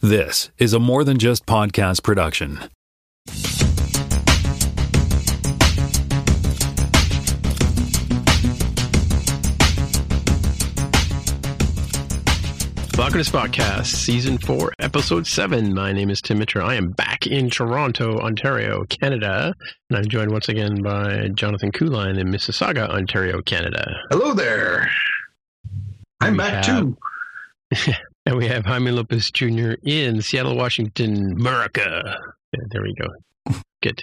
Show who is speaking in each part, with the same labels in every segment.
Speaker 1: This is a more than just podcast production.
Speaker 2: Welcome to Spotcast, Season 4, Episode 7. My name is Tim Mitchell. I am back in Toronto, Ontario, Canada. And I'm joined once again by Jonathan Kuline in Mississauga, Ontario, Canada.
Speaker 3: Hello there. I'm
Speaker 2: We
Speaker 3: back
Speaker 2: have-
Speaker 3: too.
Speaker 2: And we have Jaime Lopez Jr. in Seattle, Washington, America. Yeah, there we go. Good.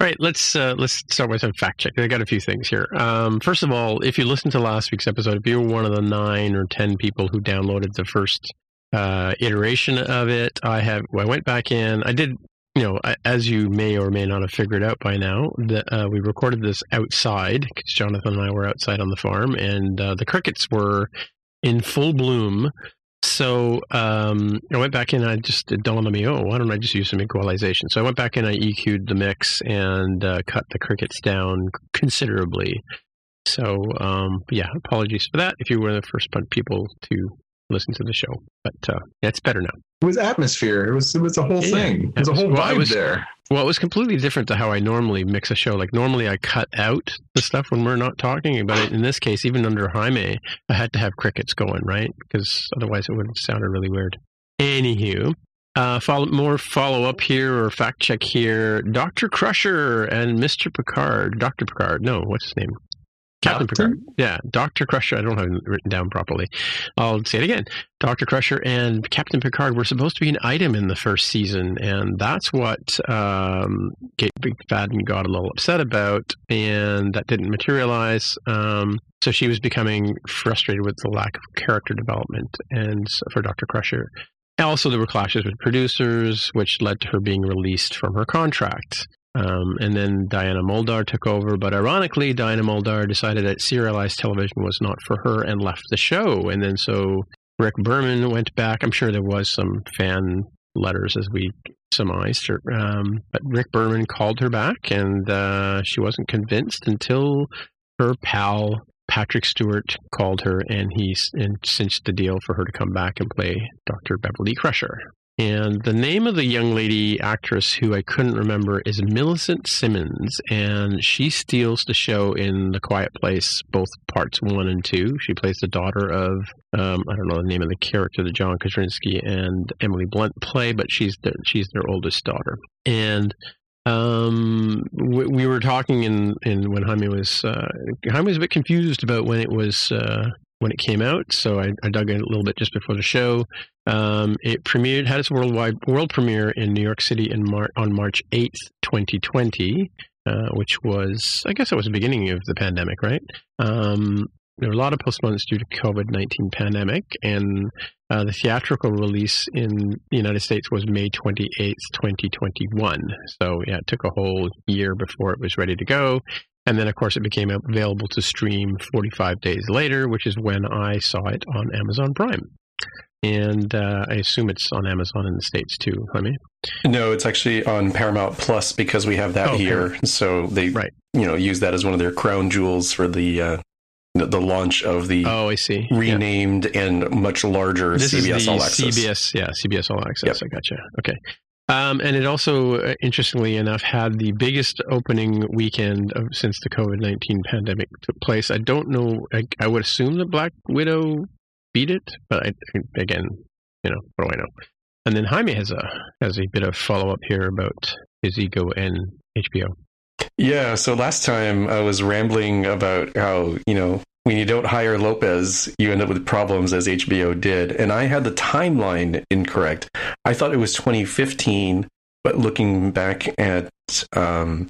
Speaker 2: All right, let's uh, let's start with some fact check. I got a few things here. Um, first of all, if you listened to last week's episode, if you were one of the nine or ten people who downloaded the first uh, iteration of it, I have. I went back in. I did. You know, I- as you may or may not have figured out by now, that uh, we recorded this outside because Jonathan and I were outside on the farm, and uh, the crickets were in full bloom. So um, I went back in. And I just it dawned on me, oh, why don't I just use some equalization? So I went back in. I EQ'd the mix and uh, cut the crickets down considerably. So um, yeah, apologies for that. If you were the first bunch people to listen to the show, but uh, it's better now.
Speaker 3: It was atmosphere. It was it was a whole
Speaker 2: Yeah.
Speaker 3: thing. It was a whole
Speaker 2: Well,
Speaker 3: vibe
Speaker 2: was-
Speaker 3: there.
Speaker 2: Well, it was completely different to how I normally mix a show. Like normally, I cut out the stuff when we're not talking. But it in this case, even under Jaime, I had to have crickets going, right? Because otherwise, it would have sounded really weird. Anywho, uh, follow more follow up here or fact check here. Doctor Crusher and Mister Picard. Doctor Picard. No, what's his name? Captain
Speaker 3: Doctor?
Speaker 2: Picard. Yeah, Doctor Crusher. I don't have it written down properly. I'll say it again. Dr. Crusher and Captain Picard were supposed to be an item in the first season, and that's what um, Gates McFadden got a little upset about, and that didn't materialize. Um, so she was becoming frustrated with the lack of character development, and for Dr. Crusher. Also, there were clashes with producers, which led to her being released from her contract. Um, and then Diana Muldaur took over, but ironically, Diana Muldaur decided that serialized television was not for her and left the show. And then so Rick Berman went back. I'm sure there was some fan letters as we surmised, or, um, but Rick Berman called her back, and uh, she wasn't convinced until her pal Patrick Stewart called her, and he and cinched the deal for her to come back and play Dr. Beverly Crusher. And the name of the young lady actress who I couldn't remember is Millicent Simmonds, and she steals the show in The Quiet Place, both parts one and two. She plays the daughter of um, I don't know the name of the character that John Krasinski and Emily Blunt play, but she's the, she's their oldest daughter. And um, we, we were talking in, in when Jaime was uh, Jaime was a bit confused about when it was uh, when it came out, so I, I dug in a little bit just before the show. Um, it premiered, had its worldwide world premiere in New York City in Mar- on March eighth, twenty twenty, uh, which was, I guess, it was the beginning of the pandemic, right? Um, there were a lot of postponements due to COVID nineteen pandemic, and uh, the theatrical release in the United States was May twenty eighth, twenty twenty one. So yeah, it took a whole year before it was ready to go. And then, of course, it became available to stream 45 days later, which is when I saw it on Amazon Prime. And uh, I assume it's on Amazon in the States too, I mean.
Speaker 4: No, it's actually on Paramount Plus because we have that
Speaker 2: Oh,
Speaker 4: here. So they,
Speaker 2: Right.
Speaker 4: you know, use that as one of their crown jewels for the uh, the, launch of the
Speaker 2: Oh, I see. Yeah.
Speaker 4: renamed and much larger
Speaker 2: This
Speaker 4: CBS
Speaker 2: is the
Speaker 4: All Access.
Speaker 2: CBS, yeah, CBS All Access. I gotcha. Okay. Um, and it also, uh, interestingly enough, had the biggest opening weekend of, since the COVID 19 pandemic took place. I don't know, I, I would assume that Black Widow beat it, but I, again, you know, what do I know? And then Jaime has a has a bit of follow up here about his ego and HBO.
Speaker 4: Yeah. So last time I was rambling about how you know when you don't hire Lopez, you end up with problems as HBO did, and I had the timeline incorrect. I thought it was 2015, but looking back at um,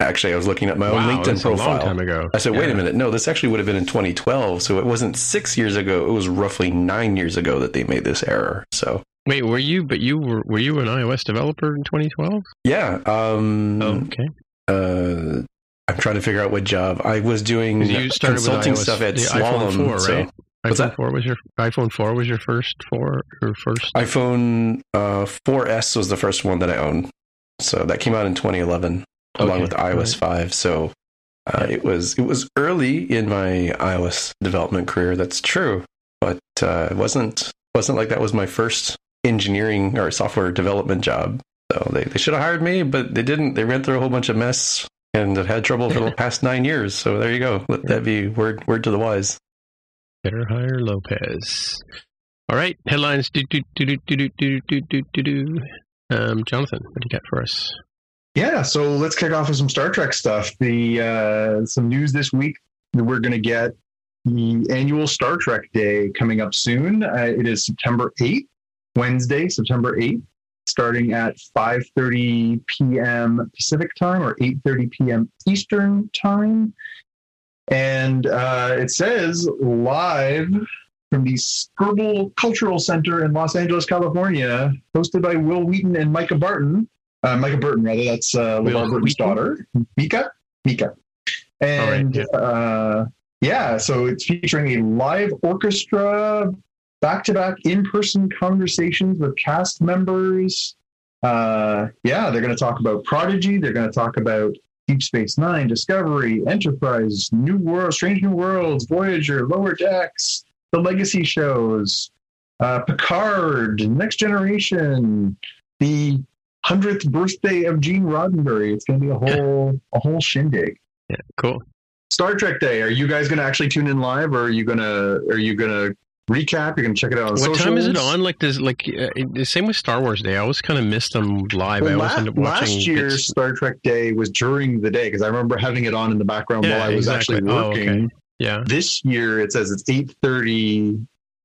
Speaker 4: actually, I was looking at my own
Speaker 2: wow,
Speaker 4: LinkedIn profile.
Speaker 2: a long time ago.
Speaker 4: I said, wait a minute. No, this actually would have been in 2012. So it wasn't six years ago. It was roughly nine years ago that they made this error. So
Speaker 2: Wait, were you? But you were were you an iOS developer in 2012?
Speaker 4: Yeah. Um,
Speaker 2: Oh, okay.
Speaker 4: uh, I'm trying to figure out what job I was doing.
Speaker 2: you started with
Speaker 4: consulting
Speaker 2: iOS,
Speaker 4: stuff at
Speaker 2: the
Speaker 4: Slalom.
Speaker 2: iPhone 4,
Speaker 4: so-
Speaker 2: right?
Speaker 4: What's
Speaker 2: iPhone
Speaker 4: that?
Speaker 2: 4 was your iPhone 4 was your first four or first.
Speaker 4: iPhone uh, 4S was the first one that I owned. So that came out in 2011, along with iOS 5. So uh, it was it was early in my iOS development career. That's true, but uh, it wasn't wasn't like that was my first engineering or software development job. So they, they should have hired me, but they didn't. They ran through a whole bunch of mess and have had trouble for the past nine years. So there you go. Let that be word word to the wise.
Speaker 2: Better hire Lopez. All right, headlines. Do do do do do do do do do do. Um, Jonathan, what do you got for us?
Speaker 5: Yeah, so let's kick off with some Star Trek stuff. The uh, some news this week that we're going to get the annual Star Trek Day coming up soon. Uh, it is September eighth, Wednesday, September eighth, starting at five thirty p.m. Pacific time or eight thirty p.m. Eastern time, and uh, it says live from the Skirball Cultural Center in Los Angeles, California, hosted by Wil Wheaton and Micah Barton. Uh, Mica Burton, rather. That's uh,
Speaker 2: Will
Speaker 5: LeVar Burton's daughter, Mika. Mika. And uh, yeah, so it's featuring a live orchestra, back to back in person conversations with cast members. Uh, yeah, they're going to talk about Prodigy. They're going to talk about Deep Space Nine, Discovery, Enterprise, New World, Strange New Worlds, Voyager, Lower Decks, the Legacy shows, uh, Picard, Next Generation, the hundredth birthday of Gene Roddenberry. It's going to be a whole a whole shindig.
Speaker 2: Yeah, cool.
Speaker 5: Star Trek Day. Are you guys going to actually tune in live, or are you gonna are you gonna recap? You're going to check it out on
Speaker 2: What time is it on? Like does like uh, the same with Star Wars Day. I always kind of miss them live. I always
Speaker 5: la-
Speaker 2: end up watching.
Speaker 5: last year's
Speaker 2: bits-
Speaker 5: Star Trek Day was during the day because I remember having it on in the background
Speaker 2: Yeah,
Speaker 5: while I was
Speaker 2: exactly.
Speaker 5: actually
Speaker 2: Oh,
Speaker 5: working.
Speaker 2: okay. Yeah.
Speaker 5: This year it says it's eight thirty.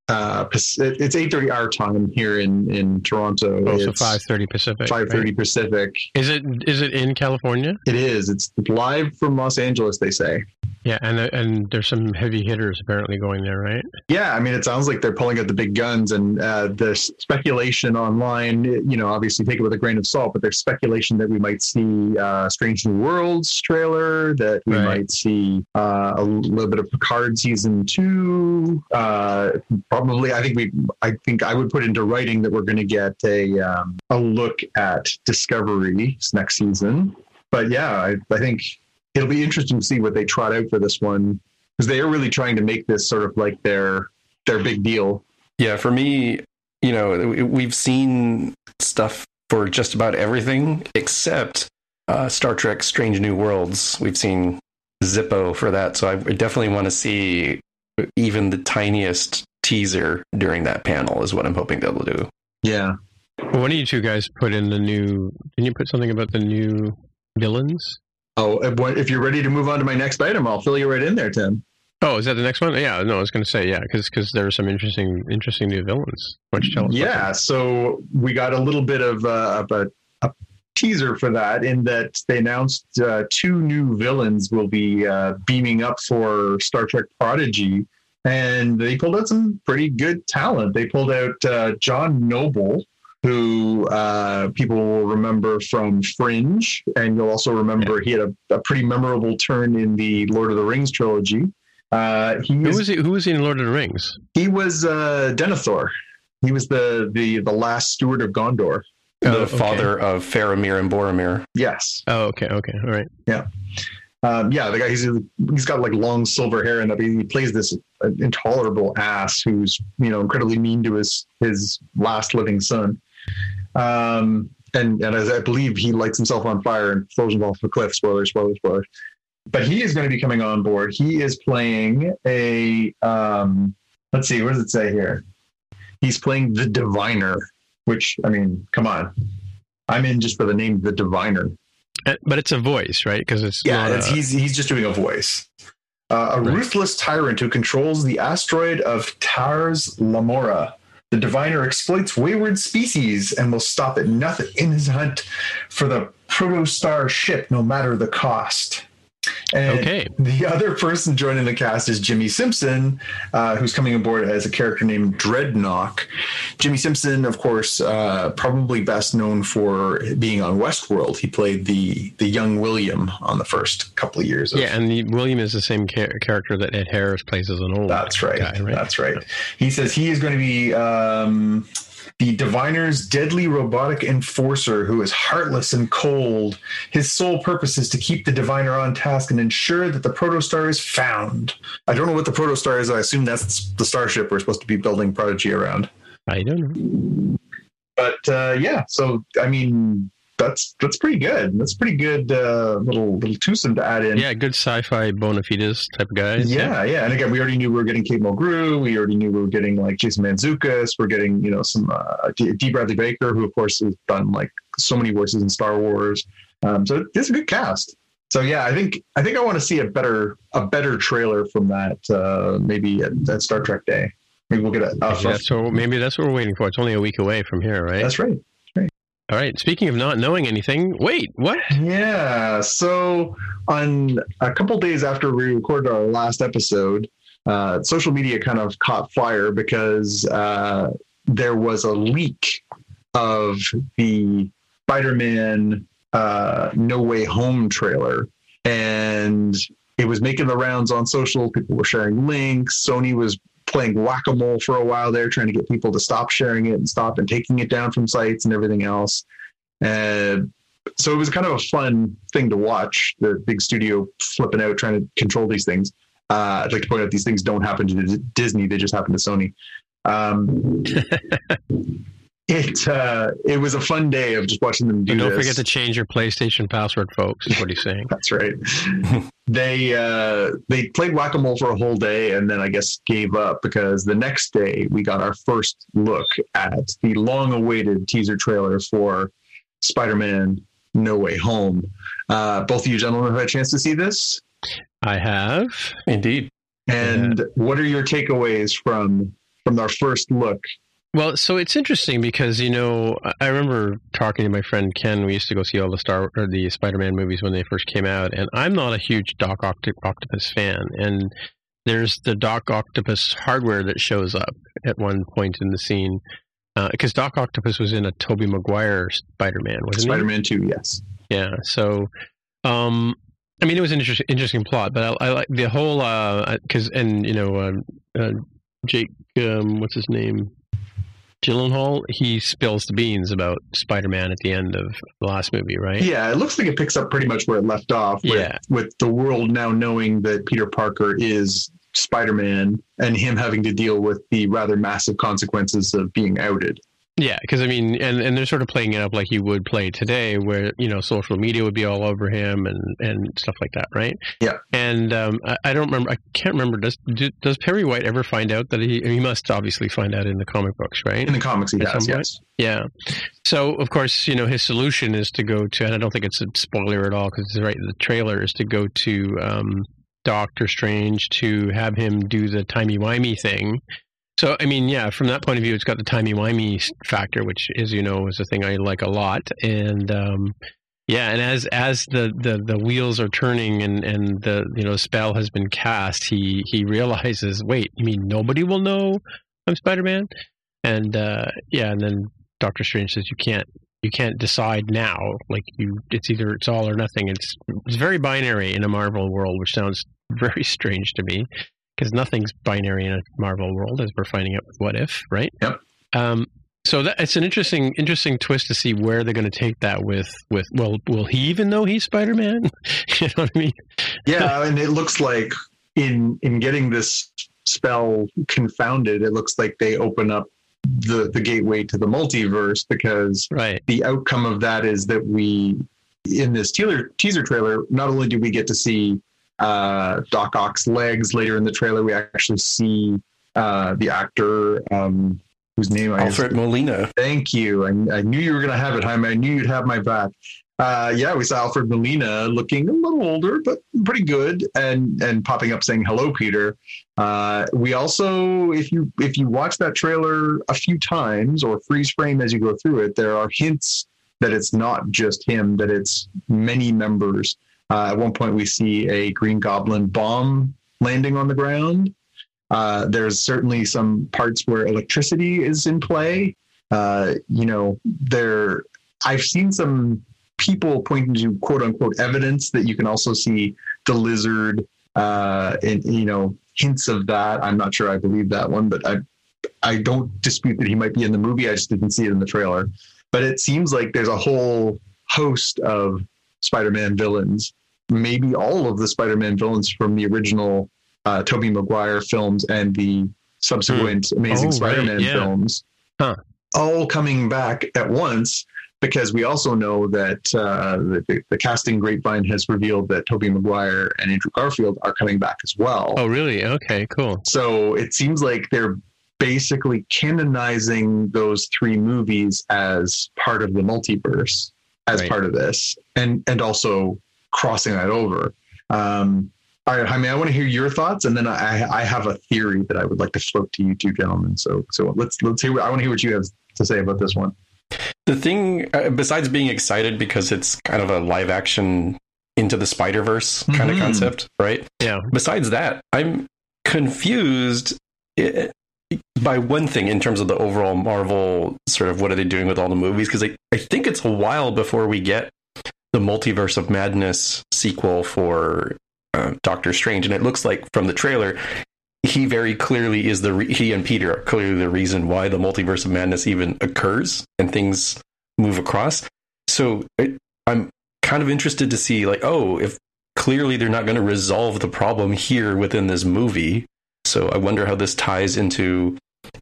Speaker 5: Uh, it's eight thirty our time here in in Toronto.
Speaker 2: Oh, so five thirty Pacific.
Speaker 5: Five thirty
Speaker 2: right?
Speaker 5: Pacific.
Speaker 2: Is it is it in California?
Speaker 5: It is. It's live from Los Angeles. They say.
Speaker 2: Yeah, and and there's some heavy hitters apparently going there, right?
Speaker 5: Yeah, I mean, it sounds like they're pulling out the big guns, and uh, the speculation online, you know, obviously take it with a grain of salt, but there's speculation that we might see uh, Strange New Worlds trailer, that we
Speaker 2: Right.
Speaker 5: might see uh, a little bit of Picard season two. Uh, probably, I think we, I think I would put into writing that we're going to get a um, a look at Discovery next season. But yeah, I, I think it'll be interesting to see what they trot out for this one because they are really trying to make this sort of like their their big deal.
Speaker 4: Yeah, for me, you know, we've seen stuff for just about everything except uh, Star Trek Strange New Worlds. We've seen Zippo for that. So I definitely want to see even the tiniest teaser during that panel, is what I'm hoping they'll do.
Speaker 5: Yeah.
Speaker 2: Well, one of you two guys put in the new. Didn't you put something about the new villains?
Speaker 5: Oh, if you're ready to move on to my next item, I'll fill you right in there, Tim.
Speaker 2: Oh, is that the next one? Yeah, no, I was going to say yeah, because there are some interesting interesting new villains. Why don't you tell us?
Speaker 5: Yeah. So we got a little bit of, uh, of a, a teaser for that in that they announced uh, two new villains will be uh, beaming up for Star Trek Prodigy. And they pulled out some pretty good talent. They pulled out uh, John Noble, who uh, people will remember from Fringe, and you'll also remember he had a, a pretty memorable turn in the Lord of the Rings trilogy. Uh, he
Speaker 2: Who
Speaker 5: is,
Speaker 2: was he? Who was he in Lord of the Rings?
Speaker 5: he was uh, Denethor. He was the the the last steward of Gondor.
Speaker 4: The
Speaker 2: Oh, okay.
Speaker 4: father of Faramir and Boromir.
Speaker 5: Yes.
Speaker 2: Oh, okay, okay, all right.
Speaker 5: Yeah, um, yeah, the guy he's he's got like long silver hair and he plays this intolerable ass who's you know incredibly mean to his his last living son. Um, and and as I believe he lights himself on fire and throws him off a cliff. Spoiler, spoiler, spoiler. But he is going to be coming on board. He is playing a um, let's see, what does it say here? He's playing the Diviner, which I mean, come on, I'm in just for the name, the Diviner.
Speaker 2: Uh, But it's a voice, right? Because it's
Speaker 5: Yeah,
Speaker 2: a-
Speaker 5: he's he's just doing a voice. Uh, a
Speaker 2: Right.
Speaker 5: ruthless tyrant who controls the asteroid of Tars Lamora. The diviner exploits wayward species and will stop at nothing in his hunt for the protostar ship, no matter the cost. And
Speaker 2: okay.
Speaker 5: The other person joining the cast is Jimmy Simpson, uh, who's coming aboard as a character named Dreadnought. Jimmy Simpson, of course, uh, probably best known for being on Westworld. He played the the young William on the first couple of years. Of,
Speaker 2: yeah, and the, William is the same char- character that Ed Harris plays as an old.
Speaker 5: That's right. Guy, right? That's right. He says he is going to be. Um, the diviner's deadly robotic enforcer who is heartless and cold. His sole purpose is to keep the diviner on task and ensure that the protostar is found. I don't know what the protostar is. I assume that's the starship we're supposed to be building Prodigy around.
Speaker 2: I don't know.
Speaker 5: But uh, yeah, so I mean, that's that's pretty good. That's pretty good uh, little little twosome to add in.
Speaker 2: Yeah, good sci-fi bona fides type of guys.
Speaker 5: Yeah, yeah, and again, we already knew we were getting Kate Mulgrew. We already knew we were getting like Jason Mantzoukas. We're getting you know some uh, D-, Dee Bradley Baker, who of course has done like so many voices in Star Wars. Um, so it's a good cast. So yeah, I think I think I want to see a better a better trailer from that uh, maybe at, at Star Trek Day. Maybe we'll get a. Uh,
Speaker 2: yeah, so maybe that's what we're waiting for. It's only a week away from here, right?
Speaker 5: That's right.
Speaker 2: All right. Speaking of not knowing anything, wait, what?
Speaker 5: Yeah. So on a couple days after we recorded our last episode, uh, social media kind of caught fire because uh, there was a leak of the Spider-Man uh, No Way Home trailer, and it was making the rounds on social. People were sharing links. Sony was playing whack-a-mole for a while there, trying to get people to stop sharing it and stop and taking it down from sites and everything else. And so it was kind of a fun thing to watch. The big studio flipping out, trying to control these things. Uh, I'd like to point out these things don't happen to Disney; they just happen to Sony. Um, it uh, it was a fun day of just watching them do.
Speaker 2: And don't
Speaker 5: this.
Speaker 2: forget to change your PlayStation password, folks. Is what he's saying.
Speaker 5: That's right. they uh, they played whack a mole for a whole day, and then I guess gave up because the next day we got our first look at the long awaited teaser trailer for Spider Man No Way Home. Uh, both of you gentlemen have had a chance to see this.
Speaker 2: I have
Speaker 4: indeed.
Speaker 5: And yeah. what are your takeaways from from our first look
Speaker 2: well, so it's interesting because you know I remember talking to my friend Ken. We used to go see all the Star or the Spider-Man movies when they first came out, and I'm not a huge Doc Octopus fan. And there's the Doc Octopus hardware that shows up at one point in the scene because uh, Doc Octopus was in a Tobey Maguire Spider-Man, wasn't
Speaker 5: Spider-Man Two, yes.
Speaker 2: Yeah. So, um, I mean, it was an interesting, interesting plot, but I, I like the whole because uh, and you know uh, uh Jake, um, what's his name? Gyllenhaal, he spills the beans about Spider-Man at the end of the last movie, right?
Speaker 5: Yeah, it looks like it picks up pretty much where it left off. With,
Speaker 2: yeah.
Speaker 5: with the world now knowing that Peter Parker is Spider-Man and him having to deal with the rather massive consequences of being outed.
Speaker 2: Yeah, because I mean, and, and they're sort of playing it up like you would play today, where you know social media would be all over him and, and stuff like that, right?
Speaker 5: Yeah.
Speaker 2: And um, I, I, don't remember. I can't remember. Does do, does Perry White ever find out that he he must obviously find out in the comic books, right?
Speaker 5: In the comics, he does. Yes.
Speaker 2: Yeah. So of course, you know his solution is to go to, and I don't think it's a spoiler at all because it's right. The trailer is to go to um, Doctor Strange to have him do the timey wimey thing so, I mean, yeah, from that point of view, it's got the timey-wimey factor, which, as you know, is a thing I like a lot. And, um, yeah, and as as the, the, the wheels are turning and, and the you know spell has been cast, he he realizes, wait, you mean nobody will know I'm Spider-Man? And uh, yeah, and then Doctor Strange says you can't you can't decide now. Like you, it's either it's all or nothing. It's it's very binary in a Marvel world, which sounds very strange to me because nothing's binary in a Marvel world, as we're finding out with What If, right?
Speaker 5: Yep.
Speaker 2: Um, so that, it's an interesting, interesting twist to see where they're going to take that with, with. Well, will he even know he's Spider Man? you know what I mean?
Speaker 5: Yeah, and it looks like in in getting this spell confounded, it looks like they open up the the gateway to the multiverse because
Speaker 2: right.
Speaker 5: the outcome of that is that we in this teaser teaser trailer not only do we get to see uh, Doc Ock's legs. Later in the trailer, we actually see uh, the actor um, whose name
Speaker 4: I Alfred Molina.
Speaker 5: Thank you. I, I knew you were going to have it, Jaime. I knew you'd have my back. Uh, yeah, we saw Alfred Molina looking a little older, but pretty good, and and popping up saying hello, Peter. Uh, we also, if you if you watch that trailer a few times or freeze frame as you go through it, there are hints that it's not just him, that it's many members Uh, at one point, we see a Green Goblin bomb landing on the ground. Uh, there's certainly some parts where electricity is in play. Uh, you know, there. I've seen some people pointing to quote unquote evidence that you can also see the lizard uh, and you know hints of that. I'm not sure I believe that one, but I I don't dispute that he might be in the movie. I just didn't see it in the trailer. But it seems like there's a whole host of Spider-Man villains. Maybe all of the Spider-Man villains from the original uh, Tobey Maguire films and the subsequent mm. Amazing oh, Spider-Man right. yeah. films,
Speaker 2: huh.
Speaker 5: all coming back at once. Because we also know that uh, the, the, casting grapevine has revealed that Tobey Maguire and Andrew Garfield are coming back as well.
Speaker 2: Oh, really? Okay, cool.
Speaker 5: So it seems like they're basically canonizing those three movies as part of the multiverse, as right. part of this, and and also crossing that over. Um, all right, Jaime, I want to hear your thoughts, and then I, I have a theory that I would like to float to you two gentlemen. So, so let's let's hear. I want to hear what you have to say about this one.
Speaker 4: The thing, uh, besides being excited because it's kind of a live action into the Spider Verse kind mm-hmm. of concept, right?
Speaker 2: Yeah.
Speaker 4: Besides that, I'm confused eh, by one thing in terms of the overall Marvel sort of what are they doing with all the movies because I, I think it's a while before we get the Multiverse of Madness sequel for uh, Doctor Strange, and it looks like from the trailer, he very clearly is the re- he and Peter are clearly the reason why the multiverse of madness even occurs and things move across. So it, I'm kind of interested to see like, oh, if clearly they're not going to resolve the problem here within this movie. So I wonder how this ties into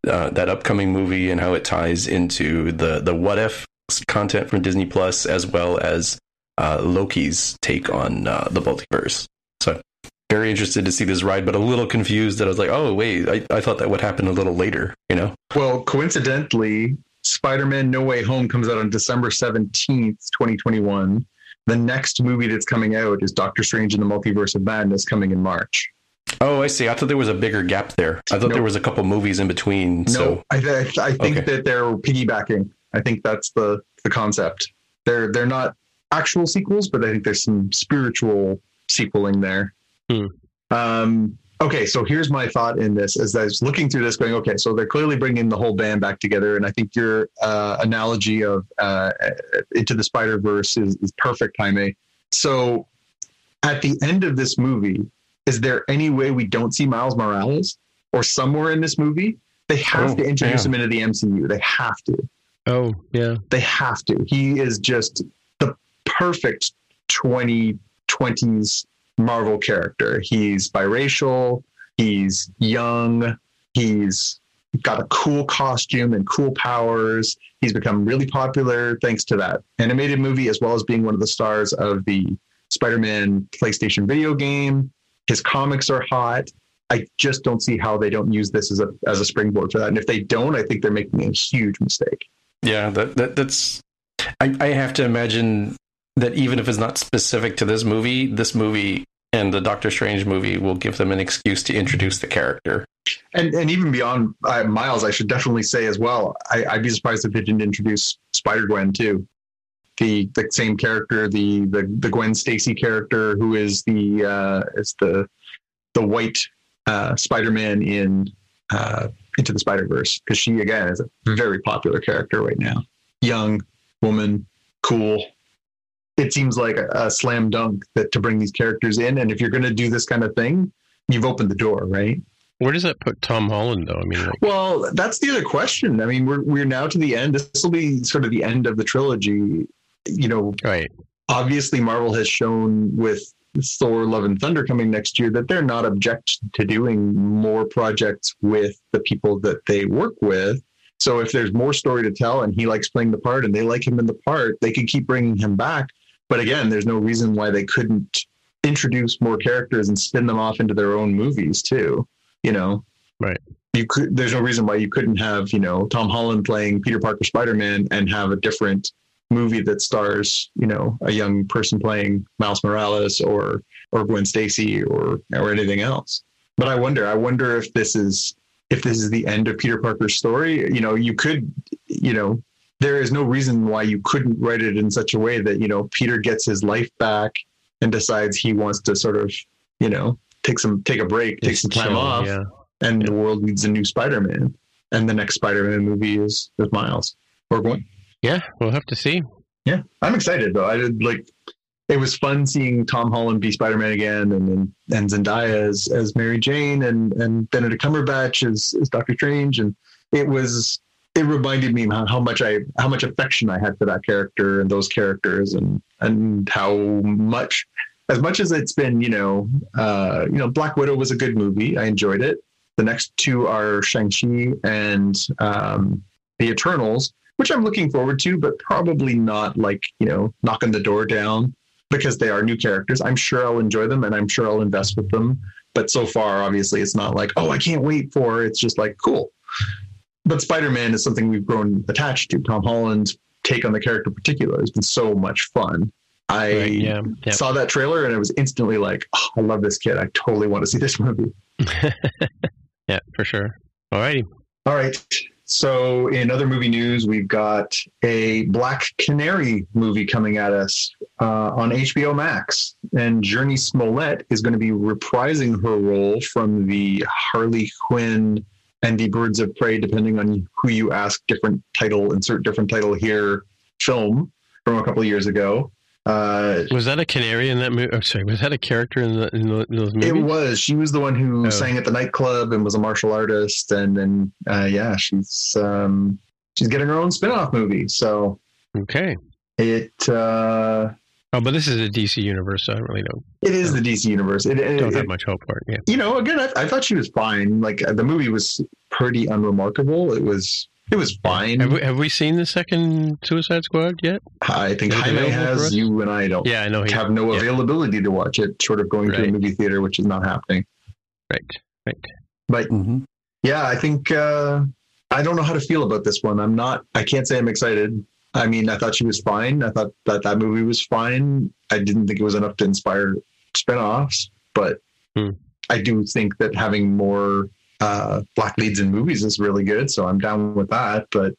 Speaker 4: uh, that upcoming movie and how it ties into the the what if content from Disney Plus as well as uh, Loki's take on uh, the multiverse. So very interested to see this ride, but a little confused that I was like, oh wait, I, I thought that would happen a little later, you know?
Speaker 5: Well, coincidentally, Spider-Man No Way Home comes out on December 17th, 2021. The next movie that's coming out is Doctor Strange in the Multiverse of Madness coming in March.
Speaker 4: Oh, I see. I thought there was a bigger gap there. I thought nope. there was a couple movies in between. No, so.
Speaker 5: I, th- I think okay. that they're piggybacking. I think that's the the concept. They're they're not actual sequels, but I think there's some spiritual sequeling there.
Speaker 2: Hmm.
Speaker 5: Um, okay, so here's my thought in this: as I was looking through this, going, okay, so they're clearly bringing the whole band back together, and I think your uh, analogy of uh, into the Spider Verse is, is perfect, Jaime. So, at the end of this movie, is there any way we don't see Miles Morales or somewhere in this movie? They have oh, to introduce damn. him into the MCU. They have to.
Speaker 2: Oh, yeah.
Speaker 5: They have to. He is just perfect 2020s Marvel character. He's biracial, he's young, he's got a cool costume and cool powers. He's become really popular thanks to that animated movie, as well as being one of the stars of the Spider Man PlayStation video game. His comics are hot. I just don't see how they don't use this as a as a springboard for that. And if they don't, I think they're making a huge mistake.
Speaker 4: Yeah, that, that that's. I, I have to imagine that even if it's not specific to this movie, this movie and the Doctor Strange movie will give them an excuse to introduce the character.
Speaker 5: And and even beyond uh, Miles, I should definitely say as well. I, would be surprised if they didn't introduce Spider Gwen too. The the same character, the the the Gwen Stacy character, who is the uh, is the the white uh, Spider Man in uh, Into the Spider Verse, because she again is a very popular character right now. Young woman, cool, it seems like a, a slam dunk that to bring these characters in. And if you're going to do this kind of thing, you've opened the door, right?
Speaker 2: Where does that put Tom Holland, though? I mean, like...
Speaker 5: well, that's the other question. I mean, we're we're now to the end. This will be sort of the end of the trilogy. You know,
Speaker 2: right?
Speaker 5: Obviously, Marvel has shown with Thor: Love and Thunder coming next year that they're not object to doing more projects with the people that they work with. So if there's more story to tell and he likes playing the part and they like him in the part, they can keep bringing him back. But again, there's no reason why they couldn't introduce more characters and spin them off into their own movies too. You know,
Speaker 2: right?
Speaker 5: You could. There's no reason why you couldn't have you know Tom Holland playing Peter Parker Spider Man and have a different movie that stars you know a young person playing Miles Morales or or Gwen Stacy or or anything else. But I wonder. I wonder if this is if this is the end of Peter Parker's story. You know, you could you know there is no reason why you couldn't write it in such a way that you know Peter gets his life back. and decides he wants to sort of, you know, take some take a break, take some time
Speaker 2: chill,
Speaker 5: off,
Speaker 2: Yeah.
Speaker 5: and the world needs a new Spider-Man. And the next Spider-Man movie is with Miles or Gwen.
Speaker 2: Yeah, we'll have to see.
Speaker 5: Yeah, I'm excited though. I did like it was fun seeing Tom Holland be Spider-Man again, and and, and Zendaya as as Mary Jane, and and Benedict Cumberbatch as, as Doctor Strange, and it was it reminded me how, much I how much affection I had for that character and those characters, and and how much as much as it's been you know uh, you know Black Widow was a good movie. I enjoyed it. The next two are Shang Chi and um, the Eternals which I'm looking forward to, but probably not like, you know, knocking the door down because they are new characters. I'm sure I'll enjoy them and I'm sure I'll invest with them. But so far, obviously, it's not like, oh, I can't wait for. It's just like, cool. But Spider Man is something we've grown attached to. Tom Holland's take on the character, in particular, has been so much fun. I
Speaker 2: Right, yeah, yeah.
Speaker 5: saw that trailer and it was instantly like, oh, I love this kid. I totally want to see this movie.
Speaker 2: yeah, for sure. All righty.
Speaker 5: All right. So, in other movie news, we've got a Black Canary movie coming at us uh, on HBO Max. And Jurnee Smollett is going to be reprising her role from the Harley Quinn and the Birds of Prey, depending on who you ask, different title, insert different title here, film from a couple of years ago. Uh,
Speaker 2: Was that a canary in that movie? Oh, sorry, was that a character in, the, in, the, in those movies?
Speaker 5: It was. She was the one who
Speaker 2: Oh.
Speaker 5: sang at the nightclub and was a martial artist, and then uh, yeah, she's um, she's getting her own spin-off movie. So
Speaker 2: Okay.
Speaker 5: it uh,
Speaker 2: Oh, but this is a DC universe, so I don't really know.
Speaker 5: it is the DC universe. It, it,
Speaker 2: Don't
Speaker 5: it-
Speaker 2: have much hope for it. Yeah.
Speaker 5: you know, again, I, I thought she was fine. Like uh, the movie was pretty unremarkable. It was it was fine.
Speaker 2: Have we, have we seen the second Suicide Squad yet?
Speaker 5: I think Jaime has. You and I don't
Speaker 2: Yeah, I know he.
Speaker 5: have no
Speaker 2: yeah.
Speaker 5: availability to watch it, short of going to a movie theater, which is not happening.
Speaker 2: Right. Right.
Speaker 5: But
Speaker 4: hmm
Speaker 5: yeah, I think uh, I don't know how to feel about this one. I'm not. I can't say I'm excited. I mean, I thought she was fine. I thought that that movie was fine. I didn't think it was enough to inspire spin-offs, but
Speaker 2: Hmm.
Speaker 5: I do think that having more uh, black leads in movies is really good. So I'm down with that. But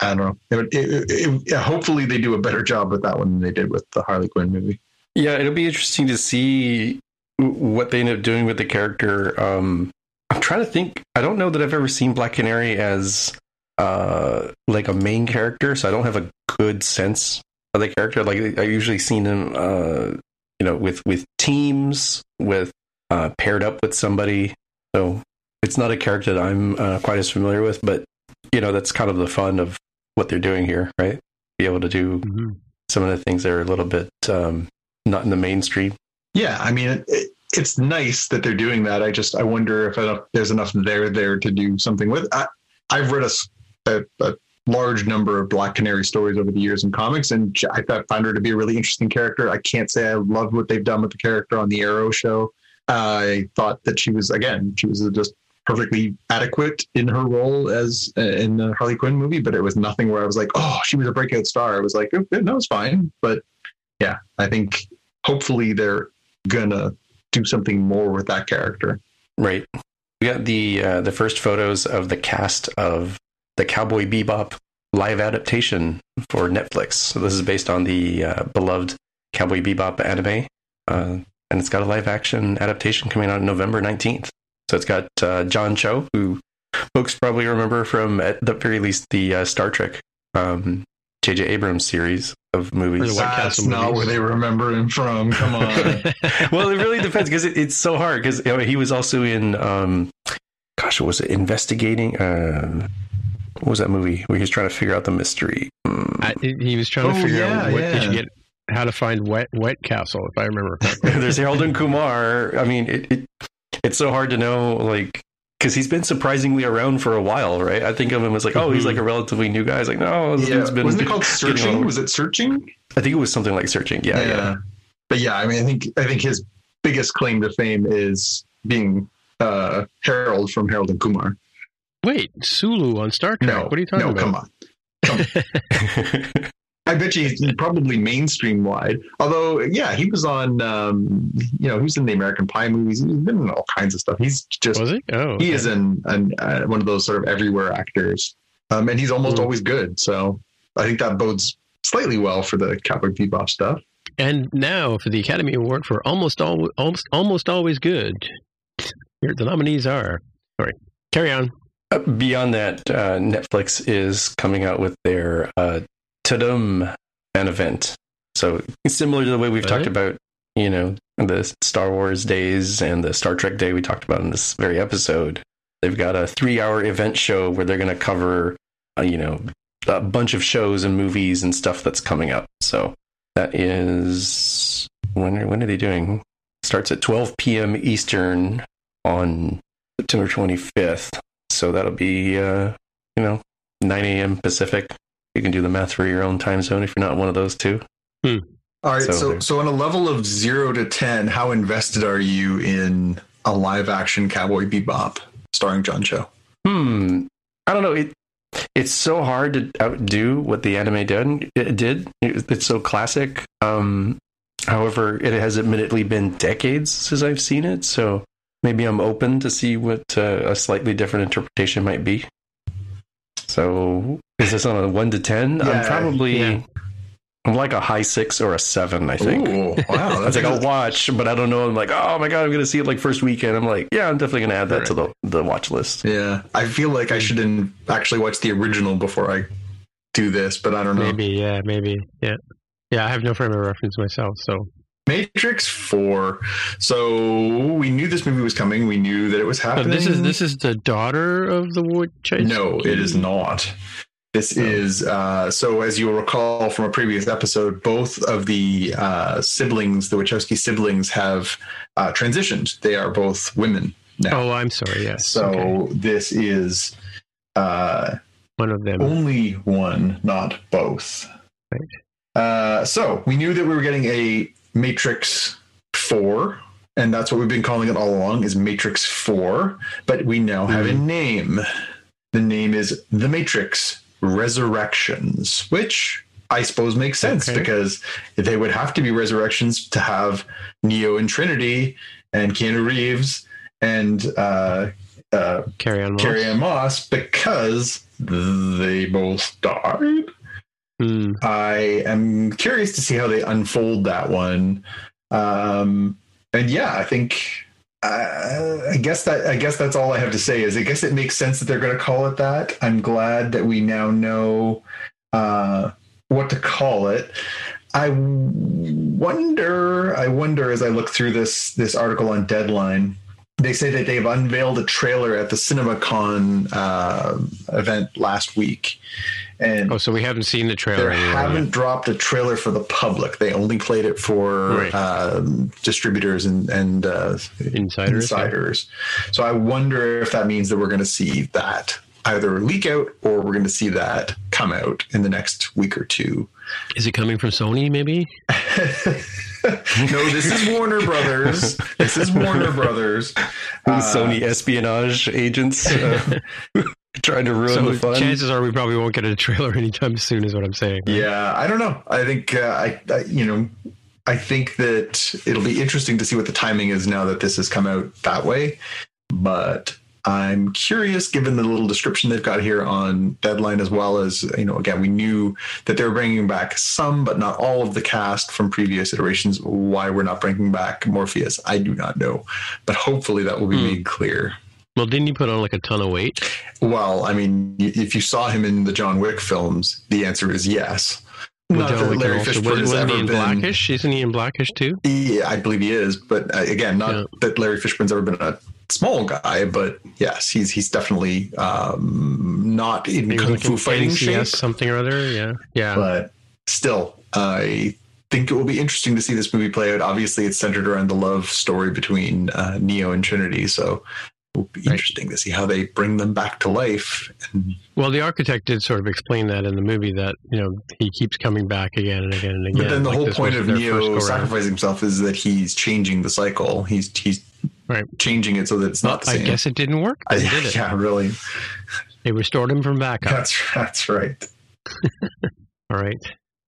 Speaker 5: I don't know. It, it, it, hopefully, they do a better job with that one than they did with the Harley Quinn movie.
Speaker 4: Yeah, it'll be interesting to see what they end up doing with the character. Um, I'm trying to think. I don't know that I've ever seen Black Canary as uh, like a main character, so I don't have a good sense of the character. Like I usually seen him, uh, you know, with with teams, with uh, paired up with somebody. So it's not a character that I'm uh, quite as familiar with, but you know, that's kind of the fun of what they're doing here, right? Be able to do
Speaker 2: Mhm.
Speaker 4: some of the things that are a little bit um, not in the mainstream.
Speaker 5: Yeah, I mean, it, it, it's nice that they're doing that. I just I wonder if enough, there's enough there there to do something with. I, I've read a, a- a large number of Black Canary stories over the years in comics, and I thought found her to be a really interesting character. I can't say I loved what they've done with the character on the Arrow show. I thought that she was again she was just perfectly adequate in her role as uh, in the Harley Quinn movie, but it was nothing where I was like, oh, she was a breakout star. I was like, oh, no, it's fine, but yeah, I think hopefully they're gonna do something more with that character.
Speaker 4: Right. We got the uh, the first photos of the cast of the Cowboy Bebop live adaptation for Netflix. So this is based on the uh, beloved Cowboy Bebop anime, uh, and it's got a live action adaptation coming out November nineteenth. So it's got uh, John Cho, who folks probably remember from at the very least the uh, Star Trek um, J.J. Abrams series of movies.
Speaker 2: The White
Speaker 5: That's
Speaker 2: Castle
Speaker 5: not where they remember him from. Come on.
Speaker 4: well, it really depends because it, it's so hard. Because you know, he was also in, um, gosh, what was it? Investigating. Uh, what was that movie where he was trying to figure out the mystery? Mm.
Speaker 2: I, he was trying to
Speaker 5: Oh,
Speaker 2: figure
Speaker 5: yeah,
Speaker 2: out what
Speaker 5: yeah.
Speaker 2: did you get, how to find wet wet castle, if I remember correctly.
Speaker 4: There's Harold and Kumar. I mean, it, it it's so hard to know, like, because he's been surprisingly around for a while, right? I think of him as like, oh, he's like a relatively new guy. It's like, no, this
Speaker 5: yeah.
Speaker 4: dude's been.
Speaker 5: Wasn't it called
Speaker 4: getting
Speaker 5: Searching?
Speaker 4: older.
Speaker 5: Was it Searching?
Speaker 4: I think it was something like searching. Yeah, yeah.
Speaker 5: But yeah, I mean, I think I think his biggest claim to fame is being uh, Harold from Harold and Kumar.
Speaker 2: Wait, Sulu on Star Trek.
Speaker 5: No,
Speaker 2: what are you talking
Speaker 5: no,
Speaker 2: about?
Speaker 5: come on. I bet you he's probably mainstream wide. Although, yeah, he was on, um, you know, he was in the American Pie movies. He's been in all kinds of stuff. He's just,
Speaker 2: Was he? Oh,
Speaker 5: he
Speaker 2: okay.
Speaker 5: is an uh, one of those sort of everywhere actors. Um, and he's almost
Speaker 2: Hmm.
Speaker 5: always good. So I think that bodes slightly well for the Cowboy Bebop stuff.
Speaker 2: And now for the Academy Award for almost all, almost almost always good. Here the nominees are. Sorry, carry on.
Speaker 4: Beyond that, uh, Netflix is coming out with their uh, Tudum fan event. So similar to the way we've talked about, you know, the Star Wars days and the Star Trek day we talked about in this very episode. They've got a three-hour event show where they're going to cover, uh, you know, a bunch of shows and movies and stuff that's coming up. So that is when are, when are they doing? Starts at 12 p.m. Eastern on September 25th. So that'll be uh, you know 9 a.m. Pacific. You can do the math for your own time zone if you're not one of those two.
Speaker 2: Hmm.
Speaker 5: All right.
Speaker 4: So
Speaker 5: So, so, on a level of zero to 10, how invested are you in a live action Cowboy Bebop starring John Cho?
Speaker 4: Hmm. I don't know. It it's so hard to outdo what the anime did. It did. It's so classic. Um, however, it has admittedly been decades since I've seen it, so maybe I'm open to see what uh, a slightly different interpretation might be. So, is this on a one to ten? I'm probably.
Speaker 2: yeah.
Speaker 4: I'm like a high six or a seven. I think.
Speaker 5: Ooh, wow.
Speaker 4: I
Speaker 5: That's
Speaker 4: think I'll watch, but I don't know. I'm like, oh my god, I'm gonna see it like first weekend. I'm like, yeah, I'm definitely gonna add that to the the watch list.
Speaker 5: Yeah. I feel like I shouldn't actually watch the original before I do this, but I don't know.
Speaker 2: Maybe, yeah, maybe, yeah, yeah. I have no frame of reference myself, so
Speaker 5: Matrix 4. So we knew this movie was coming. We knew that it was happening.
Speaker 2: this is this is the daughter of the Wood Chase.
Speaker 5: No, it is not. This is uh, so. As you'll recall from a previous episode, both of the uh, siblings, the Wachowski siblings, have uh, transitioned. They are both women now.
Speaker 2: Oh, I'm sorry. Yes.
Speaker 5: so
Speaker 2: okay.
Speaker 5: this is uh,
Speaker 2: one of them.
Speaker 5: only one, not both.
Speaker 2: Right.
Speaker 5: Uh, so we knew that we were getting a Matrix Four, and that's what we've been calling it all along is Matrix Four. But we now have a name. The name is The Matrix Resurrections, which I suppose makes sense
Speaker 2: Okay.
Speaker 5: because they would have to be resurrections to have Neo and Trinity and Keanu Reeves and uh, uh.
Speaker 2: Moss.
Speaker 5: Carrie Ann Moss because they both died.
Speaker 2: Hmm.
Speaker 5: I am curious to see how they unfold that one. Um, and yeah, I think uh, I guess that I guess that's all I have to say. Is I guess it makes sense that they're going to call it that. I'm glad that we now know uh, what to call it. I wonder. I wonder as I look through this this article on Deadline. They say that they've unveiled a trailer at the CinemaCon uh, event last week, and
Speaker 2: Oh, so we haven't seen the trailer.
Speaker 5: they
Speaker 2: anywhere
Speaker 5: haven't dropped a trailer for the public. They only played it for
Speaker 2: Right.
Speaker 5: um, distributors and and uh,
Speaker 2: Insiders.
Speaker 5: insiders. So I wonder if that means that we're going to see that either leak out or we're going to see that come out in the next week or two.
Speaker 2: Is it coming from Sony? Maybe.
Speaker 5: no, this is Warner Brothers. This is Warner Brothers. Uh,
Speaker 4: Sony espionage agents uh, trying to ruin
Speaker 2: So
Speaker 4: the fun.
Speaker 2: chances are we probably won't get a trailer anytime soon. Is what I'm saying.
Speaker 5: Yeah, I don't know. I think uh, I, I, you know, I think that it'll be interesting to see what the timing is now that this has come out that way. But I'm curious, given the little description they've got here on Deadline, as well as you know, again, we knew that they were bringing back some, but not all of the cast from previous iterations. Why we're not bringing back Morpheus, I do not know, but hopefully that will be
Speaker 2: Hmm.
Speaker 5: made clear.
Speaker 2: Well, didn't he put on like a ton of weight?
Speaker 5: Well, I mean, if you saw him in the John Wick films, the answer is yes.
Speaker 2: Well,
Speaker 5: Not
Speaker 2: John
Speaker 5: that Larry Fishburne has
Speaker 2: he
Speaker 5: ever
Speaker 2: in
Speaker 5: been.
Speaker 2: Blackish? Isn't he in Blackish too?
Speaker 5: Yeah, I believe he is, but uh, again, not
Speaker 2: Yeah.
Speaker 5: that Larry Fishburne's ever been a small guy, but yes, he's he's definitely um, not in
Speaker 2: He was
Speaker 5: kung
Speaker 2: like
Speaker 5: fu
Speaker 2: in
Speaker 5: fighting shape,
Speaker 2: something or other. Yeah, yeah.
Speaker 5: but still, I think it will be interesting to see this movie play out. Obviously, it's centered around the love story between uh, Neo and Trinity, so will be
Speaker 2: Right.
Speaker 5: interesting to see how they bring them back to life. And
Speaker 2: Well, the architect did sort of explain that in the movie that you know he keeps coming back again and again and again.
Speaker 5: But then the
Speaker 2: like
Speaker 5: whole point of Neo sacrificing himself is that he's changing the cycle. He's he's
Speaker 2: Right.
Speaker 5: changing it so that it's not the
Speaker 2: I guess it didn't work.
Speaker 5: I-
Speaker 2: did it.
Speaker 5: yeah, really.
Speaker 2: They restored him from backup.
Speaker 5: That's that's right.
Speaker 2: All right.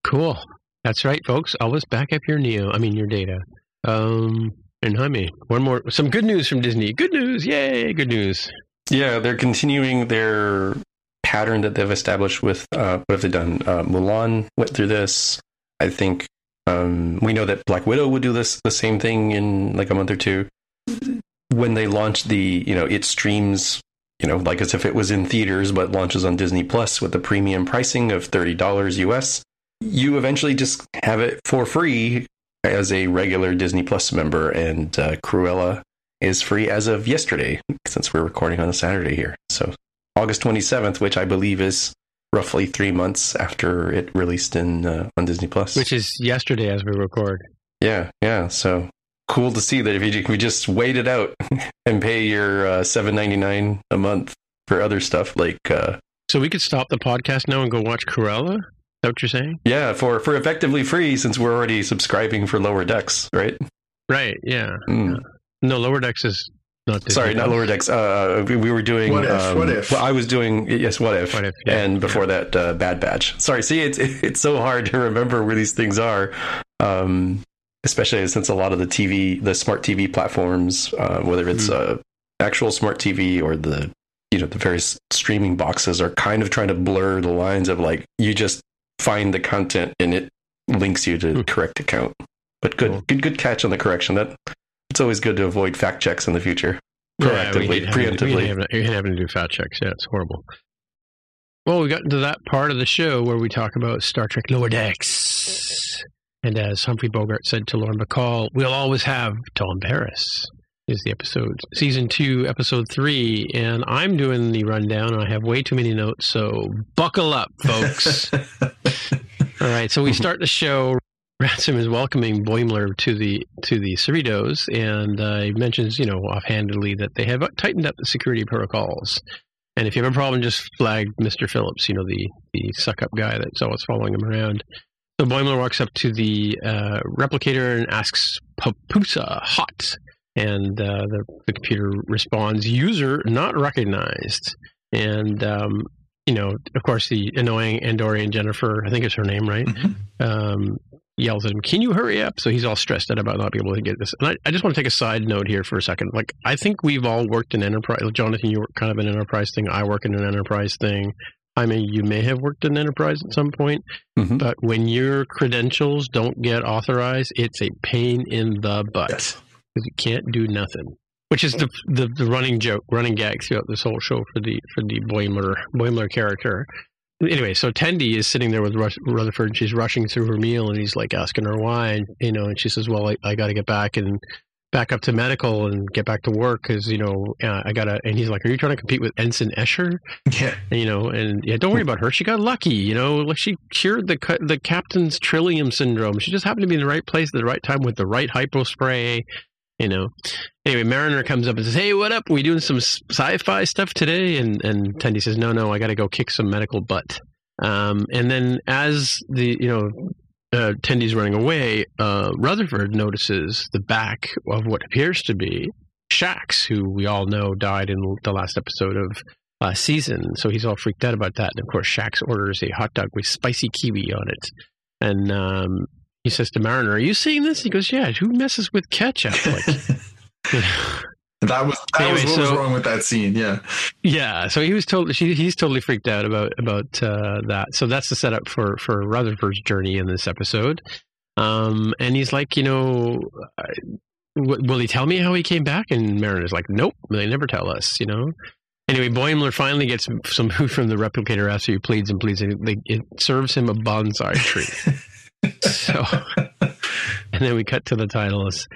Speaker 2: Cool. That's right, folks. Always back up your Neo. I mean your data. Um and Jaime, one more some good news from Disney. Good news. Yay, good news.
Speaker 4: Yeah, they're continuing their pattern that they've established with uh, what have they done? Uh, Mulan went through this. I think Um, we know that Black Widow would do this the same thing in like a month or two. When they launch the, you know, it streams, you know, like as if it was in theaters, but launches on Disney Plus with the premium pricing of thirty dollars US. You eventually just have it for free as a regular Disney Plus member, and uh, Cruella is free as of yesterday, since we're recording on a Saturday here. So August 27th, which I believe is roughly three months after it released in uh, on Disney Plus.
Speaker 2: Which is yesterday as we record.
Speaker 4: Yeah, yeah. So cool to see that if you, if you just wait it out and pay your uh, seven ninety nine a month for other stuff like. Uh,
Speaker 2: so we could stop the podcast now and go watch Cruella. Is that what you're saying?
Speaker 4: Yeah, for for effectively free since we're already subscribing for Lower Decks, right?
Speaker 2: Right. Yeah.
Speaker 4: Mm.
Speaker 2: No, Lower Decks is not Disney
Speaker 4: Sorry, not Lower Decks. Uh, we, we were doing.
Speaker 3: What if?
Speaker 4: um,
Speaker 3: What if?
Speaker 4: Well, I was doing. Yes, what if?
Speaker 2: What if, yeah,
Speaker 4: and before that, uh, Bad Batch. Sorry. See, it's it's so hard to remember where these things are. Um, especially since a lot of the TV, the smart TV platforms, uh, whether it's uh, actual smart TV or the you know the various streaming boxes, are kind of trying to blur the lines of like you just find the content and it links you to
Speaker 2: Hmm.
Speaker 4: the correct account. But good,
Speaker 2: Cool.
Speaker 4: good, good catch on the correction. That it's always good to avoid fact checks in the future.
Speaker 2: Yeah,
Speaker 4: proactively,
Speaker 2: having-
Speaker 4: preemptively.
Speaker 2: Having, we hate having to do fact checks. Yeah, it's horrible. Well, we got into that part of the show where we talk about Star Trek Lower Decks. And as Humphrey Bogart said to Lauren Bacall, we'll always have Tom Paris. Is the episode season two, episode three, and I'm doing the rundown. And I have way too many notes, so buckle up, folks. All right, so we start the show. Ransom is welcoming Boimler to the to the Cerritos, and uh, he mentions, you know, offhandedly that they have tightened up the security protocols. And if you have a problem, just flag Mr. Phillips, you know, the the suck up guy that's always following him around. So Boimler walks up to the uh, replicator and asks Papusa hot, and uh, the, the computer responds, "User not recognized." And um, you know, of course, the annoying Andorian Jennifer, I think is her name, right?
Speaker 3: Mhm.
Speaker 2: Um, yells at him, "Can you hurry up?" So he's all stressed out about not being able to get this. And I, I just want to take a side note here for a second. Like, I think we've all worked in enterprise. Jonathan, you work kind of an enterprise thing. I work in an enterprise thing. I mean, you may have worked in enterprise at some point,
Speaker 4: Mhm.
Speaker 2: but when your credentials don't get authorized, it's a pain in the butt
Speaker 3: Yes.
Speaker 2: Because you can't do nothing. Which is the, the the running joke, running gag throughout this whole show for the for the Boimler Boimler character. Anyway, so Tendi is sitting there with Rush, Rutherford. And she's rushing through her meal, and he's like asking her why, and, you know. And she says, "Well, I, I got to get back and back up to medical and get back to work because you know uh, I gotta." And he's like, "Are you trying to compete with Ensign Escher?"
Speaker 3: Yeah.
Speaker 2: And, you know, and yeah, don't worry about her. She got lucky. You know, like she cured the the captain's trillium syndrome. She just happened to be in the right place at the right time with the right hypo spray. You know. Anyway, Mariner comes up and says, "Hey, what up? we doing some sci-fi stuff today?" And and Tendi says, "No, no, I got to go kick some medical butt." Um, and then as the you know uh, Tendi's running away, uh, Rutherford notices the back of what appears to be Shax, who we all know died in the last episode of season. So he's all freaked out about that. And of course, Shax orders a hot dog with spicy kiwi on it. And um, he says to Mariner, Are you seeing this? He goes, Yeah, who messes with ketchup? Like, you know.
Speaker 3: That was that
Speaker 2: Anyway,
Speaker 3: was what was wrong with that scene. Yeah.
Speaker 2: Yeah, so he was totally she, he's totally freaked out about about uh, that. So that's the setup for for Rutherford's journey in this episode. Um, and he's like, you know, uh, w- will he tell me how he came back? And Mariner's like, nope, they never tell us. You know. Anyway, Boimler finally gets some food from the replicator after he pleads and pleads, and they, it serves him a bonsai tree. so, and then we cut to the titles.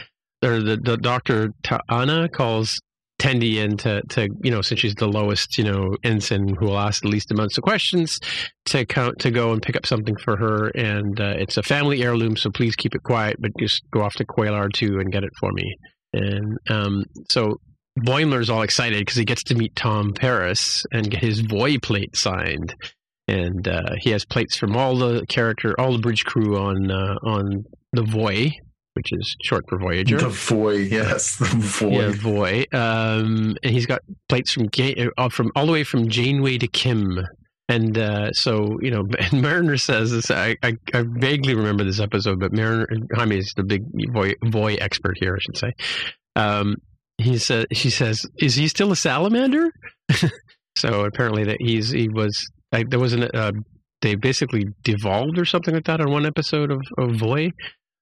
Speaker 2: Or the, the doctor T'Ana calls Tendi in to, to, you know, since she's the lowest, you know, ensign who will ask the least amounts of questions, to count to go and pick up something for her. And uh, it's a family heirloom, so please keep it quiet, but just go off to Qualor 2 and get it for me. And um, so Boimler's all excited because he gets to meet Tom Paris and get his Voy plate signed. And uh, he has plates from all the character, all the bridge crew on uh, on the Voy, which is short for Voyager.
Speaker 3: The void, yes, the void.
Speaker 2: Yeah, Voy. Um, and he's got plates from uh, from all the way from Janeway to Kim. And uh, so, you know, and Mariner says this. I, I, I vaguely remember this episode, but Mariner, Jaime is the big Voy, Voy expert here, I should say. Um, he said, she says, "Is he still a salamander?" so apparently that he's he was. Like, there wasn't a they basically devolved or something like that on one episode of, of Voy.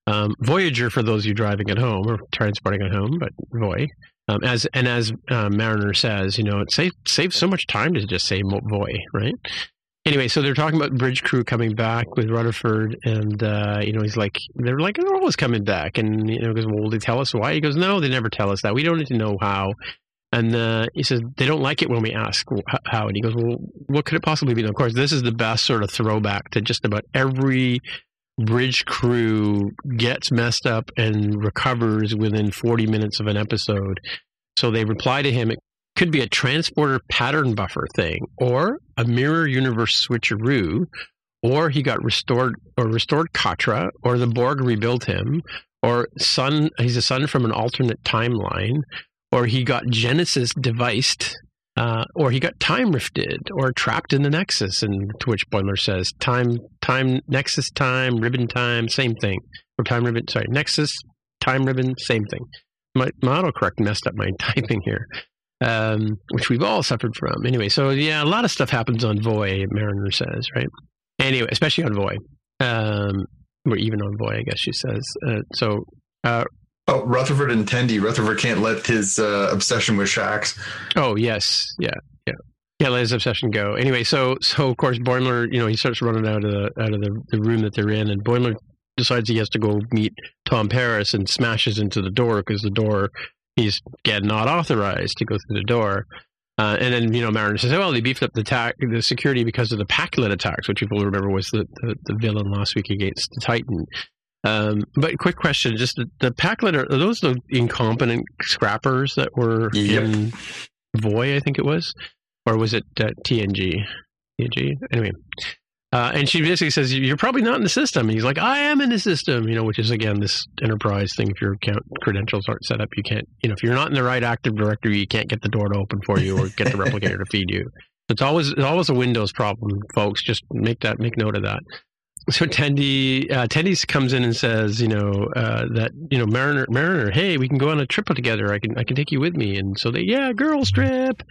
Speaker 2: Um, Voyager, for those of you driving at home or transporting at home, but Voy. Um, as and as uh, Mariner says, you know, it saves saves so much time to just say Voy, right? Anyway, so they're talking about bridge crew coming back with Rutherford, and uh, you know, he's like, they're like, they're always coming back, and you know, goes, well, will they tell us why? He goes, no, they never tell us that. We don't need to know how. And uh, he says they don't like it when we ask how. And he goes, well, what could it possibly be? And of course, this is the best sort of throwback to just about every bridge crew gets messed up and recovers within 40 minutes of an episode. So they reply to him, it could be a transporter pattern buffer thing, or a mirror universe switcheroo, or he got restored or restored Katra, or the Borg rebuilt him, or son he's a son from an alternate timeline, or he got Genesis deviced, uh, or he got time rifted, or trapped in the Nexus. And to which Boimler says, "Time, time, Nexus, time, ribbon, time, same thing." Or time ribbon, sorry, Nexus, time ribbon, same thing. My, my autocorrect messed up my typing here um, which we've all suffered from. Anyway, so yeah, a lot of stuff happens on Voy, Mariner says, right? Anyway, especially on Voy, um, or even on Voy, I guess she says. Uh, so, uh,
Speaker 5: oh, Rutherford and Tendi. Rutherford can't let his uh, obsession with Shax.
Speaker 2: Oh yes, yeah, yeah, yeah. Let his obsession go. Anyway, so so of course Boimler, you know, he starts running out of the out of the, the room that they're in, and Boimler decides he has to go meet Tom Paris and smashes into the door because the door he's again not authorized to go through the door. Uh, and then you know Mariner says, "Oh, well, they beefed up the the security because of the Pakled attacks, which people remember was the, the, the villain last week against the Titan." Um, but quick question: just the, the are, are, those the incompetent scrappers that were yep. in Voy? I think it was, or was it uh, TNG? TNG. Anyway, uh, and she basically says, You're probably not in the system. And he's like, I am in the system, you know, which is, again, this enterprise thing. If your account credentials aren't set up, you can't, you know, if you're not in the right Active Directory, you can't get the door to open for you or get the replicator to feed you. It's always, it's always a Windows problem, folks. Just make that, make note of that. So Tendi, uh, Tendi comes in and says, you know, uh, that, you know, Mariner, Mariner, hey, we can go on a trip together. I can, I can take you with me. And so they, yeah, girls trip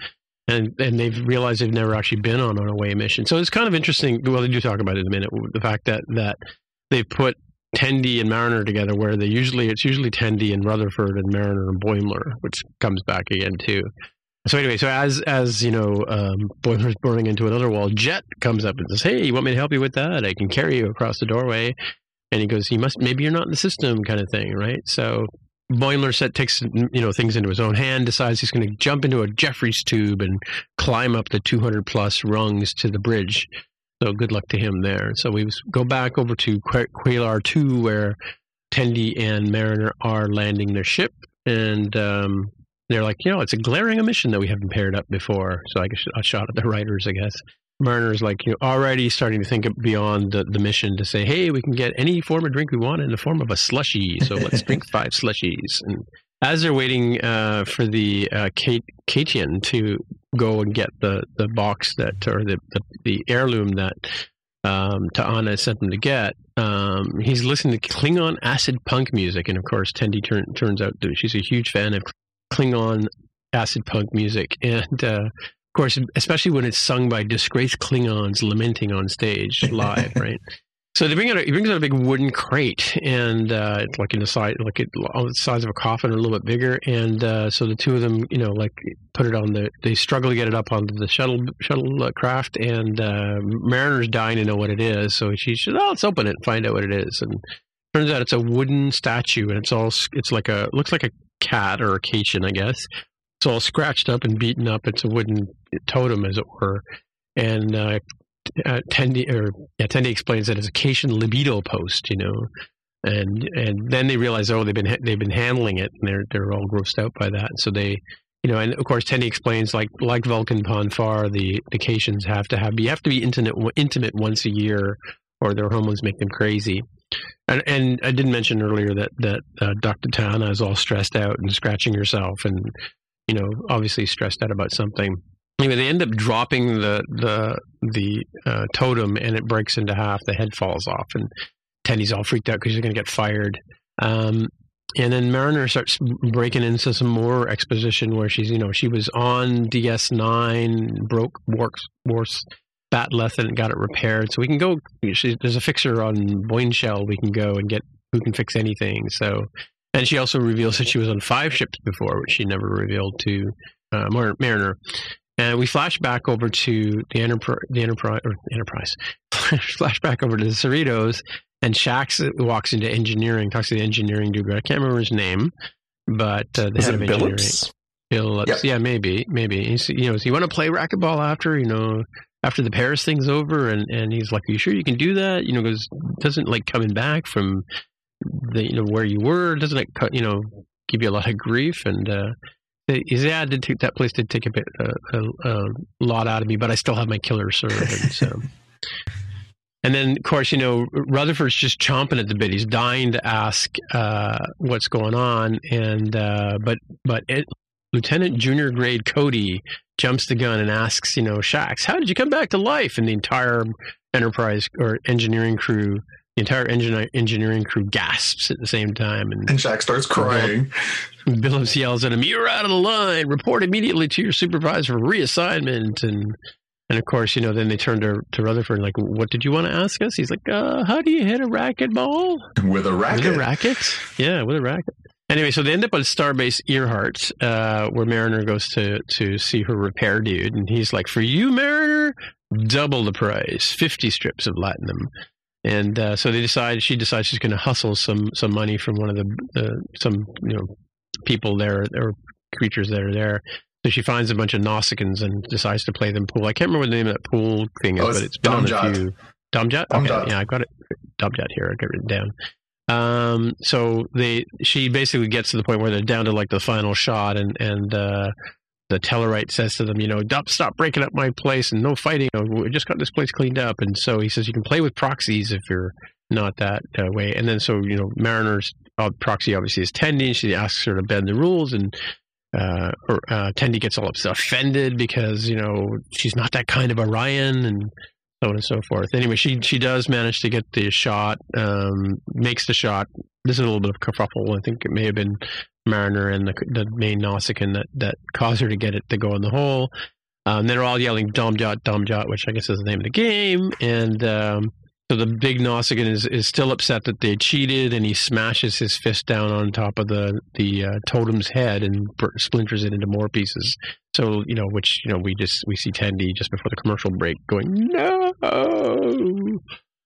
Speaker 2: and and they've realized they've never actually been on an away mission. So it's kind of interesting. Well, they do talk about it in a minute. The fact that that they've put Tendi and Mariner together, where they usually it's usually Tendi and Rutherford and Mariner and Boimler, which comes back again too. So anyway, so as as you know, um, burning into another wall. Jet comes up and says, "Hey, you want me to help you with that? I can carry you across the doorway." And he goes, "You must maybe you're not in the system, kind of thing, right?" So Boimler set takes you know things into his own hand, decides he's going to jump into a Jefferies tube and climb up the 200 plus rungs to the bridge. So good luck to him there. So we go back over to Qualor 2, where Tendi and Mariner are landing their ship, and um, they're like, you know, it's a glaring omission that we haven't paired up before. So I guess a shot at the writers, I guess. Mariner's like you know already starting to think beyond the, the mission to say, hey, we can get any form of drink we want in the form of a slushy. So let's drink five slushies. And as they're waiting uh, for the uh, Kate, Caitian to go and get the, the box that or the, the, the heirloom that um, T'Ana sent them to get, um, he's listening to Klingon acid punk music, and of course, Tendi turn, turns out that she's a huge fan of Klingon acid punk music, and uh, of course, especially when it's sung by disgraced Klingons lamenting on stage live, right? So they bring out a, he brings out a big wooden crate, and uh, it's like in the size, like it, the size of a coffin, or a little bit bigger. And uh, so the two of them, you know, like put it on the. They struggle to get it up onto the shuttle shuttle uh, craft, and uh, Mariner's dying to know what it is. So she says, "Oh, let's open it and find out what it is." And turns out it's a wooden statue, and it's all it's like a looks like a cat or a Caitian, I guess, it's all scratched up and beaten up. It's a wooden totem, as it were. And uh, uh, Tendi or yeah, Tendi explains that it's a Caitian libido post, you know. And and then they realize, oh, they've been they've been handling it, and they're they're all grossed out by that. So they, you know, and of course, Tendi explains like like Vulcan Pon farr, the the Caitians have to have you have to be intimate intimate once a year, or their hormones make them crazy. And, and I didn't mention earlier that that uh, Dr. T'Ana is all stressed out and scratching herself, and you know, obviously stressed out about something. Anyway, they end up dropping the the the uh, totem, and it breaks into half. The head falls off, and Teddy's all freaked out because he's going to get fired. Um, and then Mariner starts breaking into some more exposition where she's, you know, she was on DS9, broke Worf's, Worf's bat left and got it repaired. So we can go. There's a fixer on Boinshell. We can go and get who can fix anything. So, and she also reveals that she was on five ships before, which she never revealed to uh, Mariner. And we flash back over to the Enterprise, the Enterprise, or Enterprise. flash back over to the Cerritos, and Shax walks into engineering, talks to the engineering dude. I can't remember his name, but uh, the
Speaker 4: Is
Speaker 2: head of engineering.
Speaker 4: Billups?
Speaker 2: Phillips.
Speaker 5: Yep.
Speaker 2: Yeah, maybe, maybe. He's, you know, does he want to play racquetball after, you know, after the Paris thing's over? And, and he's like, Are you sure you can do that? You know, because doesn't like coming back from the, you know, where you were, doesn't it, cut, you know, give you a lot of grief? And, uh, his yeah, did take, that place did take a bit, uh, a, a lot out of me, but I still have my killer servant. So, and then of course, you know, Rutherford's just chomping at the bit. He's dying to ask uh, what's going on, and uh, but but it, Lieutenant Junior Grade Cody jumps the gun and asks, you know, Shax, how did you come back to life? And the entire Enterprise or engineering crew, the entire engine, engineering crew gasps at the same time, and
Speaker 5: And Shax starts crying.
Speaker 2: Billups yells at him, "You're out of the line. Report immediately to your supervisor for reassignment." And and of course, you know, then they turn to to Rutherford like, "What did you want to ask us?" He's like, uh, "How do you hit a racquetball?"
Speaker 5: With a racket.
Speaker 2: With a racket? Yeah, with a racket. Anyway, so they end up on Starbase Earhart, uh, where Mariner goes to to see her repair dude, and he's like, "For you, Mariner, double the price, fifty strips of latinum." And uh, so they decide. She decides she's going to hustle some some money from one of the uh, some you know people there or creatures that are there. So she finds a bunch of Nausicaans and decides to play them pool. I can't remember the name of that pool thing is,
Speaker 5: Oh,
Speaker 2: but it's been on a
Speaker 5: Domjot.
Speaker 2: few. Domjot? Okay, yeah, I've got it. Domjot here. I got it written down. Um, so they, she basically gets to the point where they're down to like the final shot, and and uh, the Tellarite says to them, you know, stop, breaking up my place and no fighting. We just got this place cleaned up, and so he says you can play with proxies if you're not that uh, way. And then so you know, Mariner's uh, proxy obviously is Tendi. She asks her to bend the rules, and uh, or, uh, Tendi gets all offended because you know she's not that kind of Orion, and so on and so forth. Anyway, she she does manage to get the shot, um, makes the shot. This is a little bit of kerfuffle. I think it may have been Mariner and the, the main Nausicaan that, that caused her to get it to go in the hole. Um, they're all yelling Domjot, Domjot, which I guess is the name of the game. And um, so the big Nausicaan is, is still upset that they cheated, and he smashes his fist down on top of the the uh, totem's head and splinters it into more pieces. So you know, which you know, we just we see Tendi just before the commercial break going no.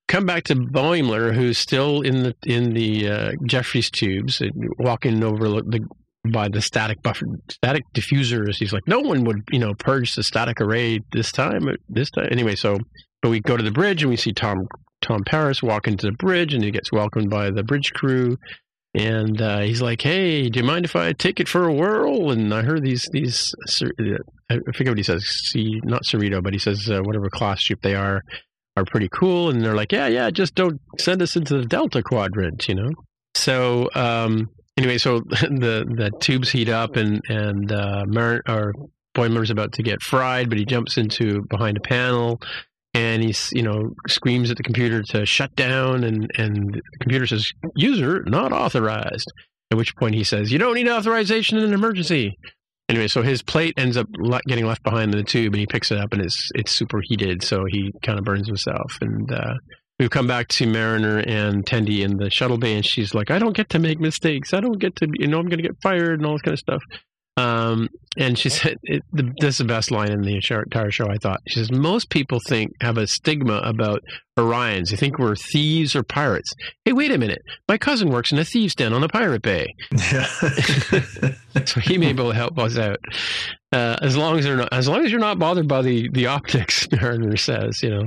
Speaker 2: Come back to Boimler, who's still in the in the uh, Jefferies tubes, and walking over the by the static buffer, static diffusers. He's like, no one would, you know, purge the static array this time. This time, anyway. So, but we go to the bridge and we see Tom Tom Paris walk into the bridge, and he gets welcomed by the bridge crew. And uh, he's like, "Hey, do you mind if I take it for a whirl?" And I heard these these I forget what he says. See, not Cerrito, but he says uh, whatever class ship they are are pretty cool. And they're like, "Yeah, yeah, just don't send us into the Delta Quadrant," you know. So um, anyway, so the the tubes heat up, and and uh, Mar- or Boimler's about to get fried, but he jumps into behind a panel. And he's, you know, screams at the computer to shut down, and, and the computer says, "User not authorized." At which point he says, "You don't need authorization in an emergency." Anyway, so his plate ends up getting left behind in the tube, and he picks it up, and it's it's superheated, so he kind of burns himself. And uh, we come back to Mariner and Tendi in the shuttle bay, and she's like, "I don't get to make mistakes. I don't get to, you know, I'm going to get fired and all this kind of stuff." Um, and she said, it, the, "This is the best line in the entire show." I thought she says, "Most people think have a stigma about Orions. They think we're thieves or pirates. Hey, wait a minute. My cousin works in a thieves' den on the pirate bay." so he may be able to help us out. Uh, as long as they're not, as long as you're not bothered by the the optics, Mariner says, you know,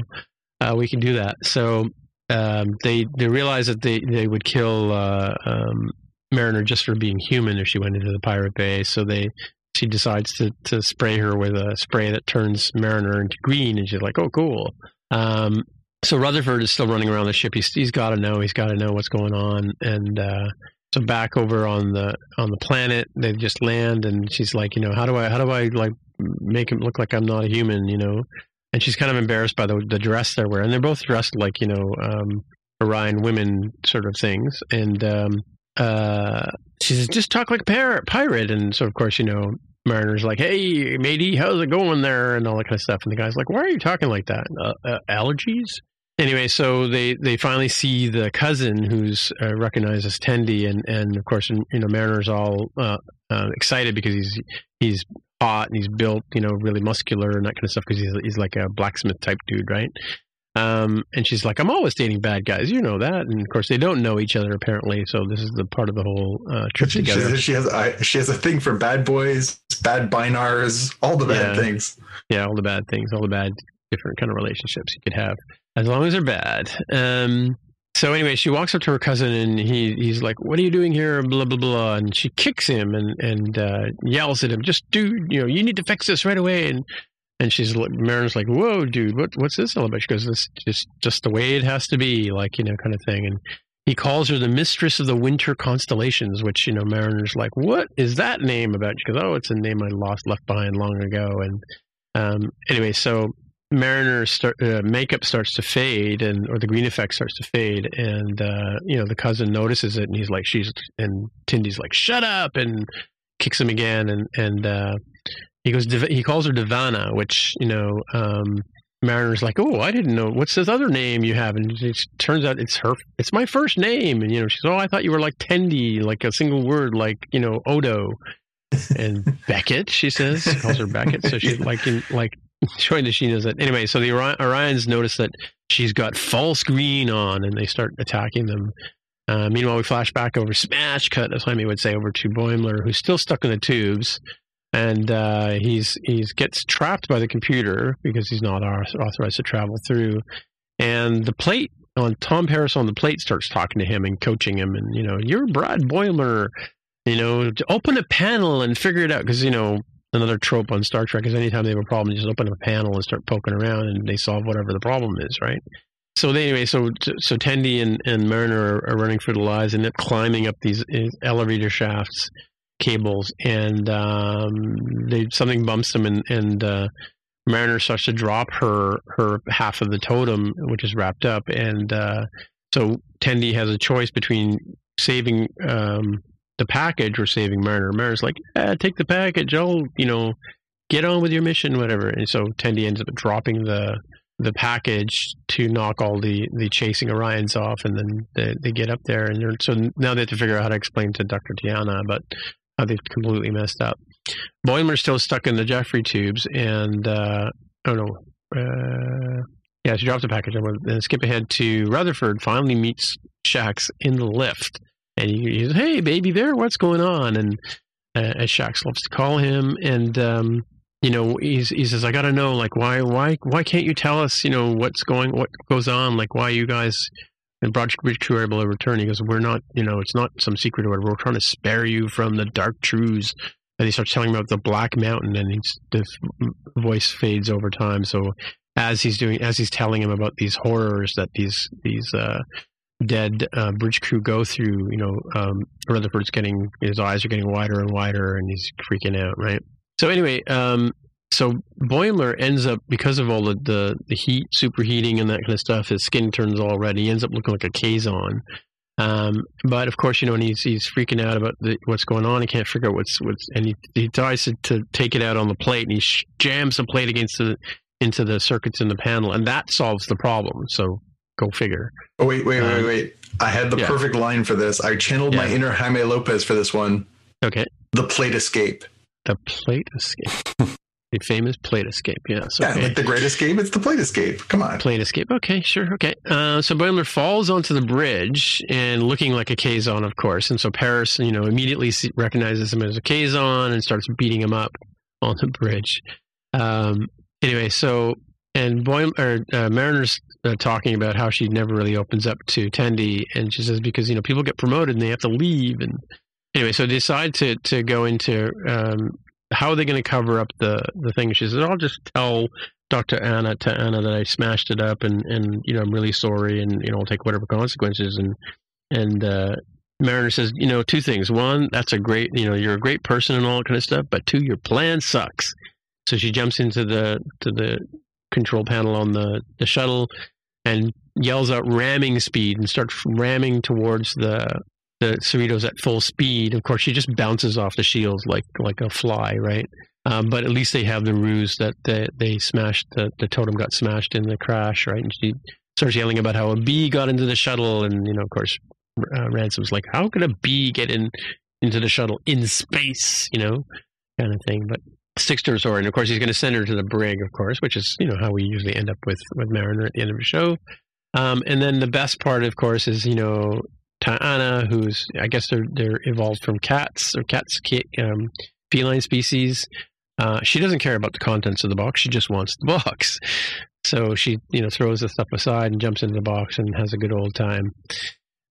Speaker 2: uh, we can do that. So um, they they realize that they they would kill uh, um, Mariner just for being human if she went into the pirate bay. So they she decides to to spray her with a spray that turns Mariner into green, and she's like, oh, cool. Um, so Rutherford is still running around the ship. He's he's got to know. He's got to know what's going on, and uh, so back over on the on the planet, they just land, and she's like, you know, how do I how do I like make him look like I'm not a human, you know? And she's kind of embarrassed by the the dress they're wearing. They're both dressed like you know um, Orion women sort of things, and um, uh, she says, just talk like a pirate. And so of course you know Mariner's like, "Hey, matey, how's it going there?" and all that kind of stuff. And the guy's like, "Why are you talking like that? Uh, uh, allergies?" Anyway, so they, they finally see the cousin who's uh, recognized as Tendi. and, and of course, you know, Mariner's all uh, uh, excited because he's he's hot and he's built, you know, really muscular and that kind of stuff because he's he's like a blacksmith type dude, right? Um, and she's like, I'm always dating bad guys. You know that. And of course, they don't know each other apparently. So this is the part of the whole uh, trip together.
Speaker 5: She, has I, she has a thing for bad boys, bad Bynars, all the bad
Speaker 2: Yeah.
Speaker 5: things.
Speaker 2: Yeah, all the bad things, all the bad different kind of relationships you could have, as long as they're bad. Um, so anyway, she walks up to her cousin and he he's like, "What are you doing here?" Blah blah blah, and she kicks him and and uh, yells at him, "Just dude, you know, you need to fix this right away." And and she's Marin's like, "Whoa, dude, what what's this all about?" She goes, "This just just the way it has to be, like you know, kind of thing." And he calls her the mistress of the winter constellations, which you know, Mariner's like, "What is that name about?" She goes, "Oh, it's a name I lost left behind long ago." And um, anyway, so Mariner start, uh, makeup starts to fade, and or the green effect starts to fade, and uh, you know the cousin notices it, and he's like, "She's," and Tendi's like, "Shut up!" and kicks him again, and and uh, he goes, he calls her D'Vana, which you know. Um, Mariner's like, oh, I didn't know. What's this other name you have? And it turns out it's her. It's my first name. And you know, she's, oh, I thought you were like Tendi, like a single word, like you know, Odo. And Beckett, she says, she calls her Beckett. So she's like, in, like showing that she knows that. Anyway, so the Orions notice that she's got false green on, and they start attacking them. Uh, meanwhile, we flash back over smash cut, as Jaime would say, over to Boimler, who's still stuck in the tubes, and uh, he's he's gets trapped by the computer because he's not authorized to travel through. And the plate on Tom Paris on the plate starts talking to him and coaching him, and you know, you're Brad Boimler. You know, open a panel and figure it out because you know another trope on Star Trek is anytime they have a problem, just open up a panel and start poking around, and they solve whatever the problem is, right? So they, anyway, so so Tendi and, and Mariner are, are running for their lives and they're climbing up these elevator shafts, cables, and um, they something bumps them, and, and uh, Mariner starts to drop her her half of the totem, which is wrapped up, and uh, so Tendi has a choice between saving um, the package or saving Mariner. Mariner's like, eh, take the package. I'll, you know, get on with your mission, whatever. And so Tendi ends up dropping the the package to knock all the, the chasing Orions off, and then they, they get up there, and so now they have to figure out how to explain to Dr. T'Ana about they've completely messed up. Boimler's still stuck in the Jefferies tubes, and uh, oh no, uh, yeah, she dropped the package. I'm gonna skip ahead to Rutherford. Finally meets Shax in the lift, and he, says, "Hey, baby, there, what's going on?" And uh, as Shax loves to call him, and um, you know, he's, he says, "I got to know, like, why, why, why can't you tell us, you know, what's going, what goes on, like, why you guys." And Bridge Crew are able to return. He goes, "We're not, you know, it's not some secret or whatever. We're trying to spare you from the dark truths." And he starts telling about the Black Mountain, and he's, the voice fades over time. So as he's doing, as he's telling him about these horrors that these these uh, dead uh, bridge crew go through, you know, um, Rutherford's getting his eyes are getting wider and wider, and he's freaking out, right? So anyway, um, so Boimler ends up because of all the, the the heat, superheating, and that kind of stuff. His skin turns all red. He ends up looking like a Kazon. Um, but of course, you know, and he's he's freaking out about the, what's going on. He can't figure out what's what's, and he he tries to, to take it out on the plate, and he sh- jams the plate against the into the circuits in the panel, and that solves the problem. So go figure.
Speaker 5: Oh wait, wait, wait,
Speaker 2: Um,
Speaker 5: wait! I had the
Speaker 2: yeah.
Speaker 5: perfect line for this. I channeled my inner Jaime Lopez for this one.
Speaker 2: Okay,
Speaker 5: The plate escape.
Speaker 2: the plate escape, the famous plate escape. Yes.
Speaker 5: Yeah,
Speaker 2: Okay.
Speaker 5: like the great escape. It's the plate escape. Come on.
Speaker 2: Plane escape. Okay, sure. Okay. Uh, so Boimler falls onto the bridge and looking like a Kazon, of course. And so Paris, you know, immediately recognizes him as a Kazon and starts beating him up on the bridge. Um, anyway, so and Boim or uh, Mariner's uh, talking about how she never really opens up to Tendi, and she says because you know people get promoted and they have to leave, and anyway, so decide to to go into um, how are they going to cover up the the thing. She says, "I'll just tell Dr. T'Ana to Anna that I smashed it up and, and you know, I'm really sorry and, you know, I'll take whatever consequences. And, and, uh, Mariner says, you know, two things. One, that's a great, you know, you're a great person and all that kind of stuff, but two, your plan sucks. So she jumps into the, to the control panel on the, the shuttle and yells out ramming speed and starts ramming towards the, the Cerritos at full speed. Of course, she just bounces off the shields like like a fly, right? Um, but at least they have the ruse that they, they smashed the, the totem got smashed in the crash, right? And she starts yelling about how a bee got into the shuttle, and you know, of course, uh, Ransom's like, "How could a bee get in into the shuttle in space?" You know, kind of thing. But sticks to her sword, and of course, he's going to send her to the brig, of course, which is you know how we usually end up with with Mariner at the end of the show. Um, and then the best part, of course, is you know T'Ana, who's I guess they're they're evolved from cats or cats um, feline species. Uh, she doesn't care about the contents of the box; she just wants the box. So she you know throws the stuff aside and jumps into the box and has a good old time.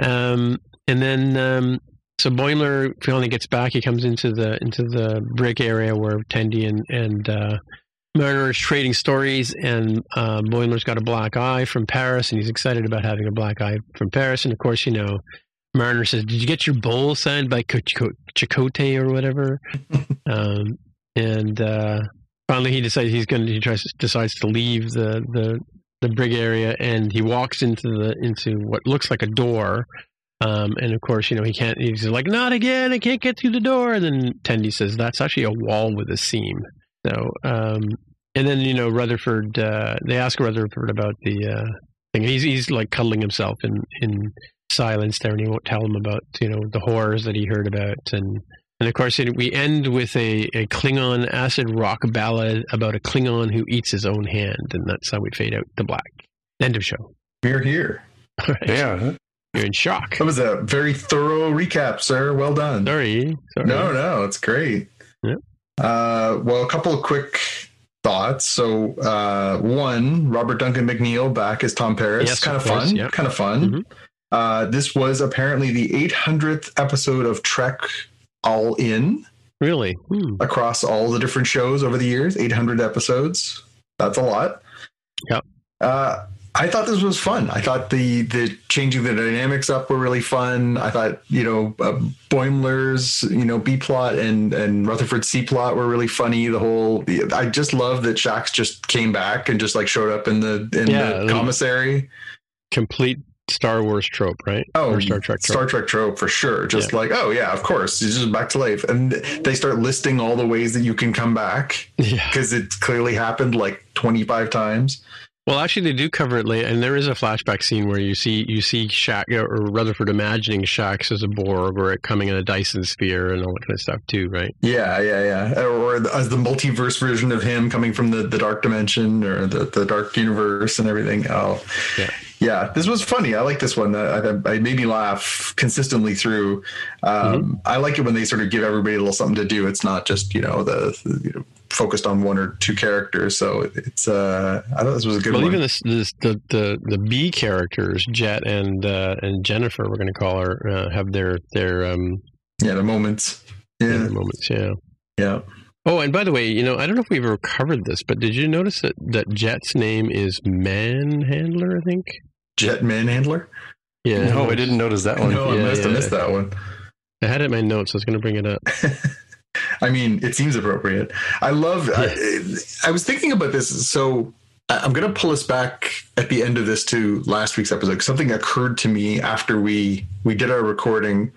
Speaker 2: Um, and then um, so Boimler finally gets back. He comes into the into the brick area where Tendi and and uh, Mariner is trading stories, and uh, Boimler's got a black eye from Paris, and he's excited about having a black eye from Paris. And of course, you know, Mariner says, "Did you get your bowl signed by Chakotay or whatever?" um, and uh, finally, he decides he's going. to He tries decides to leave the the the brig area, and he walks into the into what looks like a door. Um, and of course, you know, he can't, he's like, not again, I can't get through the door. And then Tendi says, that's actually a wall with a seam. So, um, and then you know Rutherford. Uh, they ask Rutherford about the uh, thing. He's he's like cuddling himself in in silence there, and he won't tell him about you know the horrors that he heard about. And and of course, it, we end with a, a Klingon acid rock ballad about a Klingon who eats his own hand, and that's how we fade out to black. End of show.
Speaker 5: We're here.
Speaker 4: Right. Yeah.
Speaker 2: You're in shock.
Speaker 5: That was a very thorough recap, sir. Well done.
Speaker 2: Sorry. Sorry.
Speaker 5: No, no, it's great. Uh, well, a couple of quick thoughts. So, uh, one, Robert Duncan McNeill back as Tom Paris.
Speaker 2: Yes,
Speaker 5: kind of, fun.
Speaker 2: yeah.
Speaker 5: Kind of fun.
Speaker 2: Mhm.
Speaker 5: Uh, this was apparently the 800th episode of Trek All In
Speaker 2: Really? Hmm.
Speaker 5: across all the different shows over the years. 800 episodes. That's a lot.
Speaker 2: Yep.
Speaker 5: Uh, I thought this was fun. I thought the the changing the dynamics up were really fun. I thought you know uh, Boimler's you know B plot and and Rutherford C plot were really funny. The whole I just love that Shax just came back and just like showed up in the in
Speaker 2: Yeah,
Speaker 5: the commissary.
Speaker 2: Complete Star Wars trope, right?
Speaker 5: Oh,
Speaker 2: or Star Trek trope.
Speaker 5: Star Trek trope for sure. Just like, oh yeah, of course, he's just back to life, and they start listing all the ways that you can come back
Speaker 2: Yeah.
Speaker 5: because it clearly happened like twenty five times.
Speaker 2: Well, actually, they do cover it late, and there is a flashback scene where you see you see Shax or Rutherford imagining Shax as a Borg or it coming in a Dyson sphere and all that kind of stuff too, right?
Speaker 5: Yeah, yeah, yeah. Or as the multiverse version of him coming from the, the dark dimension or the, the dark universe and everything. Oh,
Speaker 2: Yeah.
Speaker 5: yeah. This was funny. I like this one. I, I, I made me laugh consistently through. Um, I like it when they sort of give everybody a little something to do. It's not just you know the, the you know, focused on one or two characters. So it's. Uh, I thought this was a good
Speaker 2: Well,
Speaker 5: one.
Speaker 2: even this, this the the the B characters, Jet and uh, and Jennifer, we're going to call her, uh, have their their um
Speaker 5: yeah, the moments. Yeah,
Speaker 2: their moments. Yeah.
Speaker 5: yeah.
Speaker 2: Oh, and by the way, you know, I don't know if we've ever covered this, but did you notice that that Jet's name is Manhandler? I think.
Speaker 5: Jet Manhandler.
Speaker 2: Yeah.
Speaker 4: No, I didn't notice that one.
Speaker 5: no, I
Speaker 2: yeah,
Speaker 5: must have missed that one.
Speaker 2: I had it in my notes. I was going to bring it up.
Speaker 5: I mean, it seems appropriate. I love. I, I was thinking about this, so I'm going to pull us back at the end of this to last week's episode. Something occurred to me after we we did our recording,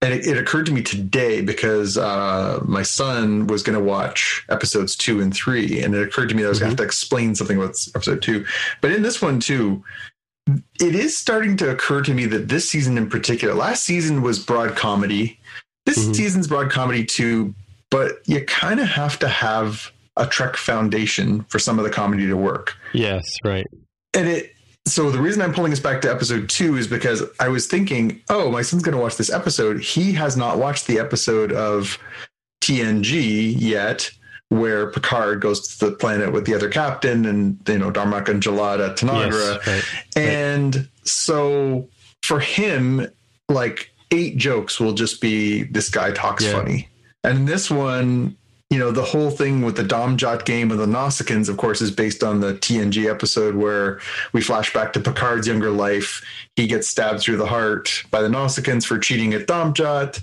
Speaker 5: and it, it occurred to me today because uh, my son was going to watch episodes two and three, and it occurred to me that I was going to have to explain something about episode two. But in this one too, it is starting to occur to me that this season in particular, last season was broad comedy. This
Speaker 2: Mhm.
Speaker 5: season's broad comedy too, but you kind of have to have a Trek foundation for some of the comedy to work.
Speaker 2: Yes, right.
Speaker 5: And it so the reason I'm pulling us back to episode two is because I was thinking, oh, my son's going to watch this episode. He has not watched the episode of TNG yet, where Picard goes to the planet with the other captain and you know Darmok and Jalad Tanagra.
Speaker 2: Yes, right.
Speaker 5: And so for him, like eight jokes will just be this guy talks
Speaker 2: Yeah.
Speaker 5: funny. And in this one, you know, the whole thing with the Domjot game of the Nausicaans, of course, is based on the TNG episode where we flash back to Picard's younger life. He gets stabbed through the heart by the Nausicaans for cheating at Domjot.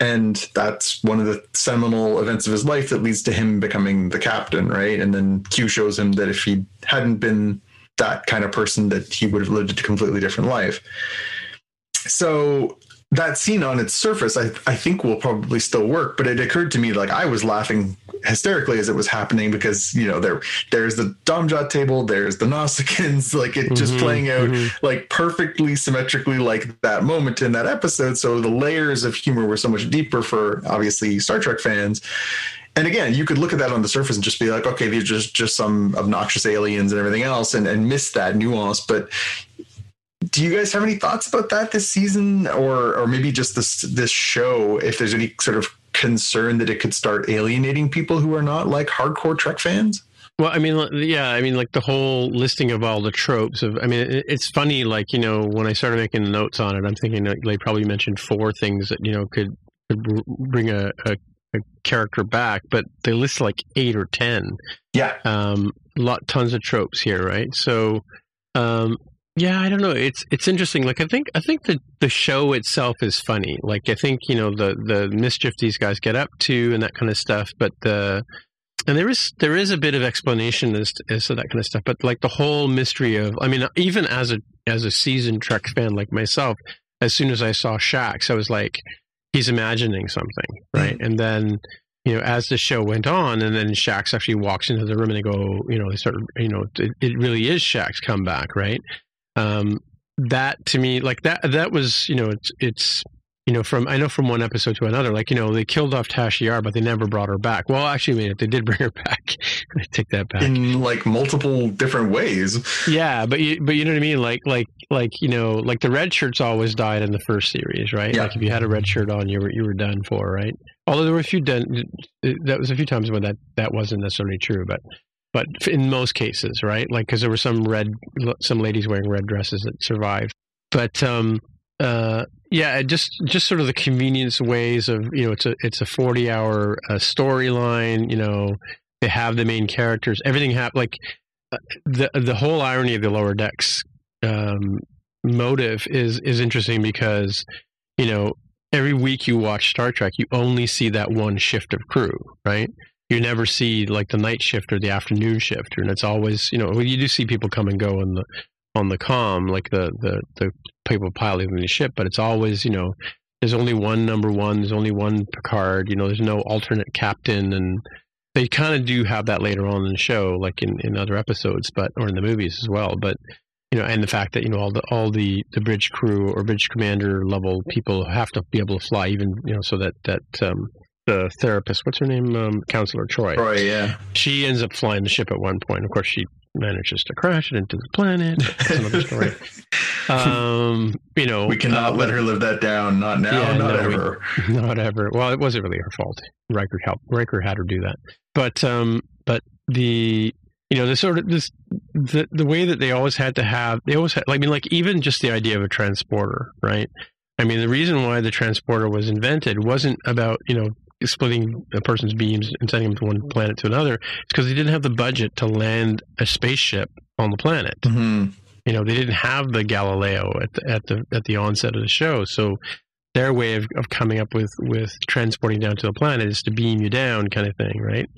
Speaker 5: And that's one of the seminal events of his life that leads to him becoming the captain, right? And then Q shows him that if he hadn't been that kind of person, that he would have lived a completely different life. so that scene on its surface, I, I think will probably still work. But it occurred to me like I was laughing hysterically as it was happening because you know there there's the Domjot table, there's the Nausicaans, like it just mm-hmm, playing out mm-hmm. like perfectly symmetrically like that moment in that episode. So the layers of humor were so much deeper for obviously Star Trek fans. And again, you could look at that on the surface and just be like, okay, these are just, just some obnoxious aliens and everything else and, and miss that nuance. But do you guys have any thoughts about that this season? Or or maybe just this this show if there's any sort of concern that it could start alienating people who are not like hardcore trek fans?
Speaker 2: Well i mean yeah i mean like the whole listing of all the tropes of i mean it's funny like you know when i started making notes on it i'm thinking they probably mentioned four things that you know could, could bring a, a, a character back but they list like eight or ten.
Speaker 5: Yeah.
Speaker 2: Um lot tons of tropes here right? So um yeah, I don't know. It's it's interesting. Like I think I think the the show itself is funny. Like I think you know the the mischief these guys get up to and that kind of stuff. But the and there is there is a bit of explanation as to, as to that kind of stuff. But like the whole mystery of I mean, even as a as a seasoned Trek fan like myself, as soon as I saw Shax, I was like, he's imagining something, right? Mm-hmm. And then you know, as the show went on, and then Shax actually walks into the room, and they go, you know, they start, you know, it, it really is Shax come back, right? Um, that to me, like that, that was, you know, it's, it's, you know, from I know from one episode to another, like you know, they killed off Tasha Yar, but they never brought her back. Well, actually, they did bring her back. I take that back
Speaker 5: in like multiple different ways.
Speaker 2: Yeah, but you, but you know what I mean? Like, like, like you know, like the red shirts always died in the first series, right? Yeah. Like if you had a red shirt on, you were you were done for, right? Although there were a few done, that was a few times when that that wasn't necessarily true, but but in most cases, right? Like because there were some red, some ladies wearing red dresses that survived. But um, uh, yeah, just just sort of the convenience ways of you know it's a it's a forty hour uh, storyline. You know, they have the main characters. Everything happened like uh, the the whole irony of the lower decks um, motive is is interesting because you know every week you watch Star Trek, you only see that one shift of crew, right? You never see like the night shift or the afternoon shift, and it's always you know you do see people come and go on the on the com like the the the people piloting the ship, but it's always you know there's only one number one, there's only one Picard, you know, there's no alternate captain, and they kind of do have that later on in the show, like in, in other episodes, but or in the movies as well, but you know, and the fact that you know all the all the the bridge crew or bridge commander level people have to be able to fly, even you know, so that that um, the therapist. What's her name? Um, Counselor Troi.
Speaker 5: Troi, yeah.
Speaker 2: She ends up flying the ship at one point. Of course, she manages to crash it into the planet. That's another story. um, you know,
Speaker 5: we cannot uh, let her live that down. Not now. Yeah, not no, ever.
Speaker 2: We, not ever. Well, it wasn't really her fault. Riker helped. Riker had her do that. But um, but the you know the sort of this the the way that they always had to have they always had. I mean, like even just the idea of a transporter, right? I mean, the reason why the transporter was invented wasn't about you know splitting a person's beams and sending them from one planet to another. It's because they didn't have the budget to land a spaceship on the planet.
Speaker 5: Mm-hmm.
Speaker 2: You know, they didn't have the Galileo at the, at the at the onset of the show, so their way of, of coming up with with transporting down to the planet is to beam you down, kind of thing, right?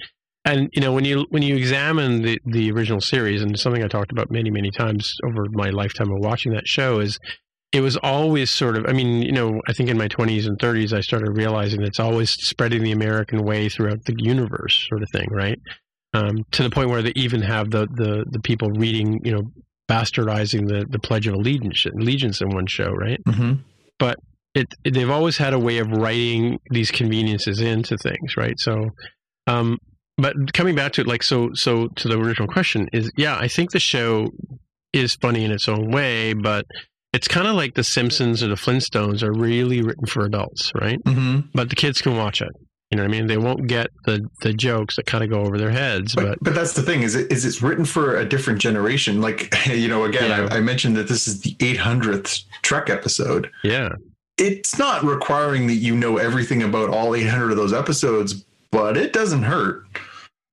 Speaker 2: And you know, when you when you examine the the original series, and something I talked about many many times over my lifetime of watching that show is it was always sort of i mean you know i think in my 20s and 30s i started realizing it's always spreading the american way throughout the universe sort of thing right? Um, to the point where they even have the, the, the people reading you know bastardizing the, the pledge of allegiance allegiance in one show right?
Speaker 5: Mm-hmm.
Speaker 2: but it, it, they've always had a way of writing these conveniences into things right? So um, but coming back to it like so so to the original question is yeah i think the show is funny in its own way but it's kind of like The Simpsons or The Flintstones are really written for adults, right?
Speaker 5: Mm-hmm.
Speaker 2: But the kids can watch it. You know what I mean? They won't get the the jokes that kind of go over their heads. But
Speaker 5: but, but that's the thing is it is it's written for a different generation. Like you know, again, yeah. I, I mentioned that this is the 800th Trek episode.
Speaker 2: Yeah,
Speaker 5: it's not requiring that you know everything about all 800 of those episodes, but it doesn't hurt.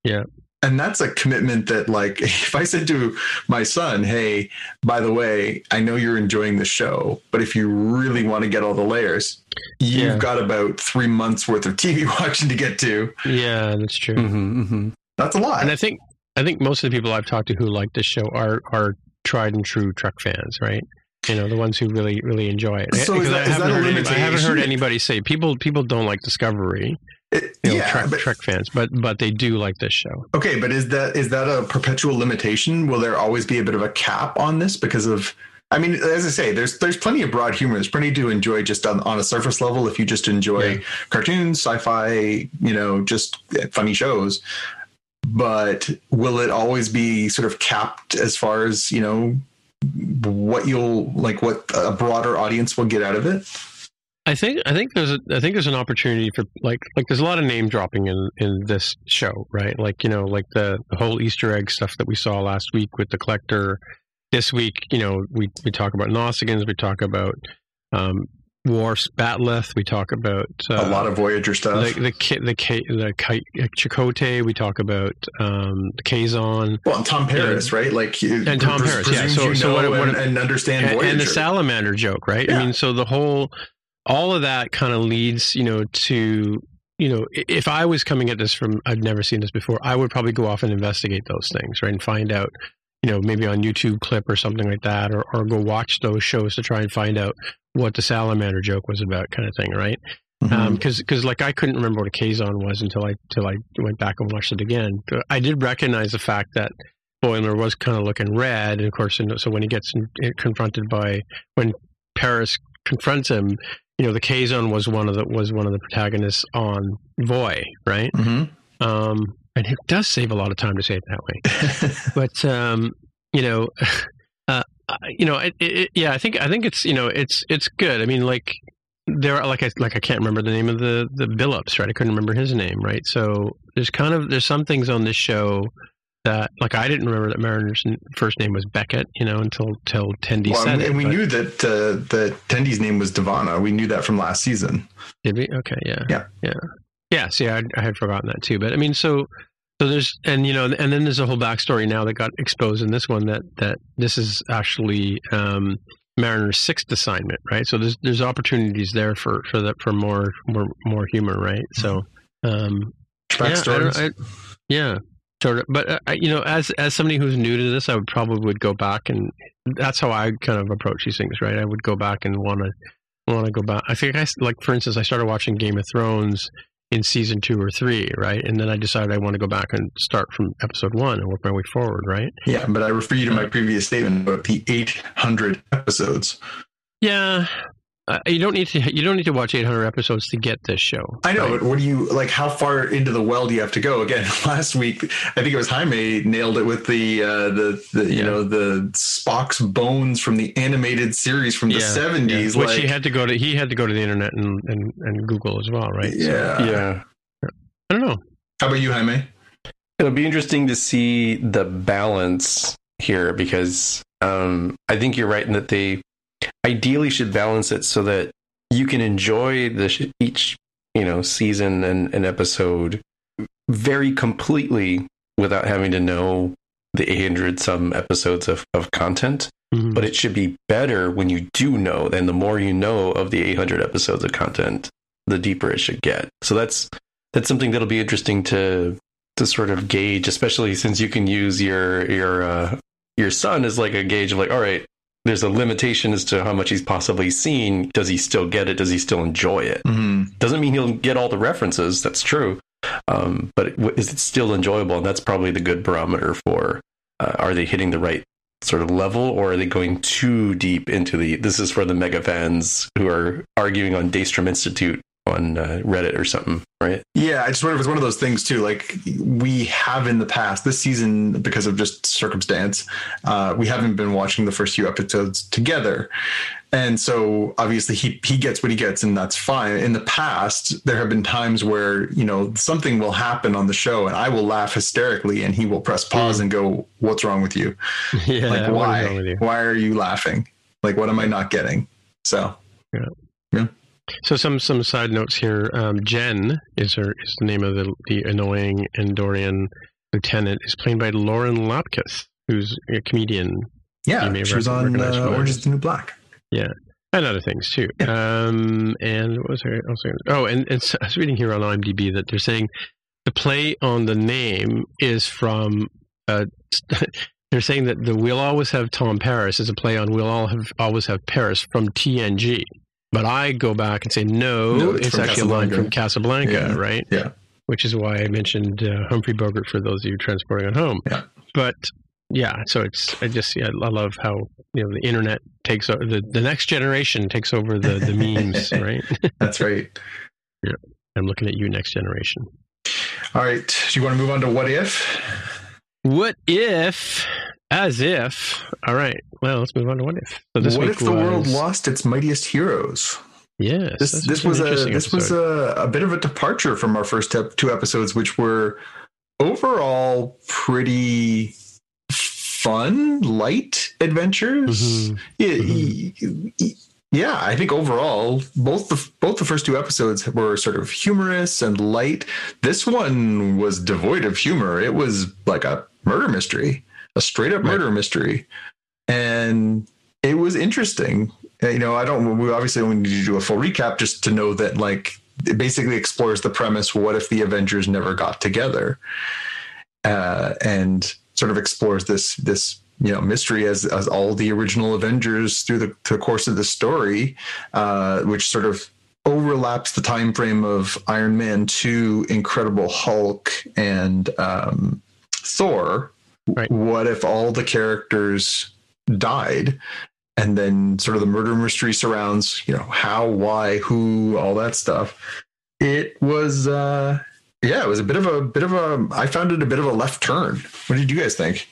Speaker 2: Yeah
Speaker 5: and that's a commitment that like if i said to my son hey by the way i know you're enjoying the show but if you really want to get all the layers you've yeah. got about three months worth of tv watching to get to
Speaker 2: yeah that's true
Speaker 5: mm-hmm, mm-hmm. that's a lot
Speaker 2: and i think i think most of the people i've talked to who like this show are are tried and true Trek fans right You know, the ones who really really enjoy it.
Speaker 5: So is
Speaker 2: Because
Speaker 5: that-
Speaker 2: I
Speaker 5: is that
Speaker 2: haven't
Speaker 5: a
Speaker 2: heard anybody- I haven't heard anybody say people people don't like Discovery.
Speaker 5: It-
Speaker 2: You know,
Speaker 5: yeah,
Speaker 2: Trek,
Speaker 5: but,
Speaker 2: Trek fans, but but they do like this show.
Speaker 5: okay, but is that is that a perpetual limitation? Will there always be a bit of a cap on this because of? I mean, as I say, there's there's plenty of broad humor. There's plenty to enjoy just on, on a surface level if you just enjoy
Speaker 2: Yeah.
Speaker 5: cartoons, sci-fi, you know, just funny shows. But will it always be sort of capped as far as you know what you'll like, what a broader audience will get out of it?
Speaker 2: I think I think there's a I think there's an opportunity for like like there's a lot of name dropping in in this show, right? Like you know like the, the whole Easter egg stuff that we saw last week with the collector. This week, you know, we we talk about Nausicaans, we talk about um, Worf's bat'leth, we talk about uh,
Speaker 5: a lot of Voyager stuff.
Speaker 2: the the Ki- the the Ki- Chakotay. We talk about um, the Kazon
Speaker 5: well, and Tom Paris, right? Like you-
Speaker 2: And Tom Paris, yeah. So- so what- what-
Speaker 5: and, and understand
Speaker 2: and,
Speaker 5: Voyager.
Speaker 2: and the salamander joke, right?
Speaker 5: Yeah.
Speaker 2: I mean, so the whole, all of that kind of leads, you know, to you know, if I was coming at this from, I'd never seen this before, I would probably go off and investigate those things, right, and find out, you know, maybe on YouTube clip or something like that, or or go watch those shows to try and find out what the salamander joke was about, kind of thing, right?
Speaker 5: Mm-hmm.
Speaker 2: Um, because because like I couldn't remember what a Kazon was until I until I went back and watched it again. I did recognize the fact that Boimler was kind of looking red, and of course, so when he gets eh, confronted by when Paris confronts him, you know, the Kazon was one of the was one of the protagonists on Voy, right?
Speaker 5: Mhm.
Speaker 2: Um, and it does save a lot of time to say it that way but um, you know, uh, you know, it, it, yeah, I think I think it's you know it's it's good. I mean, like there are like I like I can't remember the name of the the Billups, right? I couldn't remember his name, right? So there's kind of there's some things on this show that like I didn't remember that Mariner's first name was Beckett, you know, until till Tendi
Speaker 5: well,
Speaker 2: said
Speaker 5: and,
Speaker 2: it.
Speaker 5: and we
Speaker 2: but-
Speaker 5: knew that uh, that Tendi's name was D'Vana. We knew that from last season.
Speaker 2: Did we? Okay, yeah,
Speaker 5: Yeah.
Speaker 2: yeah, yeah. See, I, I had forgotten that too. But I mean, so so there's and you know, and then there's a whole backstory now that got exposed in this one that that this is actually um, Mariner's sixth assignment, right? So there's there's opportunities there for for that for more more more humor, right? So um,
Speaker 5: Back
Speaker 2: yeah, I I- yeah, sort. But uh, you know, as as somebody who's new to this, I would probably would go back and that's how I kind of approach these things, right? I would go back and want to want to go back. I think I like, for instance, I started watching Game of Thrones in season two or three, right? And then I decided I want to go back and start from episode one and work my way forward, right?
Speaker 5: yeah, but I refer you to my previous statement about the 800 episodes.
Speaker 2: Yeah. Uh, you don't need to. You don't need to watch 800 episodes to get this show.
Speaker 5: I know,
Speaker 2: right?
Speaker 5: but what do you like? How far into the well do you have to go? Again, last week I think it was Jaime nailed it with the uh, the, the you
Speaker 2: Yeah.
Speaker 5: know the Spock's bones from the animated series from the
Speaker 2: Yeah,
Speaker 5: seventies.
Speaker 2: Which
Speaker 5: like,
Speaker 2: he had to go to. He had to go to the internet and and, and Google as well, right? So,
Speaker 5: yeah.
Speaker 4: yeah.
Speaker 2: I don't know.
Speaker 5: How about you, Jaime?
Speaker 4: It'll be interesting to see the balance here because um, I think you're right in that they ideally should balance it so that you can enjoy the sh- each you know season and, and episode very completely without having to know the 800 some episodes of, of content
Speaker 2: Mhm.
Speaker 4: but it should be better when you do know and the more you know of the 800 episodes of content the deeper it should get so that's that's something that'll be interesting to to sort of gauge especially since you can use your your uh your son as like a gauge of like all right there's a limitation as to how much he's possibly seen. Does he still get it? Does he still enjoy it?
Speaker 5: Mm-hmm.
Speaker 4: doesn't mean he'll get all the references. That's true. Um, but is it still enjoyable? And that's probably the good barometer for uh, are they hitting the right sort of level or are they going too deep into the this is for the mega fans who are arguing on daystrom institute on uh, reddit or something right
Speaker 5: Yeah, I just wonder if it's one of those things too. Like we have in the past, this season, because of just circumstance, uh, we haven't been watching the first few episodes together, and so obviously he he gets what he gets, and that's fine. In the past, there have been times where you know something will happen on the show, and I will laugh hysterically, and he will press pause and go, "What's wrong with you?
Speaker 2: yeah,
Speaker 5: like why?
Speaker 2: you?
Speaker 5: Why are you laughing? Like what am I not getting?" So
Speaker 2: So some some side notes here. Um, Jen is her is the name of the the annoying Andorian lieutenant. is played by Lauren Lapkus, who's a comedian
Speaker 5: yeah, she was on uh. Orange is the New Black.
Speaker 2: Yeah, and other things too. Um, and what was I also? Oh, and, and so I was reading here on IMDb that they're saying the play on the name is from uh, they're saying that the "We'll Always Have Tom Paris" is a play on "We'll all have always have Paris" from TNG. But I go back and say no,
Speaker 5: No, it's
Speaker 2: it's, actually a line from Casablanca,
Speaker 5: Yeah.
Speaker 2: right?
Speaker 5: Yeah.
Speaker 2: Which is why I mentioned uh, Humphrey Bogart for those of you transporting on home.
Speaker 5: Yeah.
Speaker 2: But yeah, so it's I just yeah, I love how you know the internet takes over the, the next generation takes over the the memes, right?
Speaker 5: That's right. Yeah.
Speaker 2: I'm looking at you, next generation.
Speaker 5: All right. Do you want to move on to what if?
Speaker 2: What if? As if. All right. Well, let's move on to what if. So this
Speaker 5: what if the world lost its mightiest heroes?
Speaker 2: Yes.
Speaker 5: This this was a this was a, a bit of a departure from our first two episodes, which were overall pretty fun, light adventures.
Speaker 2: Mhm.
Speaker 5: Yeah, y- yeah, I think overall both the both the first two episodes were sort of humorous and light. This one was devoid of humor. It was like a murder mystery, a straight up
Speaker 2: Right.
Speaker 5: murder mystery, and it was interesting. Uh, You know, I don't. We obviously don't need to do a full recap just to know that like it basically explores the premise: what if the Avengers never got together? Uh, and sort of explores this this you know mystery as as all the original Avengers through the, through the course of the story, uh, which sort of overlaps the time frame of Iron Man two, Incredible Hulk, and um, Thor.
Speaker 2: Right.
Speaker 5: What if all the characters died? And then sort of the murder mystery surrounds, you know, how, why, who, all that stuff. It was uh yeah, it was a bit of a bit of a I found it a bit of a left turn. What did you guys think?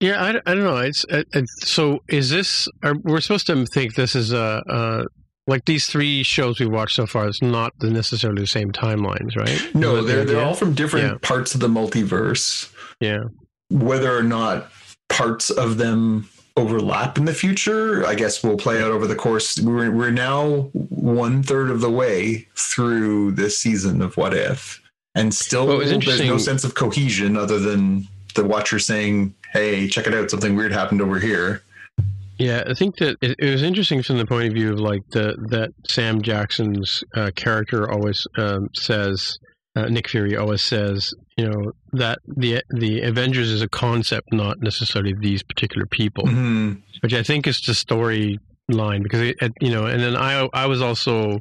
Speaker 2: Yeah, I, I don't know. It's uh, uh, so. Is this? Are, we're supposed to think this is a. Uh, like these three shows we watched so far, it's not necessarily the same timelines, right?
Speaker 5: No,
Speaker 2: Is that the
Speaker 5: they're they're all from different
Speaker 2: Yeah.
Speaker 5: parts of the multiverse.
Speaker 2: Yeah.
Speaker 5: Whether or not parts of them overlap in the future, I guess will play out over the course. We're we're now one third of the way through this season of What If, and still
Speaker 2: Well,
Speaker 5: there's no sense of cohesion other than the watcher saying, "Hey, check it out! Something weird happened over here."
Speaker 2: Yeah, I think that it, it was interesting from the point of view of like the that Sam Jackson's uh, character always um, says, uh, Nick Fury always says, you know, that the the Avengers is a concept, not necessarily these particular people,
Speaker 5: Mhm.
Speaker 2: which I think is the storyline because it, it- you know, and then I I was also.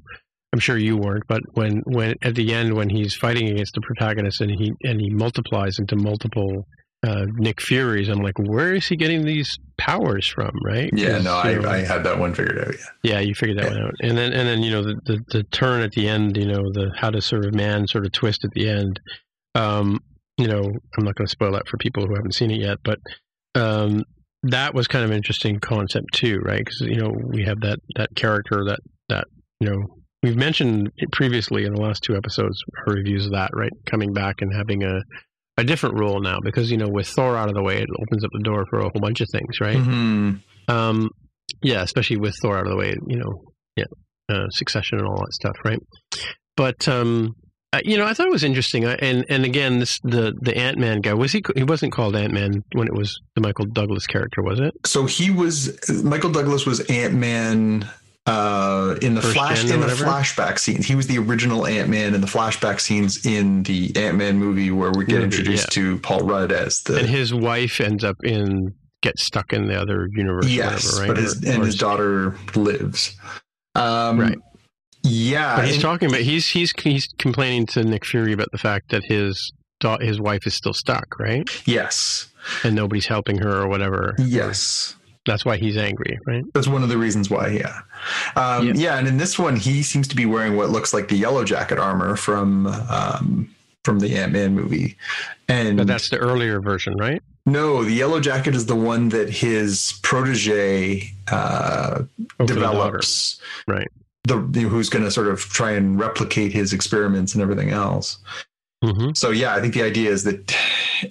Speaker 2: I'm sure you weren't, but when, when at the end when he's fighting against the protagonist and he and he multiplies into multiple uh, Nick Furies, I'm like, where is he getting these powers from? Right?
Speaker 5: Yeah, no,
Speaker 2: you know,
Speaker 5: I, I had that one figured out. Yeah.
Speaker 2: yeah, you figured that
Speaker 5: Yeah.
Speaker 2: one out, and then and then you know the, the the turn at the end, you know the how to serve man sort of twist at the end. Um, you know, I'm not going to spoil that for people who haven't seen it yet, but um, that was kind of an interesting concept too, right? Because you know we have that that character that that you know we've mentioned previously in the last two episodes, her reviews of that, right? Coming back and having a a different role now because you know with Thor out of the way, it opens up the door for a whole bunch of things, right?
Speaker 5: Mhm.
Speaker 2: Um, yeah, especially with Thor out of the way, you know, yeah, uh, succession and all that stuff, right? But um, you know, I thought it was interesting, I, and and again, this the the Ant Man guy was he? He wasn't called Ant Man when it was the Michael Douglas character, was it?
Speaker 5: So he was Michael Douglas was Ant Man uh, in the
Speaker 2: First
Speaker 5: flash in the flashback scenes. He was the original Ant Man in the flashback scenes in the Ant Man movie where we get
Speaker 2: Movie,
Speaker 5: introduced to Paul Rudd as the
Speaker 2: and his wife ends up in gets stuck in the other universe,
Speaker 5: yes,
Speaker 2: whatever, right?
Speaker 5: but his
Speaker 2: Or-
Speaker 5: and
Speaker 2: or
Speaker 5: his daughter lives. Um,
Speaker 2: Right.
Speaker 5: Yeah,
Speaker 2: But he's
Speaker 5: and-
Speaker 2: talking about he's he's he's complaining to Nick Fury about the fact that his da- his wife is still stuck, right?
Speaker 5: yes,
Speaker 2: And nobody's helping her or whatever.
Speaker 5: yes.
Speaker 2: That's why he's angry, right?
Speaker 5: That's one of the reasons why, yeah. Um,
Speaker 2: Yeah.
Speaker 5: yeah. and in this one, he seems to be wearing what looks like the yellow jacket armor from um, from the Ant Man movie. And
Speaker 2: But that's the earlier version, right?
Speaker 5: no, the yellow jacket is the one that his protege uh,
Speaker 2: Oh, daughter.
Speaker 5: develops.
Speaker 2: Right.
Speaker 5: The who's going to sort of try and replicate his experiments and everything else.
Speaker 2: Mm-hmm.
Speaker 5: So yeah, I think the idea is that,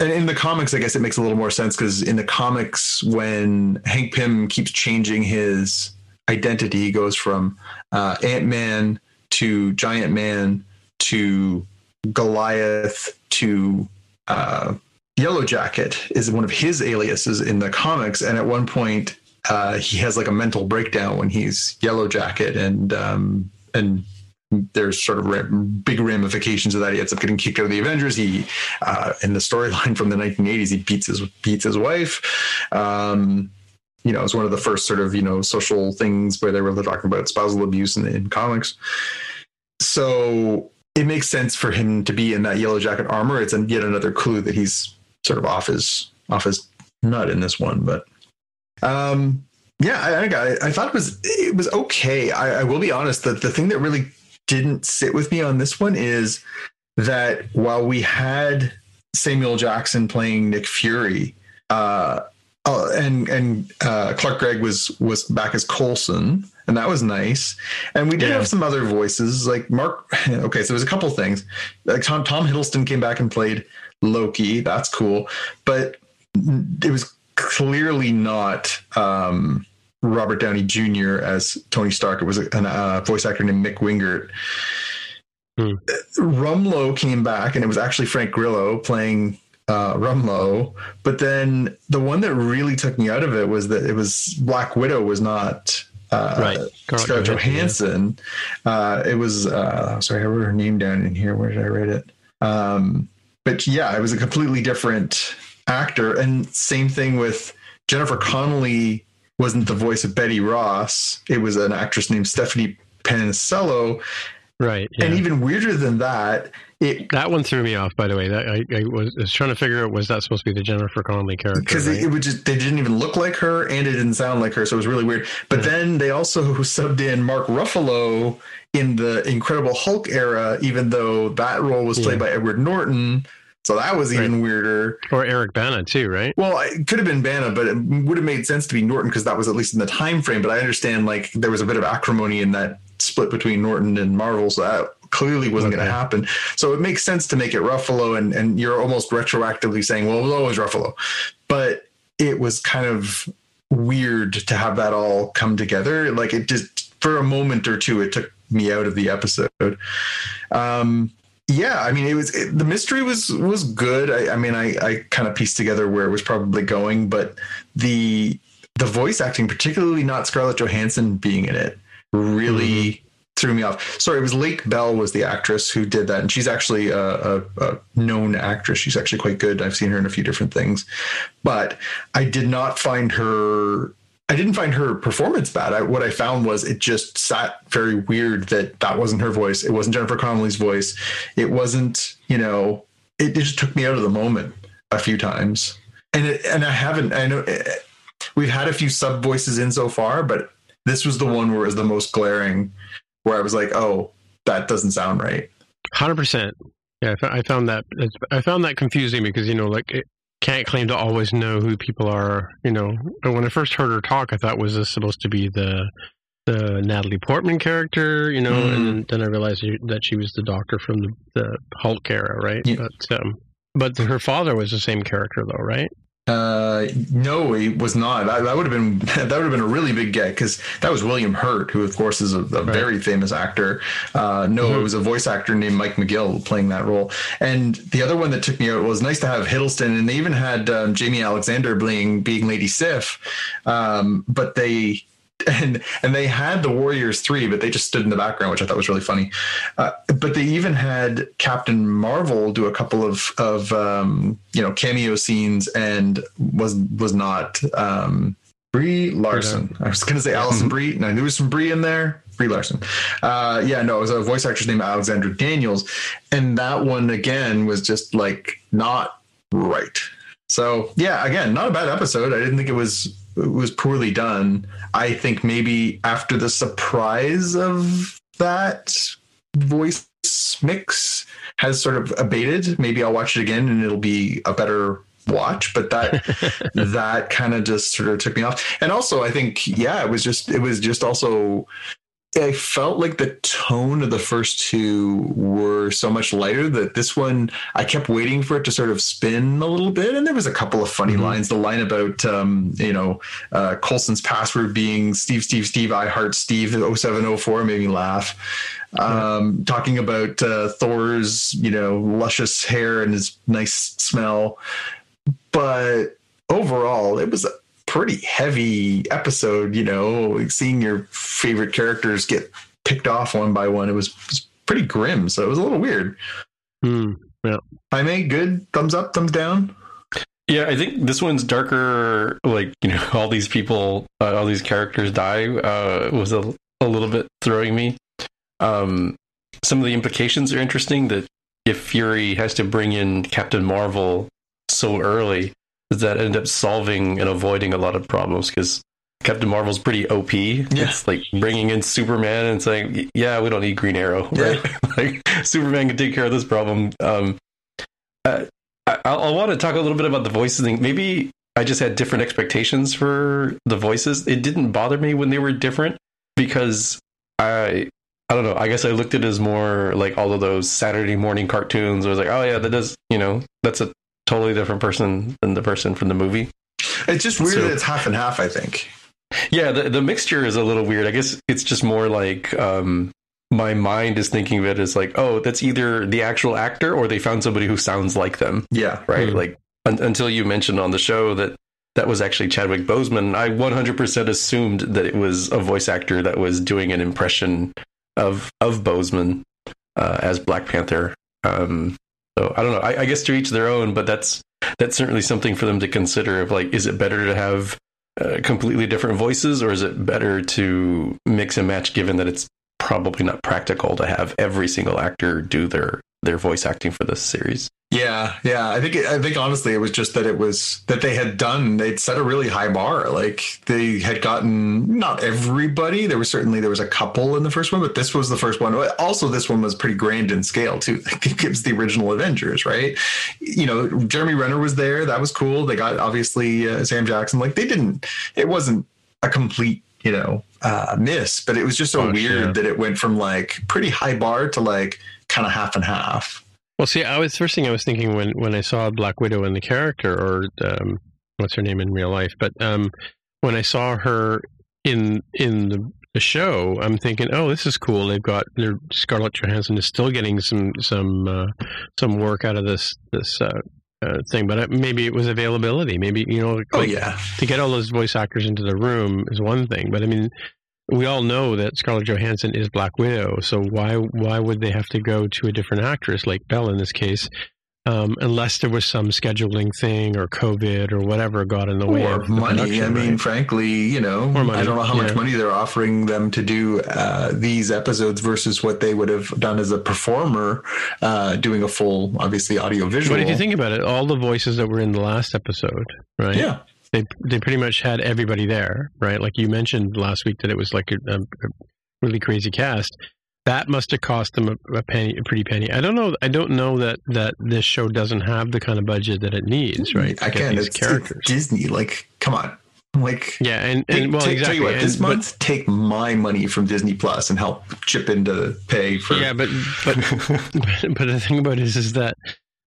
Speaker 5: and in the comics, I guess it makes a little more sense because in the comics, when Hank Pym keeps changing his identity, he goes from uh, Ant Man to Giant Man to Goliath to uh, Yellow Jacket is one of his aliases in the comics, and at one point. Uh, he has like a mental breakdown when he's Yellow Jacket, and um, and there's sort of big ramifications of that. He ends up getting kicked out of the Avengers. He, uh, in the storyline from the 1980s, he beats his beats his wife. Um, you know, it's one of the first sort of you know social things where they were talking about spousal abuse in, in comics. So it makes sense for him to be in that yellow jacket armor. It's yet another clue that he's sort of off his off his nut in this one. But um, yeah, I, I, I thought it was it was okay. I, I will be honest that the thing that really didn't sit with me on this one is that while we had Samuel Jackson playing Nick Fury, uh, uh, and and uh, Clark Gregg was was back as Coulson, and that was nice. And we did yeah. have some other voices, like Mark. Okay, so there's a couple things. Like Tom Tom Hiddleston came back and played Loki. That's cool, but it was clearly not um, Robert Downey Jr. as Tony Stark. It was a, a uh, voice actor named Mick Wingert. Hmm. Rumlow came back, and it was actually Frank Grillo playing uh, Rumlow. But then the one that really took me out of it was that it was Black Widow was not uh, right. Scarlett Johansson. Yeah. Uh, it was uh, sorry, I wrote her name down in here. Where did I write it? Um, but yeah, it was a completely different actor. And same thing with Jennifer Connelly wasn't the voice of Betty Ross. It was an actress named Stephanie Panisello.
Speaker 2: Right.
Speaker 5: Yeah. And even weirder than that, it,
Speaker 2: that one threw me off. By the way, that I, I, was, was, trying to figure out was that supposed to be the Jennifer Connelly character?
Speaker 5: Because right? it, it would just they didn't even look like her, and it didn't sound like her, so it was really weird. But yeah. then they also subbed in Mark Ruffalo in the Incredible Hulk era, even though that role was played yeah. by Edward Norton. So that was even right. weirder.
Speaker 2: Or Eric Bana too, right?
Speaker 5: Well, it could have been Bana, but it would have made sense to be Norton because that was at least in the time frame. But I understand like there was a bit of acrimony in that split between Norton and Marvel, so that clearly wasn't okay. going to happen. So it makes sense to make it Ruffalo, and and you're almost retroactively saying, well, it was always Ruffalo, but it was kind of weird to have that all come together. Like it just for a moment or two, it took me out of the episode. Um, yeah, I mean, it was it, the mystery was was good. I, I mean, I I kind of pieced together where it was probably going, but the the voice acting, particularly not Scarlett Johansson being in it, really mm-hmm. threw me off. Sorry, it was Lake Bell was the actress who did that, and she's actually a, a, a known actress. She's actually quite good. I've seen her in a few different things, but I did not find her I didn't find her performance bad. I, what I found was it just sat very weird that that wasn't her voice. It wasn't Jennifer Connelly's voice. It wasn't, you know, it, just took me out of the moment a few times. And it, and I haven't. I know it, eh, we've had a few sub voices in so far, but this was the one where it was the most glaring, where I was like, oh, that doesn't sound right.
Speaker 2: Hundred percent. Yeah, I found that I found that confusing because you know, like can't claim to always know who people are. You know, when I first heard her talk, I thought was this supposed to be the the Natalie Portman character, you know, mm. and then I realized that she was the Doctor from the, the Hulk era, right? Yeah. But um, but her father was the same character, though, right?
Speaker 5: Uh, no, he was not. That, that would have been that would have been a really big get because that was William Hurt, who of course is a, a right. very famous actor. Uh, no, mm-hmm. it was a voice actor named Mike McGill playing that role. And the other one that took me out was nice to have Hiddleston, and they even had um, Jaimie Alexander being being Lady Sif, um, but they and and they had the Warriors three, but they just stood in the background, which I thought was really funny. Uh, but they even had Captain Marvel do a couple of of um, you know cameo scenes, and was was not um, Brie Larson. I was going to say Allison Brie, and I knew there was some Brie in there. Brie Larson. Uh, yeah, no, it was a voice actress named Alexandra Daniels, and that one again was just like not right. So yeah, again, not a bad episode. I didn't think it was was poorly done. I think maybe after the surprise of that voice mix has sort of abated, maybe I'll watch it again and it'll be a better watch but that that kind of just sort of took me off and also i think yeah it was just it was just also I felt like the tone of the first two were so much lighter that this one I kept waiting for it to sort of spin a little bit, and there was a couple of funny mm-hmm. lines. The line about um, you know uh, Coulson's password being Steve, Steve, Steve, I heart Steve 0704 made me laugh. Um, talking about uh, Thor's you know luscious hair and his nice smell, but overall it was pretty heavy episode, you know, seeing your favorite characters get picked off one by one. It was, it was pretty grim, so it was a little weird.
Speaker 2: Hmm. Yeah.
Speaker 5: Jaime, good. Thumbs up, thumbs down.
Speaker 4: Yeah, I think this one's darker. Like you know, all these people, uh, all these characters die. Uh, was a, a little bit throwing me. Um, some of the implications are interesting. That if Fury has to bring in Captain Marvel so early, does that end up solving and avoiding a lot of problems? Because Captain Marvel's pretty OP. Yeah. It's like bringing in Superman and saying, "Yeah, we don't need Green Arrow, right? Yeah. like Superman can take care of this problem." Um, uh, I, I want to talk a little bit about the voices thing. Maybe I just had different expectations for the voices. It didn't bother me when they were different because I I don't know. I guess I looked at it as more like all of those Saturday morning cartoons. I was like, oh yeah, that does you know that's a totally different person than the person from the movie.
Speaker 5: It's just weird so, that it's half and half. I think.
Speaker 4: Yeah, the the mixture is a little weird. I guess it's just more like um, my mind is thinking of it as like, oh, that's either the actual actor or they found somebody who sounds like them.
Speaker 5: Yeah.
Speaker 4: Right. Mm-hmm. Like un- until you mentioned on the show that that was actually Chadwick Boseman, I 100% assumed that it was a voice actor that was doing an impression of of Boseman uh, as Black Panther. Um, so I don't know. I, I guess to each their own, but that's that's certainly something for them to consider. Of like, is it better to have uh, completely different voices, or is it better to mix and match? Given that it's probably not practical to have every single actor do their their voice acting for this series.
Speaker 5: Yeah, yeah. I think I think honestly, it was just that it was that they had done. They'd set a really high bar. Like they had gotten not everybody. There was certainly there was a couple in the first one, but this was the first one. Also, this one was pretty grand in scale too. It was the original Avengers, right? You know, Jeremy Renner was there. That was cool. They got obviously uh, Sam Jackson. Like they didn't. It wasn't a complete you know uh, miss, but it was just so oh, weird yeah. that it went from like pretty high bar to like kind of half and half.
Speaker 2: Well, see, I was first thing I was thinking when when I saw Black Widow in the character, or um, what's her name in real life, but um, when I saw her in in the, the, show, I'm thinking, oh, this is cool. They've got their Scarlett Johansson is still getting some some uh, some work out of this this uh, uh, thing, but uh, maybe it was availability. Maybe you know,
Speaker 5: oh, like, oh yeah,
Speaker 2: to get all those voice actors into the room is one thing, but I mean, we all know that Scarlett Johansson is Black Widow, so why why would they have to go to a different actress like Bell in this case? Um, unless there was some scheduling thing or COVID or whatever got in the way
Speaker 5: or money. I mean, frankly, you know, I don't know how yeah. much money they're offering them to do uh, these episodes versus what they would have done as a performer uh, doing a full, obviously, audio visual.
Speaker 2: But if you think about it, all the voices that were in the last episode, right?
Speaker 5: Yeah.
Speaker 2: They, they pretty much had everybody there, right? Like you mentioned last week that it was like a, a really crazy cast that must have cost them a, a, penny, a pretty penny. I don't know. I don't know that that this show doesn't have the kind of budget that it needs, right?
Speaker 5: Again, it's, characters. Disney. Like, come on. Like,
Speaker 2: yeah, and, and take, well,
Speaker 5: take,
Speaker 2: exactly.
Speaker 5: Tell you what,
Speaker 2: and,
Speaker 5: month, but, take my money from Disney Plus and help chip into pay for.
Speaker 2: Yeah, but but but, but the thing about it is, is that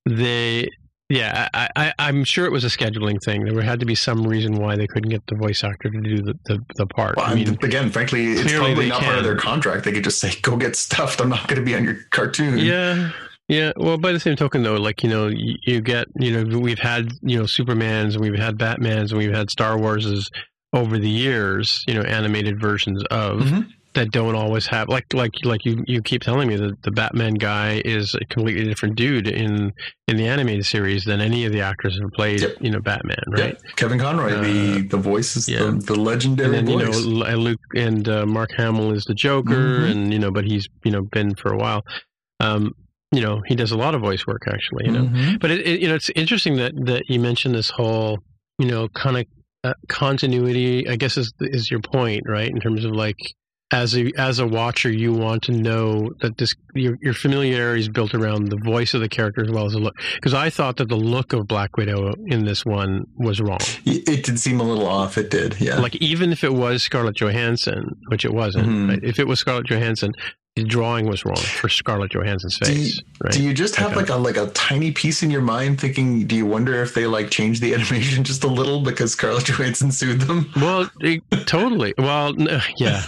Speaker 2: they yeah, I, I, am sure it was a scheduling thing. There had to be some reason why they couldn't get the voice actor to do the, the, the part.
Speaker 5: Well, I mean, again, frankly, it's probably not can. part of their contract. They could just say, "Go get stuffed. I'm not going to be on your cartoon."
Speaker 2: Yeah, yeah. Well, by the same token, though, like you know, you, you get you know, we've had you know Supermans and we've had Batmans and we've had Star Warses over the years. You know, animated versions of. Mm-hmm that don't always have like like like you you keep telling me that the Batman guy is a completely different dude in in the animated series than any of the actors who played yep. you know Batman right
Speaker 5: yep. Kevin Conroy uh, the the voice is yeah. the, the legendary
Speaker 2: and
Speaker 5: then, voice
Speaker 2: you know Luke and uh, Mark Hamill is the Joker mm-hmm. and you know but he's you know been for a while um you know he does a lot of voice work actually you know mm-hmm. but it, it, you know it's interesting that that you mentioned this whole you know kind of uh, continuity I guess is is your point right in terms of like as a as a watcher, you want to know that this your, your familiarity is built around the voice of the character as well as the look. Because I thought that the look of Black Widow in this one was wrong.
Speaker 5: It did seem a little off. It did, yeah.
Speaker 2: Like even if it was Scarlett Johansson, which it wasn't. Mm-hmm. Right? If it was Scarlett Johansson, the drawing was wrong for Scarlett Johansson's face.
Speaker 5: Do you,
Speaker 2: right?
Speaker 5: do you just have like a like a tiny piece in your mind thinking? Do you wonder if they like changed the animation just a little because Scarlett Johansson sued them?
Speaker 2: Well, it- totally. Well, n- yeah.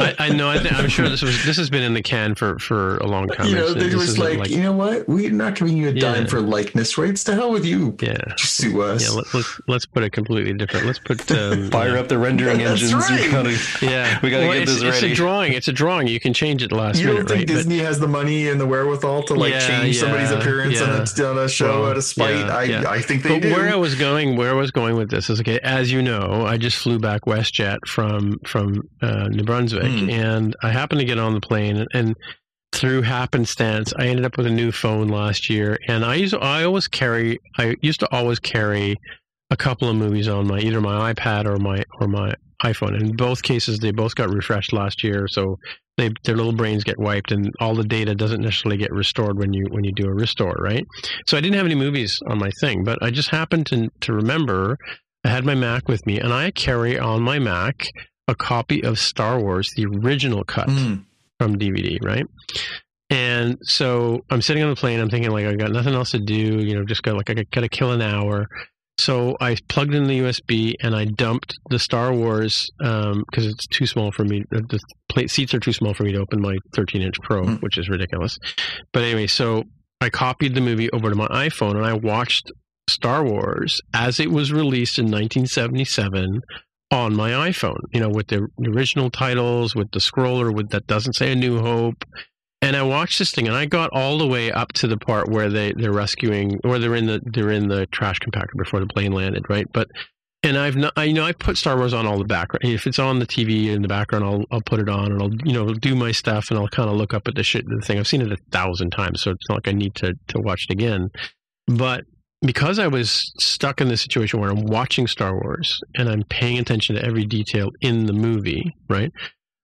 Speaker 2: I, I know. I, I'm sure this was this has been in the can for for a long time.
Speaker 5: you know, they
Speaker 2: this
Speaker 5: was
Speaker 2: isn't
Speaker 5: like, you know what? We're not giving you a dime
Speaker 2: Yeah.
Speaker 5: for likeness rights. To hell with you.
Speaker 2: yeah,
Speaker 5: Just sue us.
Speaker 2: yeah. Let, let's let's put it completely different. Let's put um,
Speaker 4: Fire up the rendering
Speaker 5: That's
Speaker 4: engines.
Speaker 5: right.
Speaker 4: We gotta,
Speaker 2: Yeah,
Speaker 4: we gotta
Speaker 2: Well,
Speaker 4: get
Speaker 2: it's,
Speaker 4: this
Speaker 2: It's a drawing. It's a drawing. You can change it last
Speaker 5: you don't think
Speaker 2: right? But-
Speaker 5: Disney has the money and the wherewithal to like
Speaker 2: Yeah,
Speaker 5: change somebody's
Speaker 2: yeah,
Speaker 5: appearance on, a, on a show
Speaker 2: Well,
Speaker 5: out of spite?
Speaker 2: yeah,
Speaker 5: I,
Speaker 2: yeah.
Speaker 5: I think they
Speaker 2: but
Speaker 5: do.
Speaker 2: where I was going, where I was going with this is okay. As you know, I just flew back WestJet from from uh, New Brunswick,
Speaker 5: Mm.
Speaker 2: and I happened to get on the plane, and, and through happenstance, I ended up with a new phone last year. And I used, I always carry, I used to always carry a couple of movies on my either my iPad or my or my iPhone. In both cases, they both got refreshed last year, so they their little brains get wiped, and all the data doesn't necessarily get restored when you when you do a restore, right? So I didn't have any movies on my thing, but I just happened to to remember I had my Mac with me, and I carry on my Mac a copy of Star Wars, the original cut
Speaker 5: Mm.
Speaker 2: from DVD, right? And so I'm sitting on the plane. I'm thinking like I got nothing else to do. You know, just got like I got to kill an hour. So I plugged in the USB and I dumped the Star Wars because it's too small for me. The plate seats are too small for me to open my 13 inch Pro,
Speaker 5: Hmm.
Speaker 2: which is ridiculous. But anyway, so I copied the movie over to my iPhone and I watched Star Wars as it was released in 1977 on my iPhone. You know, with the original titles, with the scroller, with that doesn't say A New Hope. And I watched this thing, and I got all the way up to the part where they they're rescuing, or they're in the they're in the trash compactor before the plane landed, right? But and I've not, I you know I put Star Wars on all the background. If it's on the TV in the background, I'll I'll put it on, and I'll you know do my stuff, and I'll kind of look up at the shit the thing. I've seen it a thousand times, so it's not like I need to to watch it again. But because I was stuck in this situation where I'm watching Star Wars and I'm paying attention to every detail in the movie, right?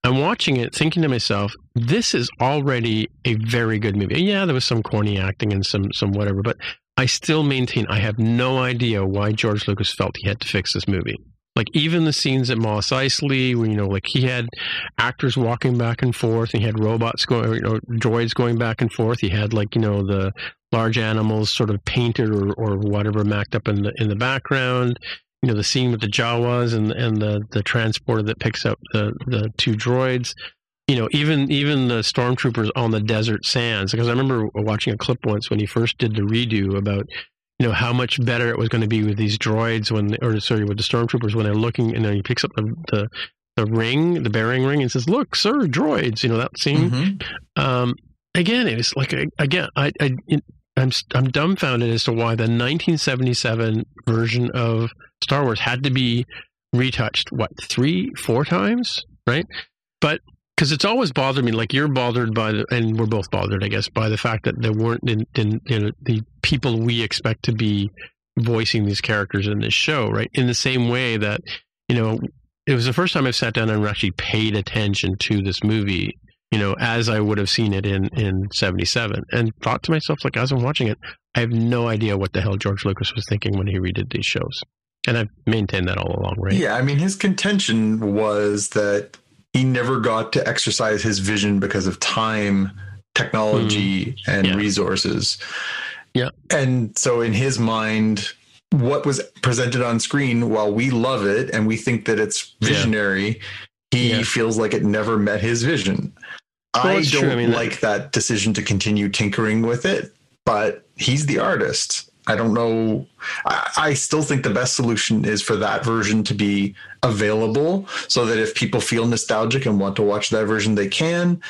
Speaker 2: I'm watching it thinking to myself, this is already a very good movie. Yeah, there was some corny acting and some some whatever, but I still maintain I have no idea why George Lucas felt he had to fix this movie. Like even the scenes at Mos Eisley, where you know, like he had actors walking back and forth, and he had robots going, you know, droids going back and forth. He had like you know the large animals sort of painted or, or whatever macked up in the in the background. You know the scene with the Jawas and and the the transporter that picks up the the two droids. You know even even the stormtroopers on the desert sands. Because I remember watching a clip once when he first did the redo about you know how much better it was going to be with these droids when or sorry with the stormtroopers when they're looking and then he picks up the the, the ring the bearing ring and says look sir droids you know that scene
Speaker 5: Mhm.
Speaker 2: um, again, it was like again, I, I I'm I'm dumbfounded as to why the 1977 version of Star Wars had to be retouched. What three, four times, right? But because it's always bothered me, like you're bothered by the, and we're both bothered, I guess, by the fact that there weren't in, in, know, the people we expect to be voicing these characters in this show, right? In the same way that you know, it was the first time I've sat down and actually paid attention to this movie you know, as I would have seen it in in '77, and thought to myself, like as I'm watching it, I have no idea what the hell George Lucas was thinking when he redid these shows, and I've maintained that all along, right?
Speaker 5: Yeah, I mean, his contention was that he never got to exercise his vision because of time, technology, and
Speaker 2: Hmm. Yeah.
Speaker 5: resources.
Speaker 2: Yeah.
Speaker 5: And so, in his mind, what was presented on screen, while we love it and we think that it's
Speaker 2: Yeah.
Speaker 5: visionary, he
Speaker 2: Yeah.
Speaker 5: feels like it never met his vision.
Speaker 2: Well,
Speaker 5: I don't.
Speaker 2: I mean,
Speaker 5: like that decision to continue tinkering with it, but he's the artist. I don't know. I, I still think the best solution is for that version to be available so that if people feel nostalgic and want to watch that version, they can.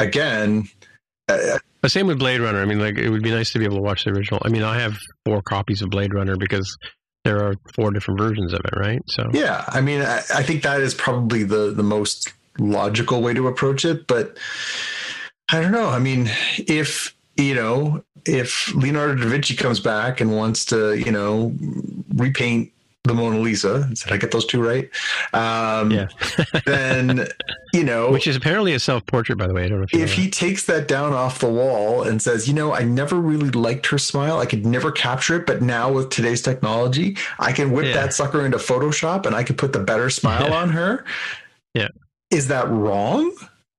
Speaker 5: Again, uh,
Speaker 2: But same with Blade Runner. I mean, like it would be nice to be able to watch the original. I mean, I have four copies of Blade Runner because there are four different versions of it, right? So
Speaker 5: yeah, I mean, I, I think that is probably the the most logical way to approach it. But I don't know. I mean, if you know, if Leonardo da Vinci comes back and wants to, you know, repaint the Mona Lisa, did I get those two right? Um,
Speaker 2: Yeah.
Speaker 5: then you know,
Speaker 2: which is apparently a self-portrait, by the way. I don't know if you
Speaker 5: if
Speaker 2: know
Speaker 5: he takes that down off the wall and says, you know, I never really liked her smile, I could never capture it, but now with today's technology, I can whip
Speaker 2: Yeah.
Speaker 5: that sucker into Photoshop and I can put the better smile
Speaker 2: Yeah.
Speaker 5: on her.
Speaker 2: Yeah.
Speaker 5: Is that wrong?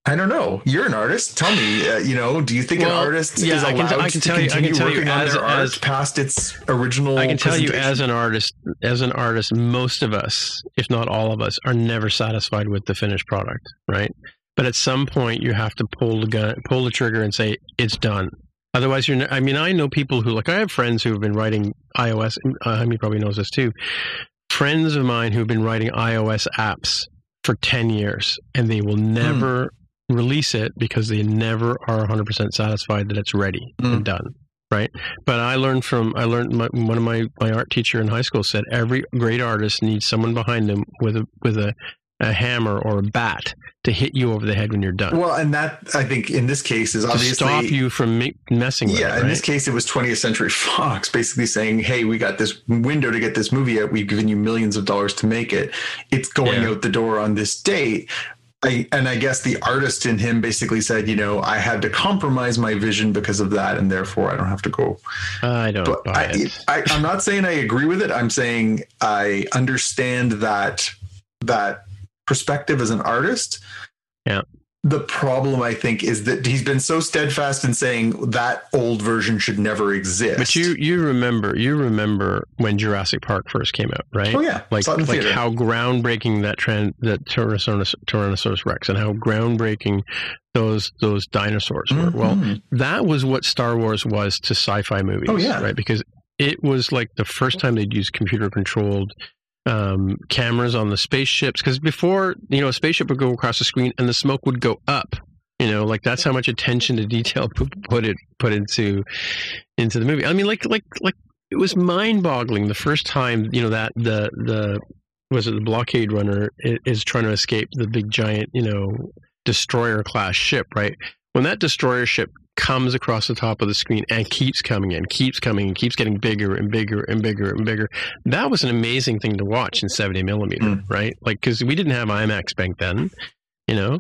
Speaker 5: I don't know. You're an artist. Tell me, uh, you know, do you think
Speaker 2: Well,
Speaker 5: an artist
Speaker 2: yeah,
Speaker 5: is
Speaker 2: I
Speaker 5: allowed
Speaker 2: can t- I can
Speaker 5: to
Speaker 2: tell you- I can
Speaker 5: continue
Speaker 2: tell you
Speaker 5: working on
Speaker 2: as-
Speaker 5: their art
Speaker 2: as-
Speaker 5: past its original?
Speaker 2: I can tell you as an artist, as an artist, most of us, if not all of us, are never satisfied with the finished product, right? But at some point, you have to pull the gun, pull the trigger, and say it's done. Otherwise, you're. I mean, I know people who like. I have friends who have been writing iOS. Uh, Jaime probably knows this too. Friends of mine who've been writing iOS apps for ten years, and they will never release it because they never are 100% satisfied that it's ready
Speaker 5: Mm.
Speaker 2: and done right but i learned from i learned my, one of my my art teacher in high school said every great artist needs someone behind them with a with a, a hammer or a bat to hit you over the head when you're done
Speaker 5: Well, and that I think in this case is obviously to
Speaker 2: stop you from me- messing with
Speaker 5: Yeah,
Speaker 2: it
Speaker 5: in this case, it was 20th Century Fox basically saying, "Hey, we got this window to get this movie out. We've given you millions of dollars to make it. It's going
Speaker 2: Yeah.
Speaker 5: out the door on this date." I, and I guess the artist in him basically said, "You know, I had to compromise my vision because of that, and therefore I don't have to go."
Speaker 2: i don't
Speaker 5: But
Speaker 2: buy
Speaker 5: I,
Speaker 2: it
Speaker 5: I, I'm not saying I agree with it. I'm saying I understand that that perspective as an artist.
Speaker 2: Yeah.
Speaker 5: The problem, I think, is that he's been so steadfast in saying that old version should never exist.
Speaker 2: but you you remember you remember when jurassic park first came out right
Speaker 5: oh yeah,
Speaker 2: like
Speaker 5: Saw it in the
Speaker 2: like
Speaker 5: theater.
Speaker 2: how groundbreaking that trend that Tyrannosaurus, Tyrannosaurus Rex and how groundbreaking those those dinosaurs were. Well,
Speaker 5: Mhm.
Speaker 2: that was what Star Wars was to sci-fi movies.
Speaker 5: Oh, yeah.
Speaker 2: right because it was like the first time they'd use computer controlled um, cameras on the spaceships. Because before, you know, a spaceship would go across the screen and the smoke would go up. You know, like that's how much attention to detail put, put it put into into the movie. I mean, like like like it was mind-boggling the first time you know that the the was it the blockade runner is trying to escape the big giant you know destroyer class ship right when that destroyer ship comes across the top of the screen and keeps coming in keeps coming and keeps getting bigger and bigger and bigger and bigger that was an amazing thing to watch in 70 millimeter
Speaker 5: Mm.
Speaker 2: right like because we didn't have imax back then you know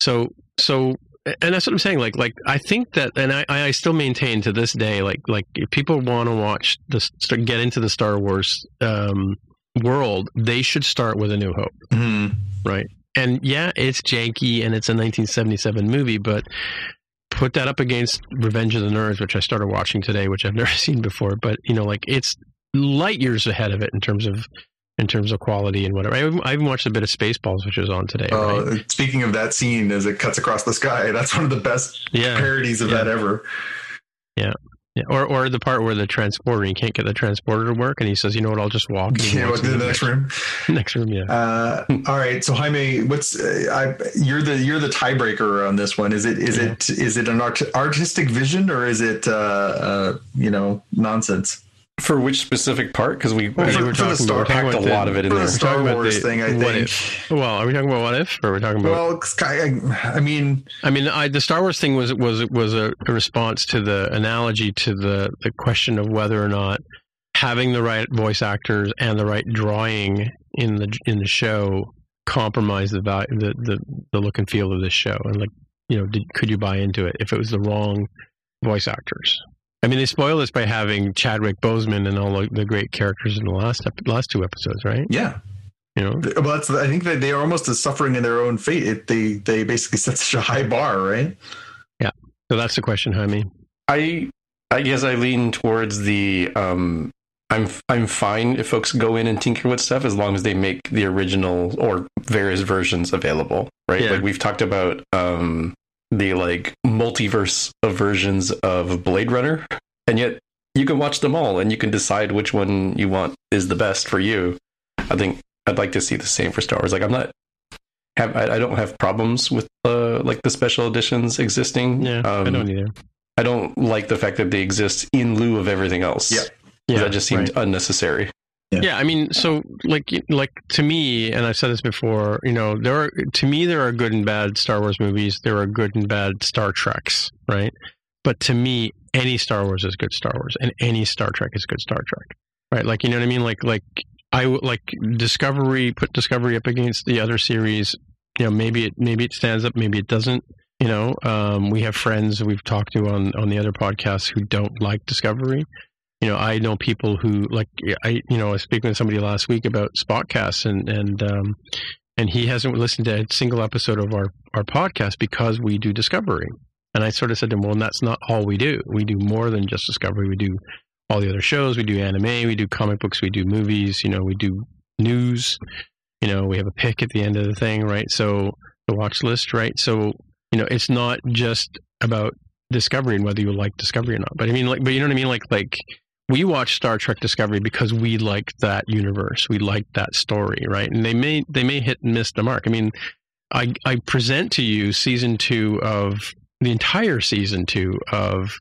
Speaker 2: so so and that's what I'm saying. Like, like I think that, and I, I still maintain to this day, like, like if people want to watch this, get into the Star Wars um, world, they should start with A New Hope,
Speaker 5: Mhm.
Speaker 2: right? And yeah, it's janky and it's a 1977 movie, but put that up against Revenge of the Nerds, which I started watching today, which I've never seen before. But you know, like it's light years ahead of it in terms of in terms of quality and whatever. I even, I even watched a bit of Spaceballs, which was on today.
Speaker 5: Uh,
Speaker 2: right?
Speaker 5: Speaking of that scene as it cuts across the sky, that's one of the best
Speaker 2: Yeah,
Speaker 5: parodies of
Speaker 2: Yeah.
Speaker 5: that ever.
Speaker 2: Yeah, or or the part where the transporter he can't get the transporter to work, and he says, "You know what? I'll just walk."
Speaker 5: You know, to the next room.
Speaker 2: next room, yeah.
Speaker 5: Uh, all right, so Jaime, what's uh, I, you're the you're the tiebreaker on this one? Is it is
Speaker 2: Yeah.
Speaker 5: it is it an art, artistic vision or is it uh, uh, you know nonsense?
Speaker 4: For which specific part? Because we,
Speaker 5: Well,
Speaker 4: we
Speaker 5: for-
Speaker 2: were
Speaker 5: for the
Speaker 2: talking
Speaker 5: Star-
Speaker 2: about,
Speaker 4: packed a lot
Speaker 2: the-
Speaker 4: of it in there.
Speaker 5: the Star Wars
Speaker 2: the-
Speaker 5: thing, I think.
Speaker 2: if? Well, are we talking about what if, or are we talking about?
Speaker 5: Well, I, I mean,
Speaker 2: I mean, I, the Star Wars thing was was was a, a response to the analogy to the the question of whether or not having the right voice actors and the right drawing in the in the show compromise the value, the, the the look and feel of this show, and like you know, did, could you buy into it if it was the wrong voice actors? I mean, they spoil this by having Chadwick Boseman and all the, the great characters in the last ep- last two episodes, right?
Speaker 5: yeah.
Speaker 2: You know,
Speaker 5: Well, that's I think that they are almost as suffering in their own fate. It, they they basically set such a high bar, right? Yeah.
Speaker 2: So that's the question, Jaime.
Speaker 4: I I guess I lean towards the um I'm I'm fine if folks go in and tinker with stuff as long as they make the original or various versions available, right?
Speaker 2: Yeah.
Speaker 4: Like we've talked about um the like multiverse of versions of Blade Runner, and yet you can watch them all and you can decide which one you want is the best for you. I think I'd like to see the same for Star Wars. Like I'm not have I, I don't have problems with uh like the special editions existing.
Speaker 2: Yeah, I
Speaker 4: Um,
Speaker 2: don't either.
Speaker 4: I don't like the fact that they exist in lieu of everything else.
Speaker 5: Yeah.
Speaker 2: Yeah,
Speaker 4: that just seemed
Speaker 2: right.
Speaker 4: unnecessary.
Speaker 5: Yeah.
Speaker 2: Yeah, I mean, so like like to me, and I've said this before, you know, there are to me there are good and bad Star Wars movies. There are good and bad Star Treks, right? But to me, any Star Wars is good Star Wars, and any Star Trek is good Star Trek, right? Like you know what I mean? Like like I like Discovery put Discovery up against the other series. You know, maybe it maybe it stands up, maybe it doesn't. You know, um, we have friends we've talked to on on the other podcasts who don't like Discovery you know, I know people who like I, you know, I was speaking with somebody last week about Spotcast, and and um, and he hasn't listened to a single episode of our our podcast because we do Discovery. And I sort of said to him, "Well, that's not all we do. We do more than just Discovery. We do all the other shows. We do anime. We do comic books. We do movies. You know, we do news. You know, we have a pick at the end of the thing, right? So the watch list, right? So you know, it's not just about Discovery and whether you like Discovery or not. But I mean, like, but you know what I mean? Like, like we watch Star Trek Discovery because we like that universe. We like that story, right? And they may they may hit and miss the mark. I mean, I I present to you season two of the entire season two of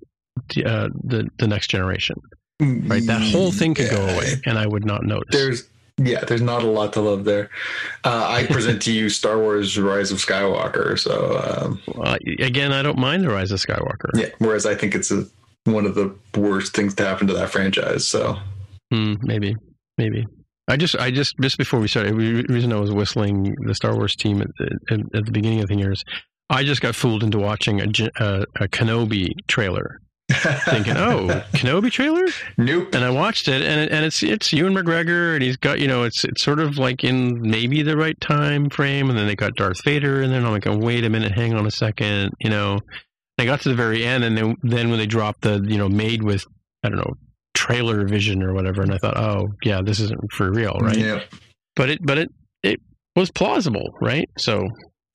Speaker 2: uh, the the next generation. Right, that whole thing could yeah. go away, and I would not notice.
Speaker 5: There's yeah, there's not a lot to love there. Uh, I present to you Star Wars: Rise of Skywalker. So um,
Speaker 2: well, again, I don't mind the Rise of Skywalker.
Speaker 5: Yeah, whereas I think it's a, one of the worst things to happen to that franchise. So
Speaker 2: mm, maybe, maybe. I just, I just, just before we started, the reason I was whistling the Star Wars team at, at, at the beginning of the years, I just got fooled into watching a, a, a Kenobi trailer thinking, "Oh, Kenobi trailer."
Speaker 5: Nope.
Speaker 2: And I watched it, and it, and it's it's Ewan McGregor, and he's got you know it's it's sort of like in maybe the right time frame, and then they got Darth Vader, and then I'm like, oh, "Wait a minute, hang on a second, you know." I got to the very end, and then then when they dropped the you know made with I don't know trailer vision or whatever, and I thought, "Oh, yeah, this isn't for real, right?"
Speaker 5: Yeah.
Speaker 2: But it but it it was plausible, right? So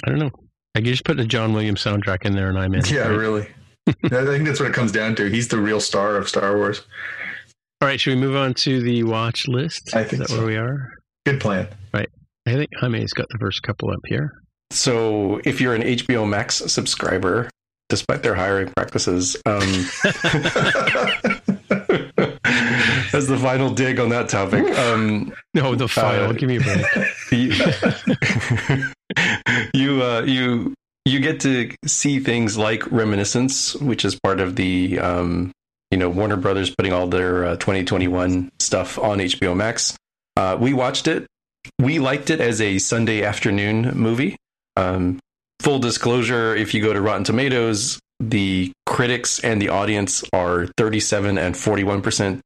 Speaker 2: I don't know. I just put the John Williams soundtrack in there, and I'm in.
Speaker 5: Yeah,
Speaker 2: right?
Speaker 5: really. I think that's what it comes down to. He's the real star of Star Wars.
Speaker 2: All right, should we move on to the watch list?
Speaker 5: I think
Speaker 2: Is that
Speaker 5: so.
Speaker 2: where we are?
Speaker 5: Good plan.
Speaker 2: Right. I think Jaime's got the first couple up here.
Speaker 4: So if you're an HBO Max subscriber, despite their hiring practices, um, as the final dig on that topic. Um,
Speaker 2: no, the final.
Speaker 4: Uh,
Speaker 2: Give me a break.
Speaker 4: you you, uh, you you get to see things like Reminiscence, which is part of the um, you know Warner Brothers putting all their uh, 2021 stuff on HBO Max. Uh, we watched it. We liked it as a Sunday afternoon movie. Um, full disclosure: if you go to Rotten Tomatoes, the critics and the audience are 37 and 41 percent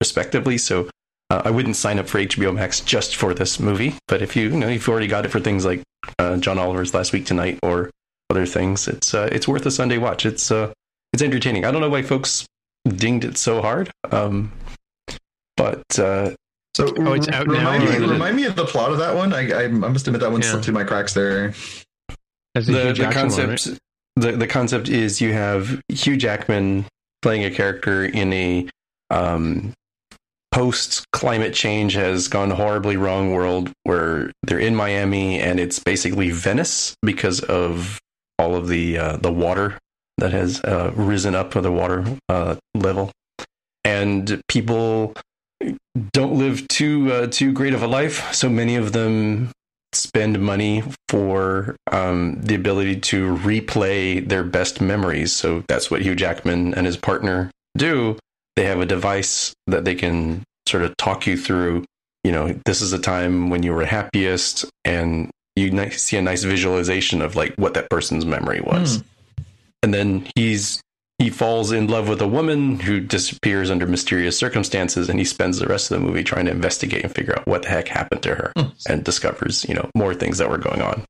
Speaker 4: respectively. So uh, I wouldn't sign up for HBO Max just for this movie. But if you, you know you've already got it for things like uh, John Oliver's Last Week Tonight or other things, it's uh, it's worth a Sunday watch. It's uh, it's entertaining. I don't know why folks dinged it so hard, um, but uh,
Speaker 5: So
Speaker 2: Oh, it's out now,
Speaker 5: remind, me,
Speaker 2: or is it-
Speaker 5: remind me of the plot of that one. I, I, I must admit that one
Speaker 2: Yeah.
Speaker 5: slipped through my cracks there.
Speaker 2: That's the,
Speaker 4: the,
Speaker 2: Hugh
Speaker 4: the
Speaker 2: one,
Speaker 4: concept
Speaker 2: right?
Speaker 4: the, the concept is you have Hugh Jackman playing a character in a um, post climate change has gone horribly wrong world where they're in Miami and it's basically Venice because of all of the uh, the water that has uh, risen up to the water uh, level and people don't live too uh, too great of a life so many of them spend money for um, the ability to replay their best memories. So that's what Hugh Jackman and his partner do. They have a device that they can sort of talk you through. You know, this is a time when you were happiest, and you see a nice visualization of like what that person's memory was. And then he's he falls in love with a woman who disappears under mysterious circumstances, and he spends the rest of the movie trying to investigate and figure out what the heck happened to her, and discovers you know more things that were going on.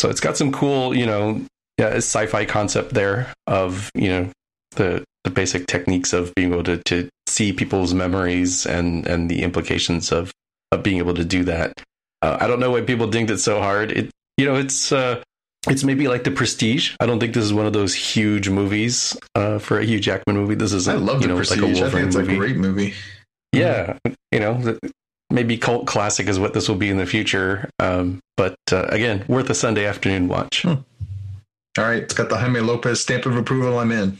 Speaker 4: So it's got some cool you know yeah, sci-fi concept there of you know the the basic techniques of being able to, to see people's memories and and the implications of of being able to do that. Uh, I don't know why people dinged it so hard. It you know it's uh, it's maybe like the Prestige. I don't think this is one of those huge movies uh, for a Hugh Jackman movie. This is
Speaker 5: I love
Speaker 4: you
Speaker 5: the
Speaker 4: know,
Speaker 5: Prestige.
Speaker 4: Like a
Speaker 5: I think it's
Speaker 4: movie.
Speaker 5: a great movie.
Speaker 4: Yeah, you know, maybe cult classic is what this will be in the future. Um, but uh, again, worth a Sunday afternoon watch.
Speaker 5: Hmm. All right, it's got the Jaime Lopez stamp of approval. I'm in.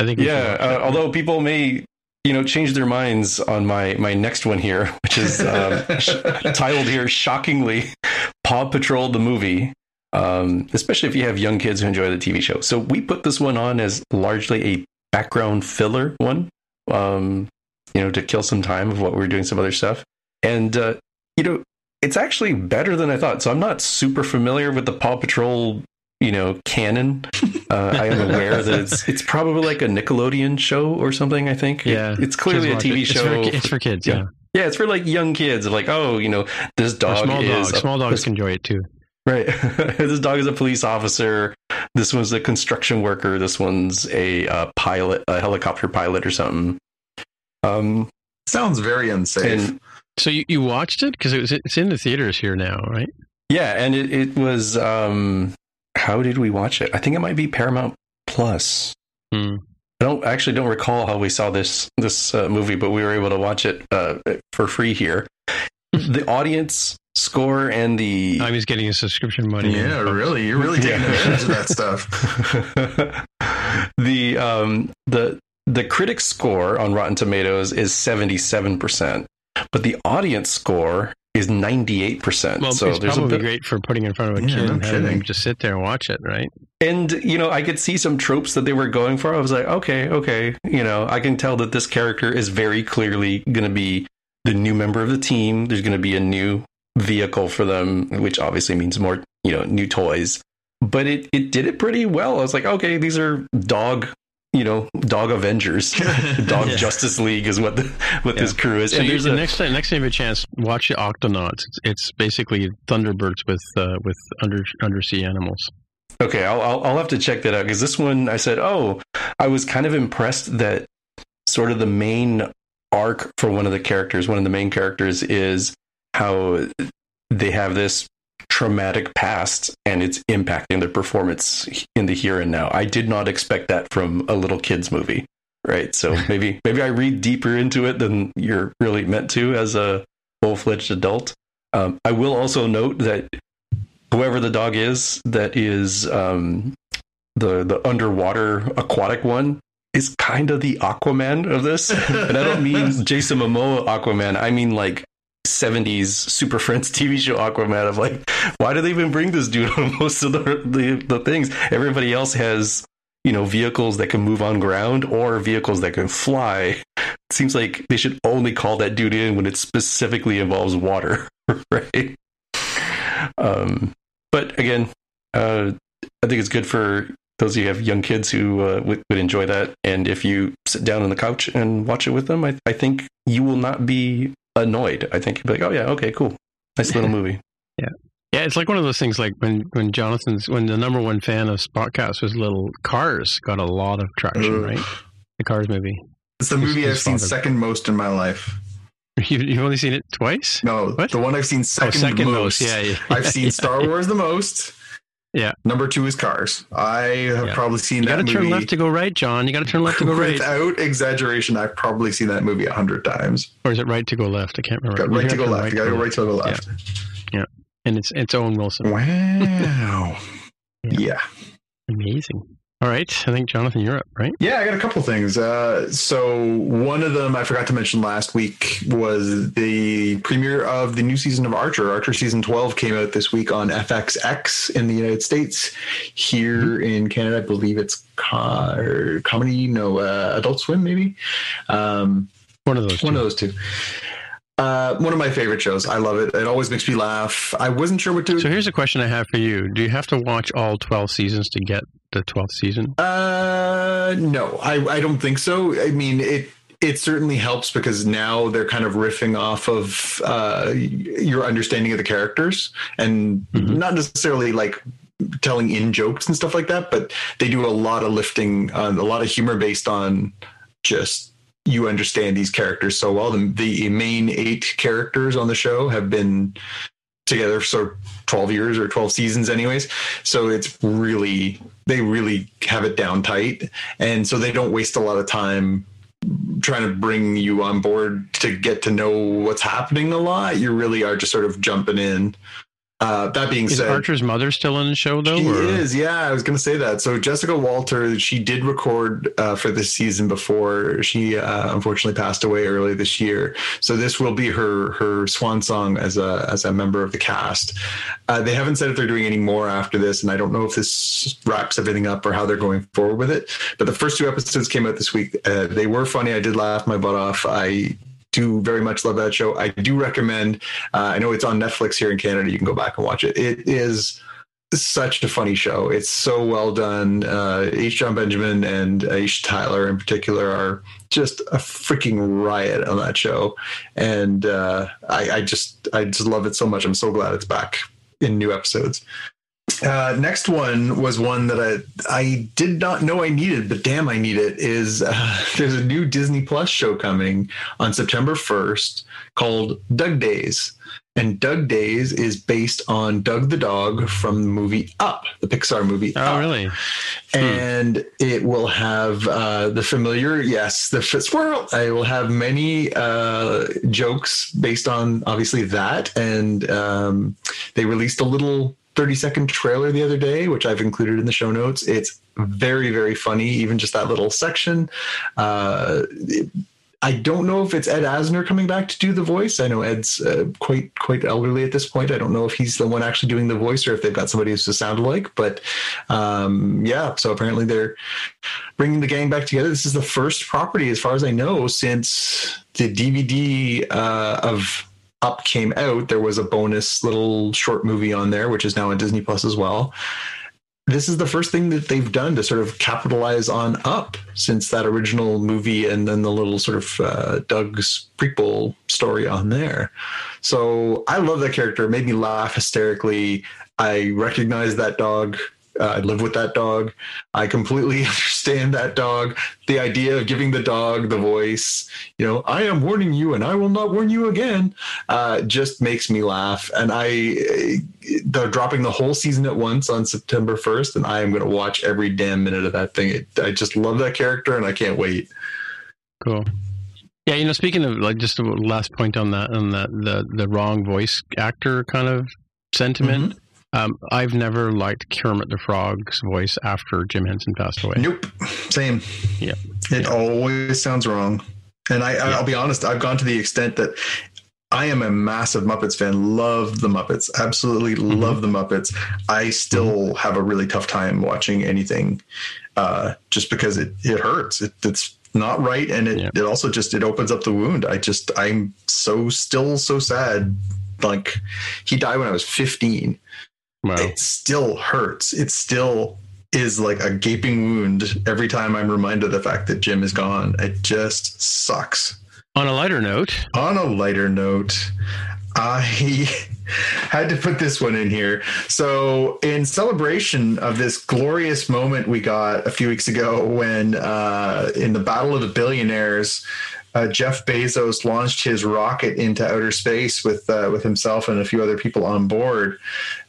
Speaker 2: I think.
Speaker 4: Yeah, uh, although people may, you know, change their minds on my my next one here, which is um, sh- titled here shockingly, Paw Patrol the movie. Um, especially if you have young kids who enjoy the TV show. So we put this one on as largely a background filler one, um, you know, to kill some time of what we are doing some other stuff. And uh, you know, it's actually better than I thought. So I'm not super familiar with the Paw Patrol, you know, canon. Uh, I am aware that it's it's probably like a Nickelodeon show or something. I think. It-
Speaker 2: Yeah,
Speaker 4: it's clearly a TV
Speaker 2: it.
Speaker 4: show.
Speaker 2: It's for, it's for kids.
Speaker 4: Yeah.
Speaker 2: Yeah.
Speaker 4: Yeah, it's for like young kids. Like, oh, you know, this dog
Speaker 2: small
Speaker 4: is
Speaker 2: dogs.
Speaker 4: a-
Speaker 2: small dogs can enjoy it too.
Speaker 4: Right. this dog is a police officer. This one's a construction worker. This one's a uh, pilot, a helicopter pilot or something. Um,
Speaker 5: Sounds very unsafe.
Speaker 4: and
Speaker 2: So you, you watched it because it was it's in the theaters here now, right?
Speaker 4: yeah, and it, it was. Um, how did we watch it? I think it might be Paramount Plus.
Speaker 2: Hmm.
Speaker 4: I don't I actually don't recall how we saw this this uh, movie, but we were able to watch it uh, for free here. the audience score and the
Speaker 2: I'm just getting a subscription money.
Speaker 5: yeah, really, you're really taking
Speaker 4: Yeah.
Speaker 5: advantage of that stuff.
Speaker 4: the um the the critic score on Rotten Tomatoes is seventy seven percent, but the audience score is ninety eight percent.
Speaker 2: Well,
Speaker 4: So
Speaker 2: it's
Speaker 4: there's a
Speaker 2: probably
Speaker 4: bit,
Speaker 2: great for putting in front of a
Speaker 5: Yeah,
Speaker 2: kid
Speaker 5: no
Speaker 2: and having them just sit there and watch it, right?
Speaker 4: and you know I could see some tropes that they were going for. I was like, okay, okay, you know, I can tell that this character is very clearly going to be the new member of the team. There's going to be a new vehicle for them, which obviously means more, you know, new toys. But it it did it pretty well. I was like, okay, these are dog, you know, dog Avengers, dog
Speaker 2: Yeah.
Speaker 4: Justice League is what the, what this crew is.
Speaker 2: So
Speaker 4: and
Speaker 2: you,
Speaker 4: there's
Speaker 2: the
Speaker 4: a,
Speaker 2: next time, next time you have a chance, watch the Octonauts. It's, it's basically Thunderbirds with uh, with under undersea animals.
Speaker 4: Okay, I'll, I'll I'll have to check that out because this one I said, oh, I was kind of impressed that sort of the main arc for one of the characters, one of the main characters, is how they have this traumatic past and it's impacting their performance in the here and now. I did not expect that from a little kids movie, right? So maybe maybe I read deeper into it than you're really meant to as a full fledged adult. Um, I will also note that whoever the dog is that is um, the the underwater aquatic one is kind of the Aquaman of this, and I don't mean Jason Momoa Aquaman. I mean like. 70s Super Friends TV show Aquaman of like, why do they even bring this dude on most of the, the the things? Everybody else has, you know, vehicles that can move on ground or vehicles that can fly. It seems like they should only call that dude in when it specifically involves water, right? Um, but again, uh, I think it's good for those of you who have young kids who uh, would, would enjoy that. And if you sit down on the couch and watch it with them, I, I think you will not be annoyed. I think you'll be like, oh, yeah, okay, cool. Nice little movie.
Speaker 2: Yeah, Yeah, it's like one of those things. Like when when Jonathan's when the number one fan of Spotcast was little Cars got a lot of traction,
Speaker 5: Ugh.
Speaker 2: right? The Cars movie.
Speaker 5: It's the movie
Speaker 2: His
Speaker 5: I've seen
Speaker 2: father.
Speaker 5: second most in my life.
Speaker 2: You, you've only seen it twice.
Speaker 5: No,
Speaker 2: What?
Speaker 5: the one I've seen
Speaker 2: Oh,
Speaker 5: second,
Speaker 2: second
Speaker 5: most.
Speaker 2: most. Yeah, yeah.
Speaker 5: I've seen Star Wars the most.
Speaker 2: Yeah.
Speaker 5: Number two is Cars. I have
Speaker 2: Yeah.
Speaker 5: probably seen that movie.
Speaker 2: You got to
Speaker 5: that
Speaker 2: turn left to go right, John. You got to turn left to go right,
Speaker 5: Without exaggeration, I've probably seen that movie a hundred times.
Speaker 2: or is it right to go left? I can't remember.
Speaker 5: Got
Speaker 2: You
Speaker 5: right to go left. You gotta go right to go left. Yeah.
Speaker 2: And it's it's Owen Wilson.
Speaker 5: Wow.
Speaker 2: Yeah.
Speaker 5: yeah.
Speaker 2: Amazing. All right, I think Jonathan, you're up, right?
Speaker 5: Yeah, I got a couple things. Uh, so one of them I forgot to mention last week was the premiere of the new season of Archer. Archer season twelve came out this week on FXX in the United States. Here in Canada, I believe it's co- comedy, no, uh, Adult Swim, maybe. Um,
Speaker 2: One of those.
Speaker 5: one
Speaker 2: two.
Speaker 5: of those two. Uh, one of my favorite shows. I love it. It always makes me laugh. I wasn't sure what to.
Speaker 2: So here's a question I have for you: Do you have to watch all twelve seasons to get the twelfth season?
Speaker 5: Uh, no, I, I don't think so. I mean, it it certainly helps because now they're kind of riffing off of uh, your understanding of the characters and
Speaker 2: Mhm.
Speaker 5: not necessarily like telling in jokes and stuff like that, but they do a lot of lifting, uh, a lot of humor based on just you understand these characters so well. The, the main eight characters on the show have been together for 12 years or 12 seasons anyways. So it's really they really have it down tight. And so they don't waste a lot of time trying to bring you on board to get to know what's happening a lot. You really are just sort of jumping in uh, that being
Speaker 2: Is
Speaker 5: said
Speaker 2: Archer's mother still in the show though?
Speaker 5: she
Speaker 2: or-
Speaker 5: is, yeah. I was going to say that. So Jessica Walter, she did record uh, for this season before she uh, unfortunately passed away early this year. So this will be her her swan song as a as a member of the cast. Uh, they haven't said if they're doing any more after this, and I don't know if this wraps everything up or how they're going forward with it. But the first two episodes came out this week. Uh, they were funny. I did laugh my butt off. I do very much love that show. I do recommend. Uh, I know it's on Netflix here in Canada. You can go back and watch it. It is such a funny show. It's so well done. Uh, H. John Benjamin and Aisha Tyler in particular are just a freaking riot on that show, and uh, I, I just I just love it so much. I'm so glad it's back in new episodes. Uh, next one was one that I I did not know I needed, but damn, I need it. Is uh, there's a new Disney Plus show coming on September 1st called Dug Days, and Dug Days is based on Dug the dog from the movie Up, the Pixar movie.
Speaker 2: Oh,
Speaker 5: Up.
Speaker 2: really?
Speaker 5: And it will have uh, the familiar, yes, the fit squirrel. I will have many uh, jokes based on obviously that, and um, they released a little 30 second trailer the other day, which I've included in the show notes. It's very, very funny, even just that little section. Uh, it- I don't know if it's Ed Asner coming back to do the voice. I know Ed's uh, quite quite elderly at this point. I don't know if he's the one actually doing the voice or if they've got somebody who's to sound alike. But um, yeah, so apparently they're bringing the gang back together. This is the first property, as far as I know, since the DVD uh, of Up came out. There was a bonus little short movie on there, which is now on Disney Plus as well. This is the first thing that they've done to sort of capitalize on Up since that original movie and then the little sort of uh, Dug's prequel story on there. So I love that character. It made me laugh hysterically. I recognize that dog. Uh, I live with that dog. I completely understand that dog. The idea of giving the dog the voice, you know, I am warning you and I will not warn you again, uh, just makes me laugh. And I, they're dropping the whole season at once on September 1st, and I am going to watch every damn minute of that thing. It, I just love that character and I can't wait.
Speaker 2: Cool. Yeah, you know, speaking of like just the last point on that, on that the the wrong voice actor kind of sentiment. Um, I've never liked Kermit the Frog's voice after Jim Henson passed away.
Speaker 5: Nope. Same.
Speaker 2: Yeah.
Speaker 5: It always sounds wrong. And I, I'll be honest, I've gone to the extent that I am a massive Muppets fan. Love the Muppets. Absolutely
Speaker 2: Mm-hmm.
Speaker 5: love the Muppets. I still have a really tough time watching anything uh, just because it, it hurts. It, it's not right. And it,
Speaker 2: Yeah.
Speaker 5: it also just, it opens up the wound. I just, I'm so still so sad. Like he died when I was 15
Speaker 2: Wow.
Speaker 5: it still hurts. It still is like a gaping wound every time I'm reminded of the fact that Jim is gone. It just sucks.
Speaker 2: On a lighter note,
Speaker 5: On a lighter note, I had to put this one in here. So, in celebration of this glorious moment we got a few weeks ago when, uh, in the Battle of the Billionaires, uh, Jeff Bezos launched his rocket into outer space with uh, with himself and a few other people on board.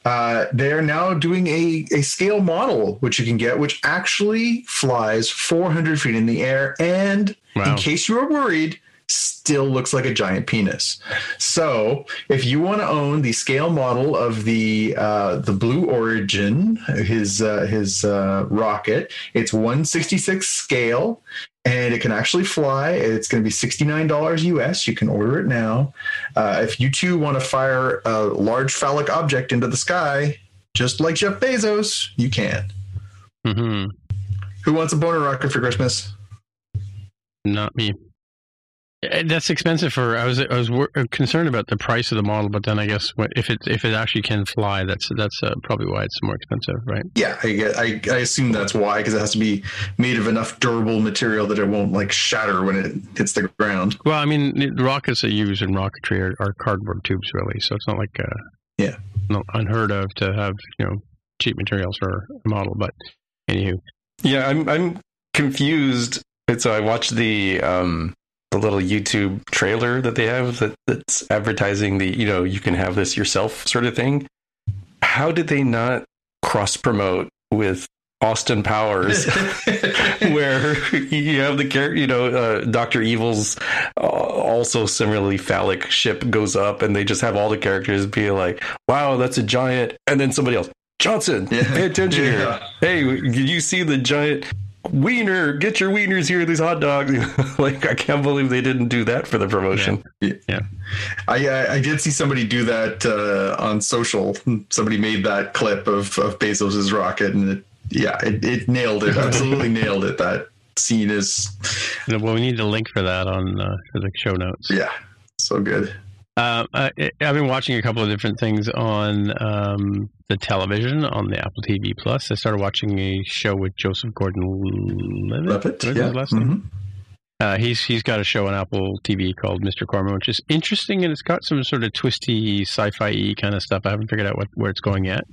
Speaker 5: Uh, they're now doing a, a scale model, which you can get, which actually flies 400 feet in the air. And
Speaker 2: Wow.
Speaker 5: in case you were worried, still looks like a giant penis. So, if you want to own the scale model of the uh, the Blue Origin, his uh, his uh, rocket, it's 166 scale, and it can actually fly. It's going to be $69 US. You can order it now. Uh, if you too want to fire a large phallic object into the sky, just like Jeff Bezos, you can.
Speaker 2: Mm-hmm.
Speaker 5: Who wants a boner rocket for Christmas?
Speaker 2: not me. Eh, That's expensive for. I was I was concerned about the price of the model, but then I guess if it if it actually can fly, that's that's uh, probably why it's more expensive, right?
Speaker 5: Yeah, I, get, I, I assume that's why, because it has to be made of enough durable material that it won't like shatter when it hits the ground.
Speaker 2: Well, I mean, rockets that you use in rocketry are, are cardboard tubes, really. So it's not like uh,
Speaker 5: Yeah.
Speaker 2: not unheard of to have you know cheap materials for a model. But anywho,
Speaker 4: Yeah, I'm I'm confused. And so I watched the um the little YouTube trailer that they have that, that's advertising the you know you can have this yourself sort of thing. How did they not cross promote with Austin Powers, where you have the character, you know, uh, Doctor Evil's uh, also similarly phallic ship goes up, and they just have all the characters be like, "Wow, that's a giant," and then somebody else, Johnson,
Speaker 5: Yeah.
Speaker 4: pay attention here. Hey, did you see the giant wiener? Get your wieners here, these hot dogs. like, I can't believe they didn't do that for the promotion.
Speaker 5: I, I I did see somebody do that uh, on social. Somebody made that clip of of Bezos's rocket, and it yeah, it, it nailed it. Absolutely nailed it. That scene is
Speaker 2: well, we need a link for that on uh, for the show notes.
Speaker 5: yeah, so good.
Speaker 2: Uh, I, I've been watching a couple of different things on um, the television on the Apple TV Plus. I started watching a show with Joseph Gordon-Levitt.
Speaker 5: Levitt, yeah.
Speaker 2: last name?
Speaker 5: Mhm.
Speaker 2: Uh, he's he's got a show on Apple TV called Mr. Corman, which is interesting and it's got some sort of twisty sci-fi kind of stuff. I haven't figured out what, where it's going yet.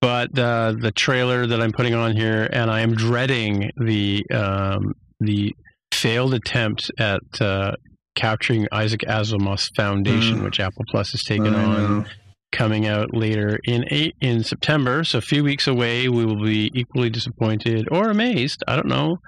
Speaker 2: But uh, the trailer that I'm putting on here, and I am dreading the um, the failed attempt at uh, capturing Isaac Asimov's Foundation,
Speaker 5: Mm.
Speaker 2: which Apple Plus has taken
Speaker 5: I
Speaker 2: on
Speaker 5: know.
Speaker 2: coming out later in eight, in September. So a few weeks away, we will be equally disappointed or amazed. I don't know.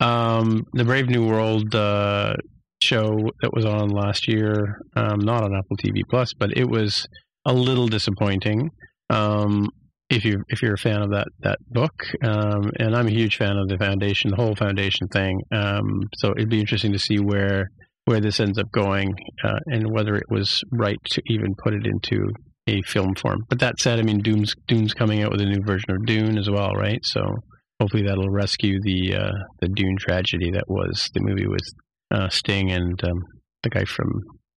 Speaker 2: Um, the Brave New World uh, show that was on last year, um, not on Apple TV Plus, but it was a little disappointing. Um, if you if you're a fan of that that book, um, and I'm a huge fan of the foundation, the whole foundation thing. Um, so it'd be interesting to see where where this ends up going, uh, and whether it was right to even put it into a film form. But that said, I mean, Doom's Dune's coming out with a new version of Dune as well, right? So hopefully that'll rescue the uh, the Dune tragedy that was the movie with uh, Sting and um, the guy from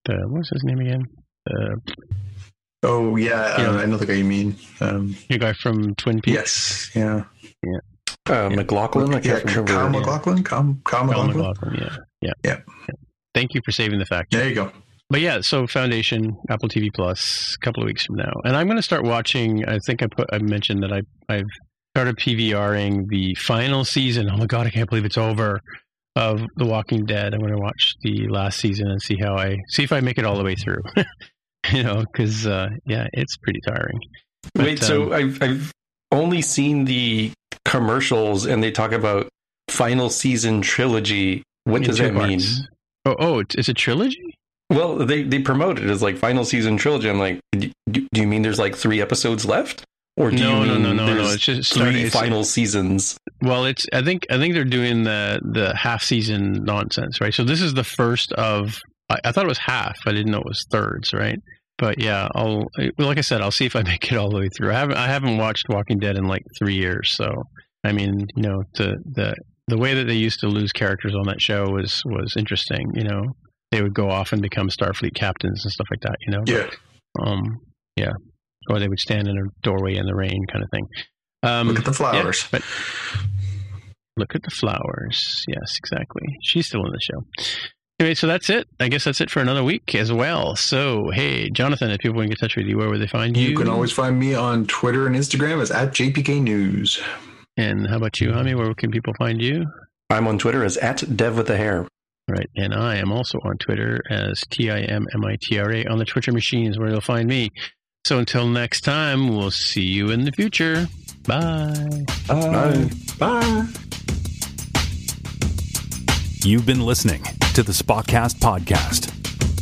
Speaker 2: the what was his name again? Uh,
Speaker 5: Oh yeah,
Speaker 2: Yeah.
Speaker 5: Uh, I know the guy you mean. Um,
Speaker 2: the guy from Twin Peaks.
Speaker 5: yes, yeah,
Speaker 4: Uh, MacLachlan, I
Speaker 5: yeah.
Speaker 4: can't remember.
Speaker 5: Kyle. MacLachlan. Kyle, Kyle
Speaker 2: Kyle
Speaker 5: MacLachlan.
Speaker 2: MacLachlan, yeah, yeah,
Speaker 5: Yeah.
Speaker 2: Thank you for saving the fact.
Speaker 5: There you go.
Speaker 2: But yeah, so Foundation, Apple TV Plus, a couple of weeks from now, and I'm going to start watching. I think I put I mentioned that I I've started PVRing the final season. Oh my god, I can't believe it's over. Of The Walking Dead. I'm going to watch the last season and see how I see if I make it all the way through. you know, because uh, yeah, it's pretty tiring. But,
Speaker 4: Wait, so
Speaker 2: um,
Speaker 4: I've I've only seen the commercials, and they talk about final season trilogy. What does
Speaker 2: two
Speaker 4: that mean?
Speaker 2: Oh, oh, it's, a trilogy.
Speaker 4: Well, they they promote it as like final season trilogy. I'm like, do, do you mean there's like three episodes left, or do
Speaker 2: No,
Speaker 4: you
Speaker 2: no,
Speaker 4: mean
Speaker 2: no, no, no.
Speaker 4: there's
Speaker 2: It's just
Speaker 4: three.
Speaker 2: It's,
Speaker 4: final seasons?
Speaker 2: Well, it's I think I think they're doing the the half season nonsense, right? So this is the first of I, I thought it was half. I didn't know it was thirds, right? But yeah, I'll well, like I said, I'll see if I make it all the way through. I haven't I haven't watched Walking Dead in like three years, so I mean, you know, the the the way that they used to lose characters on that show was was interesting. You know, they would go off and become Starfleet captains and stuff like that. You know,
Speaker 5: Yeah,
Speaker 2: um, yeah, or they would stand in a doorway in the rain, kind of thing. Um,
Speaker 5: look at the flowers.
Speaker 2: but look at the flowers. Yes, exactly. She's still in the show. Anyway, so that's it. I guess that's it for another week as well. So, hey, Jonathan, if people want to get in touch with you, where would they find you?
Speaker 5: You can always find me on Twitter and Instagram as at JPK News.
Speaker 2: And how about you, Hami? Where can people find you?
Speaker 4: I'm on Twitter as at Dev with the hair.
Speaker 2: Right. And I am also on Twitter as T I M M I T R A on the Twitter machines where you'll find me. So until next time, we'll see you in the future. Bye.
Speaker 4: Bye.
Speaker 5: Bye.
Speaker 1: You've been listening to the Spotcast Podcast.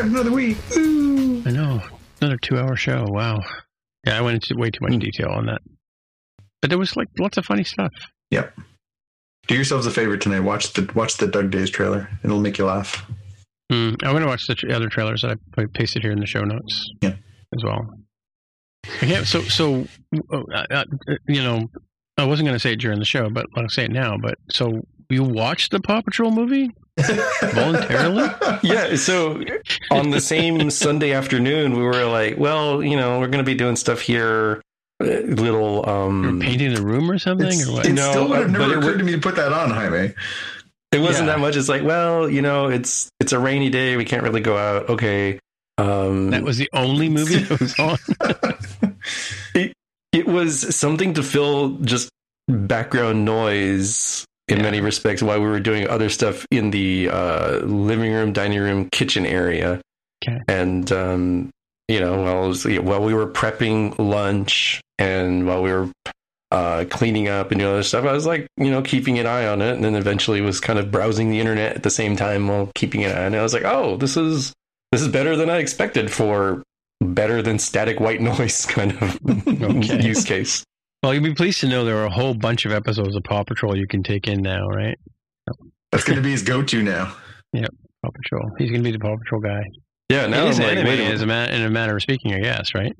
Speaker 5: Survived another week. Ooh.
Speaker 2: I know. Another two hour show. Wow. Yeah, I went into way too much detail on that. But there was like lots of funny stuff.
Speaker 5: Yep. Do yourselves a favor tonight. Watch the watch the Dug Days trailer. It'll make you laugh.
Speaker 2: Mm, I'm going to watch the tr- other trailers that I I pasted here in the show notes.
Speaker 5: Yeah.
Speaker 2: As well. Yeah. So, so, uh, uh, you know, I wasn't going to say it during the show, but I'll say it now. But so you watched the Paw Patrol movie? Voluntarily?
Speaker 4: Yeah, so on the same Sunday afternoon, we were like, well, you know, we're going to be doing stuff here little um
Speaker 2: You're painting a room or something,
Speaker 5: It's-
Speaker 2: or what?
Speaker 5: It
Speaker 4: No,
Speaker 5: still would have
Speaker 4: uh,
Speaker 5: never occurred
Speaker 4: would-
Speaker 5: to me to put that on, Jaime.
Speaker 4: it wasn't
Speaker 2: Yeah.
Speaker 4: that much it's like well you know it's it's a rainy day we can't really go out okay um
Speaker 2: That was the only movie that was on.
Speaker 4: it was something to fill just background noise in
Speaker 2: Yeah.
Speaker 4: many respects while we were doing other stuff in the uh, living room, dining room, kitchen area.
Speaker 2: Okay.
Speaker 4: And um, you know, while, was- while we were prepping lunch and while we were uh, cleaning up and doing other stuff, I was like, you know, keeping an eye on it, and then eventually was kind of browsing the internet at the same time while keeping an eye on it. I was like, oh, this is this is better than I expected for better than static white noise kind of
Speaker 2: Okay.
Speaker 4: use case.
Speaker 2: Well, you'll be pleased to know there are a whole bunch of episodes of Paw Patrol you can take in now, right?
Speaker 5: That's going to be his go-to now.
Speaker 2: Yep, Paw Patrol. He's going to be the Paw Patrol guy.
Speaker 4: Yeah, now
Speaker 2: it is
Speaker 4: I'm like,
Speaker 2: anime,
Speaker 4: wait a minute.
Speaker 2: a ma- in a matter of speaking, I guess, right?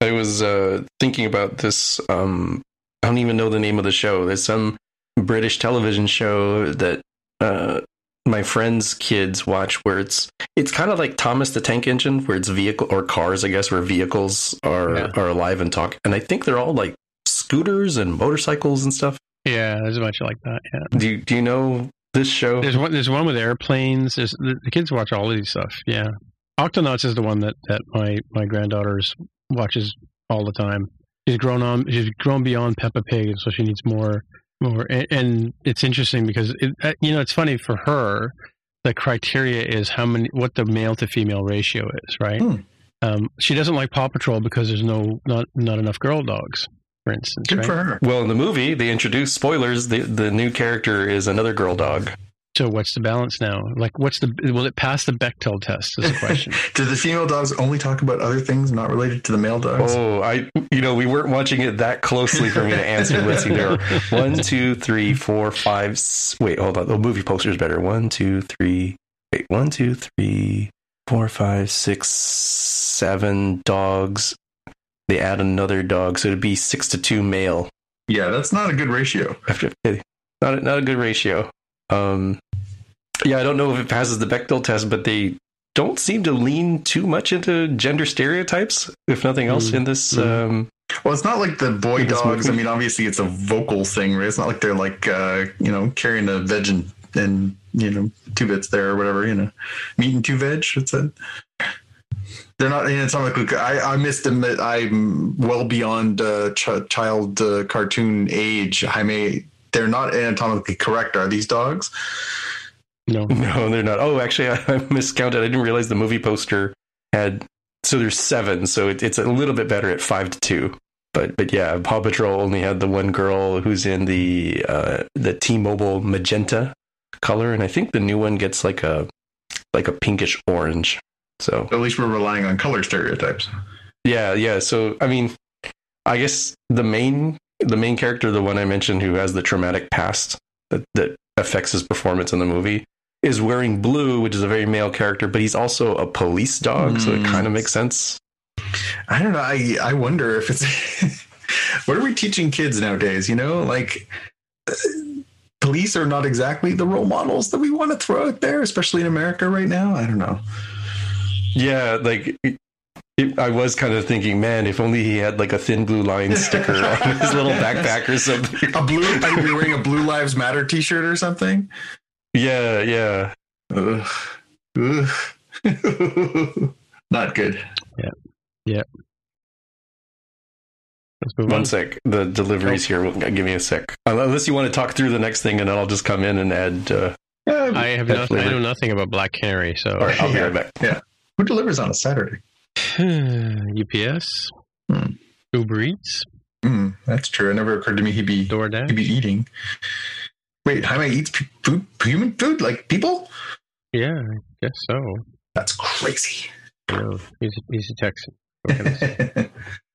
Speaker 4: I was uh, thinking about this. Um, I don't even know the name of the show. There's some British television show that uh, my friends' kids watch, where it's it's kind of like Thomas the Tank Engine, where it's vehicle or cars, I guess, where vehicles are
Speaker 2: Yeah.
Speaker 4: are alive and talk. And I think they're all like scooters and motorcycles and stuff.
Speaker 2: Yeah, there's a bunch like that. Yeah.
Speaker 4: Do you, do you know this show?
Speaker 2: There's one. There's one with airplanes. There's the, the kids watch all of these stuff. Yeah, Octonauts is the one that that my my granddaughter's watches all the time. She's grown on. She's grown beyond Peppa Pig, and so she needs more more. And, and it's interesting because it, uh, you know it's funny for her. The criteria is how many, what the male to female ratio is, right?
Speaker 5: Hmm.
Speaker 2: Um, she doesn't like Paw Patrol because there's no not not enough girl dogs, for instance.
Speaker 5: Good
Speaker 2: right?
Speaker 5: for her.
Speaker 4: well, in the movie, they introduce spoilers. The the new character is another girl dog.
Speaker 2: So what's the balance now? Like, what's the will it pass the Bechdel test? Is the question.
Speaker 5: Do the female dogs only talk about other things not related to the male dogs?
Speaker 4: Oh, I you know we weren't watching it that closely for me to answer. Let's see, there are one, two, three, four, five. s- Wait, hold on. The movie poster is better. One, two, three. Wait, one, two, three, four, five, six, seven dogs. They add another dog, so it'd be six to two male.
Speaker 5: Yeah, that's not a good ratio.
Speaker 4: After not a, not a good ratio. Um, yeah, I don't know if it passes the Bechdel test, but they don't seem to lean too much into gender stereotypes. If nothing else,
Speaker 2: Mm.
Speaker 4: in this.
Speaker 2: Mm.
Speaker 4: Um,
Speaker 5: Well, it's not like the boy
Speaker 4: With this
Speaker 5: dogs. I mean, obviously, it's a vocal thing, right? It's not like they're like, uh, you know, carrying a veg and, and, you know, two bits there or whatever, you know, meat and two veg. It's a, they're not, anatomically. it's not like, I, I must admit, I'm well beyond uh, ch- child uh, cartoon age. I may, they're not anatomically correct, are these dogs?
Speaker 2: No.
Speaker 4: No, they're not. Oh, actually, I, I miscounted. I didn't realize the movie poster had. So there's seven. So it, it's a little bit better at five to two. But but yeah, Paw Patrol only had the one girl who's in the uh, the T-Mobile magenta color, and I think the new one gets like a like a pinkish orange. So
Speaker 5: At least we're relying on color stereotypes.
Speaker 4: yeah, yeah. So I mean, I guess the main the main character, the one I mentioned, who has the traumatic past that that affects his performance in the movie, is wearing blue, which is a very male character, but he's also a police dog, so it
Speaker 5: Mm.
Speaker 4: kind of makes sense.
Speaker 5: I don't know. I I wonder if it's what are we teaching kids nowadays? You know, like uh, police are not exactly the role models that we want to throw out there, especially in America right now. I don't know.
Speaker 4: Yeah, like. It, it, I was kind of thinking, man, if only he had like a thin blue line sticker on his little backpack or something.
Speaker 5: A blue, I'd be wearing a Blue Lives Matter T-shirt or something.
Speaker 4: Yeah, yeah.
Speaker 5: Ugh. Ugh. not good.
Speaker 2: Let's move on.
Speaker 4: One sec. The delivery's here. Will give me a sec. Unless you want to talk through the next thing, and then I'll just come in and add. Uh,
Speaker 2: I have
Speaker 4: That
Speaker 2: no, I know nothing about Black Canary, so
Speaker 4: all right, I'll be right back.
Speaker 5: Who delivers on a Saturday?
Speaker 2: UPS,
Speaker 5: Hmm.
Speaker 2: Uber Eats,
Speaker 5: Mm, that's true. It never occurred to me he'd be
Speaker 2: DoorDash.
Speaker 5: he'd be eating. Wait, Jaime eats p- food, human food, like people?
Speaker 2: Yeah, I guess so.
Speaker 5: That's crazy.
Speaker 2: Know, he's a, he's a Texan. What can I say?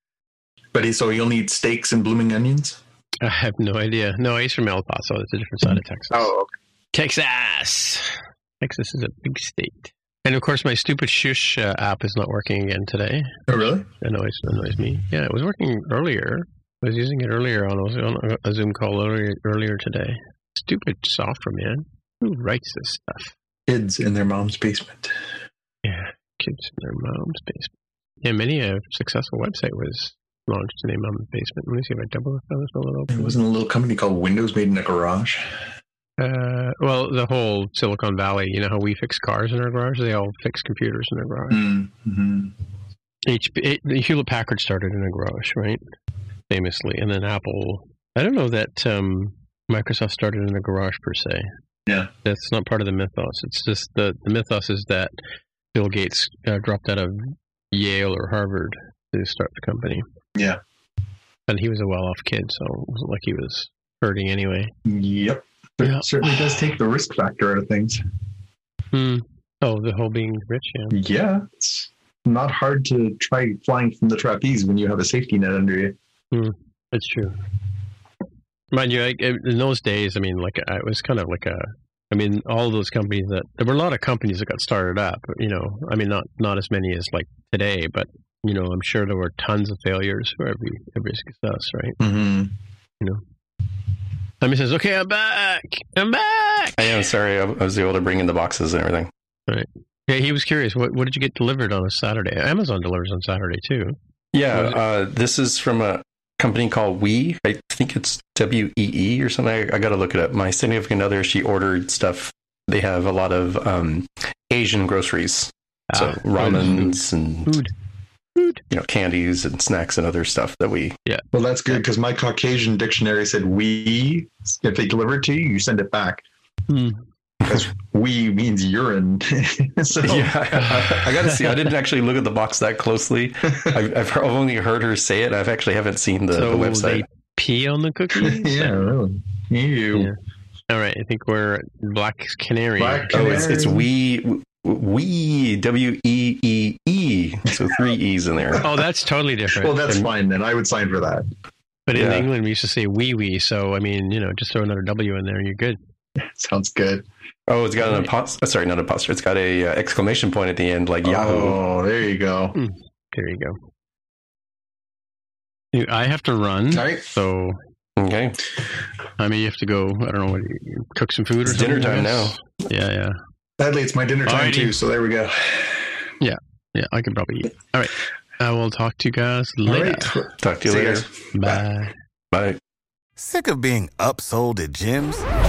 Speaker 5: but he so he'll need steaks and blooming onions.
Speaker 2: I have no idea. No, he's from El Paso. It's a different side of Texas.
Speaker 5: okay.
Speaker 2: Texas. Texas is a big state. And of course, my stupid Shush uh, app is not working again today.
Speaker 5: Oh, really?
Speaker 2: Annoys, annoys me. Yeah, it was working earlier. I was using it earlier on, on a Zoom call earlier, earlier today. Stupid software, man. Who writes this stuff?
Speaker 5: Kids in their mom's basement.
Speaker 2: Yeah, kids in their mom's basement. Yeah, many a successful website was launched in a mom's basement. Let me see if I double this a little.
Speaker 5: It wasn't a little company called Windows Made in a Garage.
Speaker 2: Uh, well, the whole Silicon Valley. You know how we fix cars in our garage? They all fix computers in their garage.
Speaker 5: Mm-hmm.
Speaker 2: HP, Hewlett Packard started in a garage, right? Famously, and then Apple. I don't know that um, Microsoft started in a garage per se.
Speaker 5: Yeah,
Speaker 2: that's not part of the mythos. It's just the the mythos is that Bill Gates uh, dropped out of Yale or Harvard to start the company.
Speaker 5: Yeah,
Speaker 2: and he was a well-off kid, so it wasn't like he was hurting anyway.
Speaker 5: Yep,
Speaker 6: it yeah. certainly does take the risk factor out of things.
Speaker 2: Hmm. Oh, the whole being rich, yeah.
Speaker 6: Yeah, it's not hard to try flying from the trapeze when you have a safety net under you.
Speaker 2: Hmm. It's true. Mind you, I, in those days, I mean, like it was kind of like a. I mean, all those companies that there were a lot of companies that got started up. You know, I mean, not not as many as like today, but you know, I'm sure there were tons of failures for every every success, right?
Speaker 5: Mm-hmm.
Speaker 2: You know. Tommy says, "Okay, I'm back. I'm back."
Speaker 4: I am sorry. I was able to bring in the boxes and everything.
Speaker 2: Right. Yeah, he was curious. What what did you get delivered on a Saturday? Amazon delivers on Saturday too.
Speaker 4: Yeah, uh, this is from a company called We. I think it's W E E or something. I, I got to look it up. My significant other, she ordered stuff. They have a lot of um, Asian groceries, so ah, ramens and
Speaker 2: food. Food.
Speaker 4: You know, candies and snacks and other stuff that we.
Speaker 2: Yeah.
Speaker 5: Well, that's good because my Caucasian dictionary said we. If they deliver it to you, you send it back.
Speaker 2: Hmm
Speaker 5: because we means urine.
Speaker 4: so yeah, I, I got to see. I didn't actually look at the box that closely. I've, I've only heard her say it. I've actually haven't seen the,
Speaker 2: so
Speaker 4: the website.
Speaker 2: They pee on the cookies.
Speaker 5: yeah, really.
Speaker 2: Ew. Yeah. All right, I think we're Black Canary.
Speaker 5: Black Canary.
Speaker 4: Oh, it's it's we we W E E E. So three E's in there.
Speaker 2: Oh, that's totally different.
Speaker 5: well, that's and, fine then. I would sign for that.
Speaker 2: But in England, we used to say wee wee. So I mean, you know, just throw another W in there, and you're good.
Speaker 5: Sounds good.
Speaker 4: Oh, it's got an apostrophe. Sorry, not apostrophe. It's got a uh, exclamation point at the end, like Yahoo.
Speaker 5: Oh, there you go.
Speaker 2: Mm, there you go. I have to run.
Speaker 5: Right.
Speaker 2: So
Speaker 4: okay.
Speaker 2: I mean, you have to go. I don't know what cook some food or
Speaker 4: it's dinner time now.
Speaker 2: Yeah, yeah.
Speaker 5: Sadly, it's my dinner time Alrighty. too. So there we go.
Speaker 2: Yeah, yeah. I can probably eat. All right. Uh, I will talk to you guys later. Right.
Speaker 4: Talk to you See later.
Speaker 2: You Bye.
Speaker 4: Bye.
Speaker 7: Sick of being upsold at gyms?